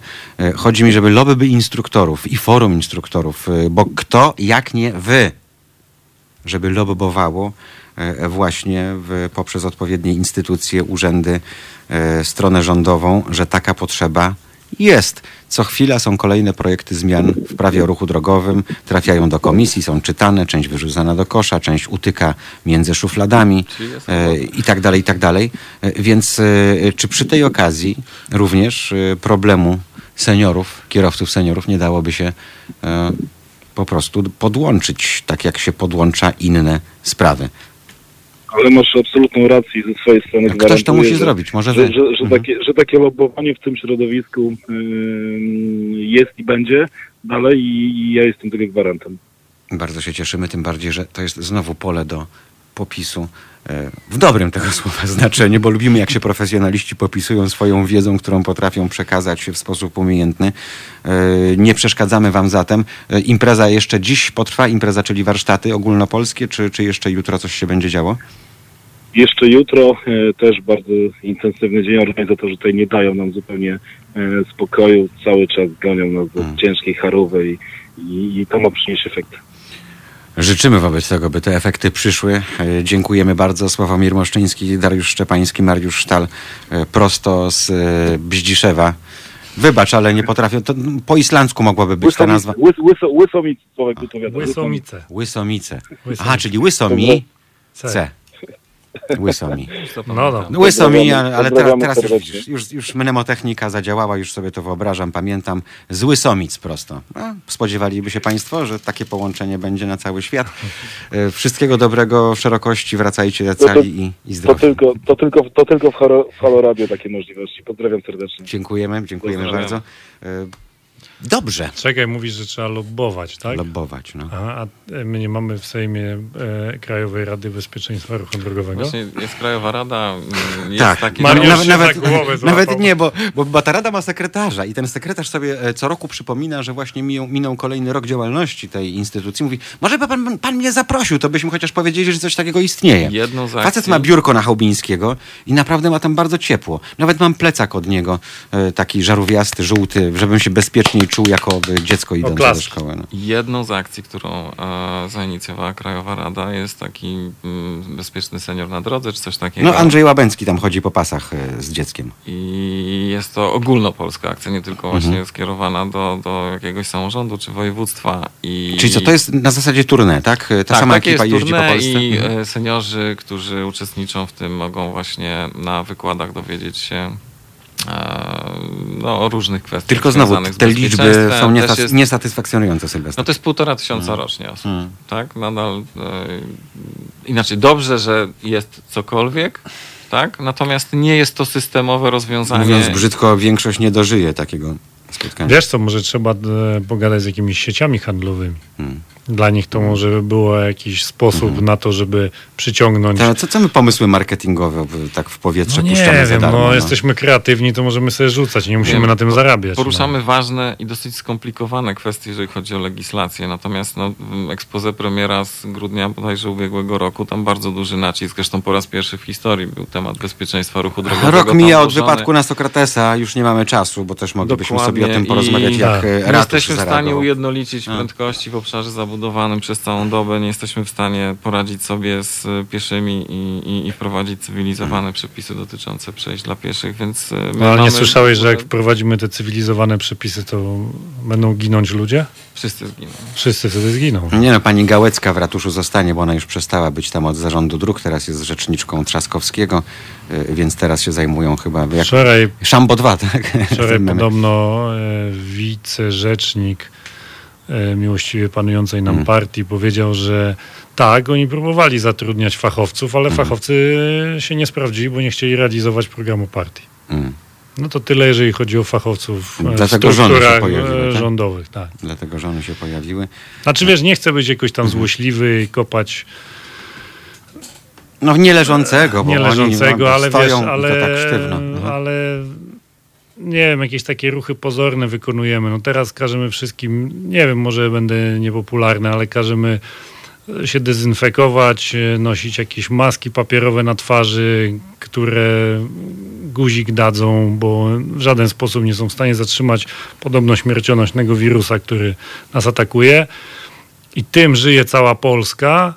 Chodzi mi, żeby lobby instruktorów i forum instruktorów, bo kto jak nie wy, żeby lobbowało e, właśnie w, poprzez odpowiednie instytucje, urzędy, e, stronę rządową, że taka potrzeba jest. Co chwila są kolejne projekty zmian w prawie o ruchu drogowym, trafiają do komisji, są czytane, część wyrzucana do kosza, część utyka między szufladami e, i tak dalej, i tak dalej. E, Więc e, czy przy tej okazji również e, problemu seniorów, kierowców seniorów nie dałoby się e, prostu podłączyć, tak jak się podłącza inne sprawy. Ale masz absolutną rację ze swojej strony. Ktoś to musi że, zrobić, może Że, że, że, Mhm. takie, że takie lobbowanie w tym środowisku ym, jest i będzie dalej i, i ja jestem tego gwarantem. Bardzo się cieszymy, tym bardziej, że to jest znowu pole do popisu. e, W dobrym tego słowa znaczeniu, bo lubimy, jak się profesjonaliści popisują swoją wiedzą, którą potrafią przekazać w sposób umiejętny. E, Nie przeszkadzamy Wam zatem. E, Impreza jeszcze dziś potrwa, impreza, czyli warsztaty ogólnopolskie, czy, czy jeszcze jutro coś się będzie działo? Jeszcze jutro też bardzo intensywny dzień. Organizatorzy tutaj nie dają nam zupełnie spokoju. Cały czas gonią nas do Mm. ciężkiej charówy i, i, i to ma przynieść efekt. Życzymy wobec tego, by te efekty przyszły. E, Dziękujemy bardzo. Sławomir Moszczyński, Dariusz Szczepański, Mariusz Sztal, e, prosto z e, Bździszewa. Wybacz, ale nie potrafię. To mm, po islandzku mogłaby być ta nazwa. Łys, łyso, łysomic, Słowek wypowiada. Łysomice. Łysomice. Łysomice. Aha, czyli łysomi C. C. Łysomi. No, no. Łysomi, Pozdrawiamy- ale ale teraz, teraz już widzisz, już, już mnemotechnika zadziałała, już sobie to wyobrażam, pamiętam. Z Łysomic prosto. No, spodziewaliby się Państwo, że takie połączenie będzie na cały świat. E, Wszystkiego dobrego, szerokości, wracajcie to- cali i, i To zdrowi. tylko, to tylko, to tylko w, Halo, w Halo Radio takie możliwości. Pozdrawiam serdecznie. Dziękujemy, dziękujemy Pozdrawiam. bardzo. E, Dobrze. Czekaj, mówisz, że trzeba lobbować, tak? Lobbować, no. Aha, a my nie mamy w Sejmie e, Krajowej Rady Bezpieczeństwa Ruchu Drogowego? Właśnie jest Krajowa Rada, mm, jest tak, taki... Mariusz nawet, się nawet, nie, bo, bo, bo ta rada ma sekretarza i ten sekretarz sobie e, co roku przypomina, że właśnie minął, minął kolejny rok działalności tej instytucji. Mówi, może by pan, pan mnie zaprosił, to byśmy chociaż powiedzieli, że coś takiego istnieje. Jedną z Facet ma biurko na Chałubińskiego i naprawdę ma tam bardzo ciepło. Nawet mam plecak od niego, e, taki żarówiasty, żółty, żebym się bezpieczniej czuł jako e, dziecko idące do szkoły. No. Jedną z akcji, którą e, zainicjowała Krajowa Rada jest taki mm, bezpieczny senior na drodze, czy coś takiego. no Andrzej Łabęcki tam chodzi po pasach e, z dzieckiem. I jest to ogólnopolska akcja, nie tylko właśnie Mhm. skierowana do, do jakiegoś samorządu czy województwa. I... Czyli co, to jest na zasadzie tournée, tak? Ta tak, sama ekipa jest jeździ po Polsce? i Mhm. e, seniorzy, którzy uczestniczą w tym mogą właśnie na wykładach dowiedzieć się e, no, o różnych kwestiach Tylko znowu, te liczby są niesat- jest- niesatysfakcjonujące, Sylwester. No to jest półtora tysiąca rocznie osób, Mm. tak? Nadal, e, inaczej, dobrze, że jest cokolwiek, tak? Natomiast nie jest to systemowe rozwiązanie. Mówiąc brzydko, większość nie dożyje takiego spotkania. Wiesz co, może trzeba e, pogadać z jakimiś sieciami handlowymi. Hmm. Dla nich to może by było jakiś sposób na to, żeby przyciągnąć... To, co, co my pomysły marketingowe w- tak w powietrze No nie puszczamy za wiem, darmo? no, jesteśmy kreatywni, to możemy sobie rzucać, nie musimy Wiem, na tym po- zarabiać. Poruszamy no. ważne i dosyć skomplikowane kwestie, jeżeli chodzi o legislację. Natomiast no, expose premiera z grudnia bodajże ubiegłego roku, tam bardzo duży nacisk, zresztą po raz pierwszy w historii był temat bezpieczeństwa ruchu drogowego. Rok mija od wypadku na Sokratesa, już nie mamy czasu, bo też moglibyśmy Dokładnie. sobie o tym I- porozmawiać, jak Tak. Nie jesteśmy w stanie ujednolicić prędkości w obszarze zabudowanym przez całą dobę. Nie jesteśmy w stanie poradzić sobie z e, pieszymi i, i, i wprowadzić cywilizowane przepisy dotyczące przejść dla pieszych, więc e, No, ale nie słyszałeś, że jak wprowadzimy te cywilizowane przepisy, to będą ginąć ludzie? Wszyscy zginą. Wszyscy wtedy zginą. Nie no, pani Gałecka w ratuszu zostanie, bo ona już przestała być tam od zarządu dróg, teraz jest rzeczniczką Trzaskowskiego, e, więc teraz się zajmują chyba jak Wczoraj, Szambo 2, tak? wczoraj podobno wicerzecznik miłościwie panującej nam Mm. partii powiedział, że tak, oni próbowali zatrudniać fachowców, ale Mhm. fachowcy się nie sprawdzili, bo nie chcieli realizować programu partii. Mm. No to tyle, jeżeli chodzi o fachowców e, w Dlatego się strukturach pojawiły, e, tak? rządowych. Tak. Dlatego żony się pojawiły. Znaczy wiesz, nie chcę być jakoś tam Mhm. złośliwy i kopać No nie leżącego, bo nie leżącego, oni no, ale stoją wiesz, ale, tak sztywno. Mhm. ale nie wiem, jakieś takie ruchy pozorne wykonujemy. No teraz każemy wszystkim, nie wiem, może będę niepopularny, ale każemy się dezynfekować, e, nosić jakieś maski papierowe na twarzy, które guzik dadzą, bo w żaden sposób nie są w stanie zatrzymać podobno śmiercionośnego wirusa, który nas atakuje. I tym żyje cała Polska.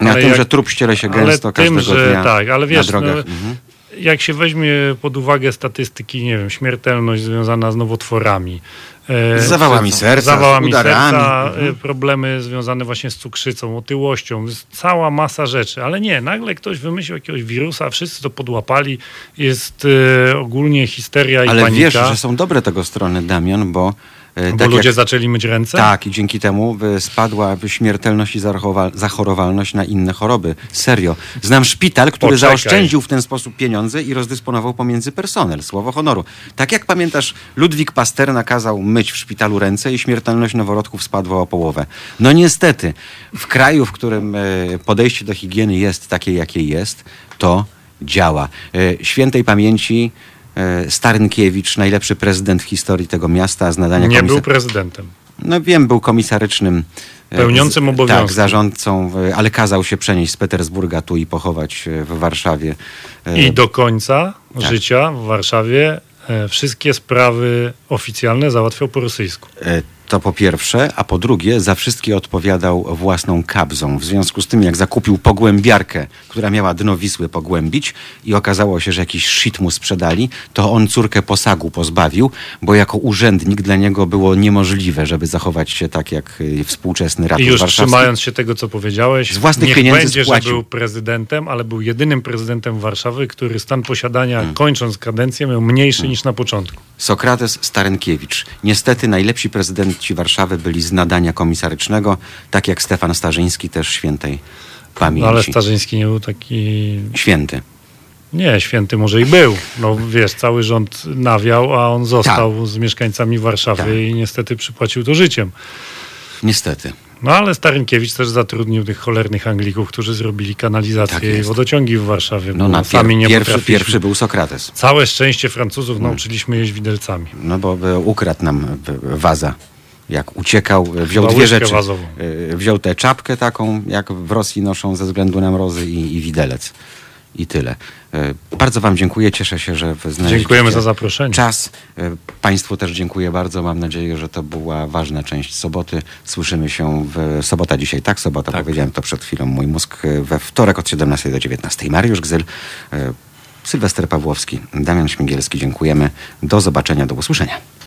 Na ale tym, jak- że trup ściele się ale gęsto tym, każdego że dnia tak, ale wiesz, na drogach. no, Mhm. Jak się weźmie pod uwagę statystyki, nie wiem, śmiertelność związana z nowotworami. e, Z zawałami serca, zawałami z udarami. serca, Mhm. problemy związane właśnie z cukrzycą, otyłością, cała masa rzeczy, ale nie, nagle ktoś wymyślił jakiegoś wirusa, wszyscy to podłapali, jest e, ogólnie histeria i Ale panika, wiesz, że są dobre tego strony, Damian, bo, bo tak ludzie jak, zaczęli myć ręce. tak i dzięki temu e, spadła śmiertelność i zachorowalność na inne choroby. Serio. Znam szpital, który Poczekaj. zaoszczędził w ten sposób pieniądze i rozdysponował pomiędzy personel. Słowo honoru. Tak jak pamiętasz, Ludwik Pasteur nakazał myć w szpitalu ręce i śmiertelność noworodków spadła o połowę. No niestety, w kraju, w którym e, podejście do higieny jest takie, jakie jest, to działa. E, Świętej pamięci e, Starynkiewicz, najlepszy prezydent w historii tego miasta z nadania Nie komisa- był prezydentem. no wiem, był komisarycznym. e, Pełniącym z- obowiązki. Tak, zarządcą, e, ale kazał się przenieść z Petersburga tu i pochować e, w Warszawie. E, I do końca tak. życia w Warszawie e, wszystkie sprawy oficjalne załatwiał po rosyjsku. To po pierwsze, a po drugie, za wszystkie odpowiadał własną kabzą. W związku z tym, jak zakupił pogłębiarkę, która miała dno Wisły pogłębić i okazało się, że jakiś shit mu sprzedali, to on córkę posagu pozbawił, bo jako urzędnik dla niego było niemożliwe, żeby zachować się tak jak e, współczesny I ratusz już warszawski. trzymając się tego, co powiedziałeś, Z własnych niech pieniędzy będzie, że spłacił. był prezydentem, ale był jedynym prezydentem Warszawy, który stan posiadania, Hmm. kończąc kadencję, miał mniejszy niż na początku. Sokrates Starynkiewicz. Niestety najlepsi prezydenci Warszawy byli z nadania komisarycznego, tak jak Stefan Starzyński też świętej No, pamięci. ale Starzyński nie był taki... Święty. Nie, święty może i był. No wiesz, cały rząd nawiał, a on został z mieszkańcami Warszawy Tak. i niestety przypłacił to życiem. Niestety. No ale Starynkiewicz też zatrudnił tych cholernych Anglików, którzy zrobili Tak kanalizację i jest. wodociągi w Warszawie. No na sami nie pierwszy, pierwszy był Sokrates. Całe szczęście Francuzów Hmm. nauczyliśmy jeść widelcami. No bo ukradł nam waza. Jak uciekał, e, wziął dwie rzeczy. wazową. E, Wziął tę czapkę taką, jak w Rosji noszą ze względu na mrozy i, i widelec. I tyle. E, Bardzo Wam dziękuję. Cieszę się, że znaleźliście Dziękujemy za zaproszenie. czas. E, Państwu też dziękuję bardzo. Mam nadzieję, że to była ważna część soboty. Słyszymy się w sobota dzisiaj. Tak, sobota. Tak. Powiedziałem to przed chwilą. Mój mózg e, we wtorek od 17 do 19. Mariusz Gzyl, e, Sylwester Pawłowski, Damian Śmigielski. Dziękujemy. Do zobaczenia, do usłyszenia.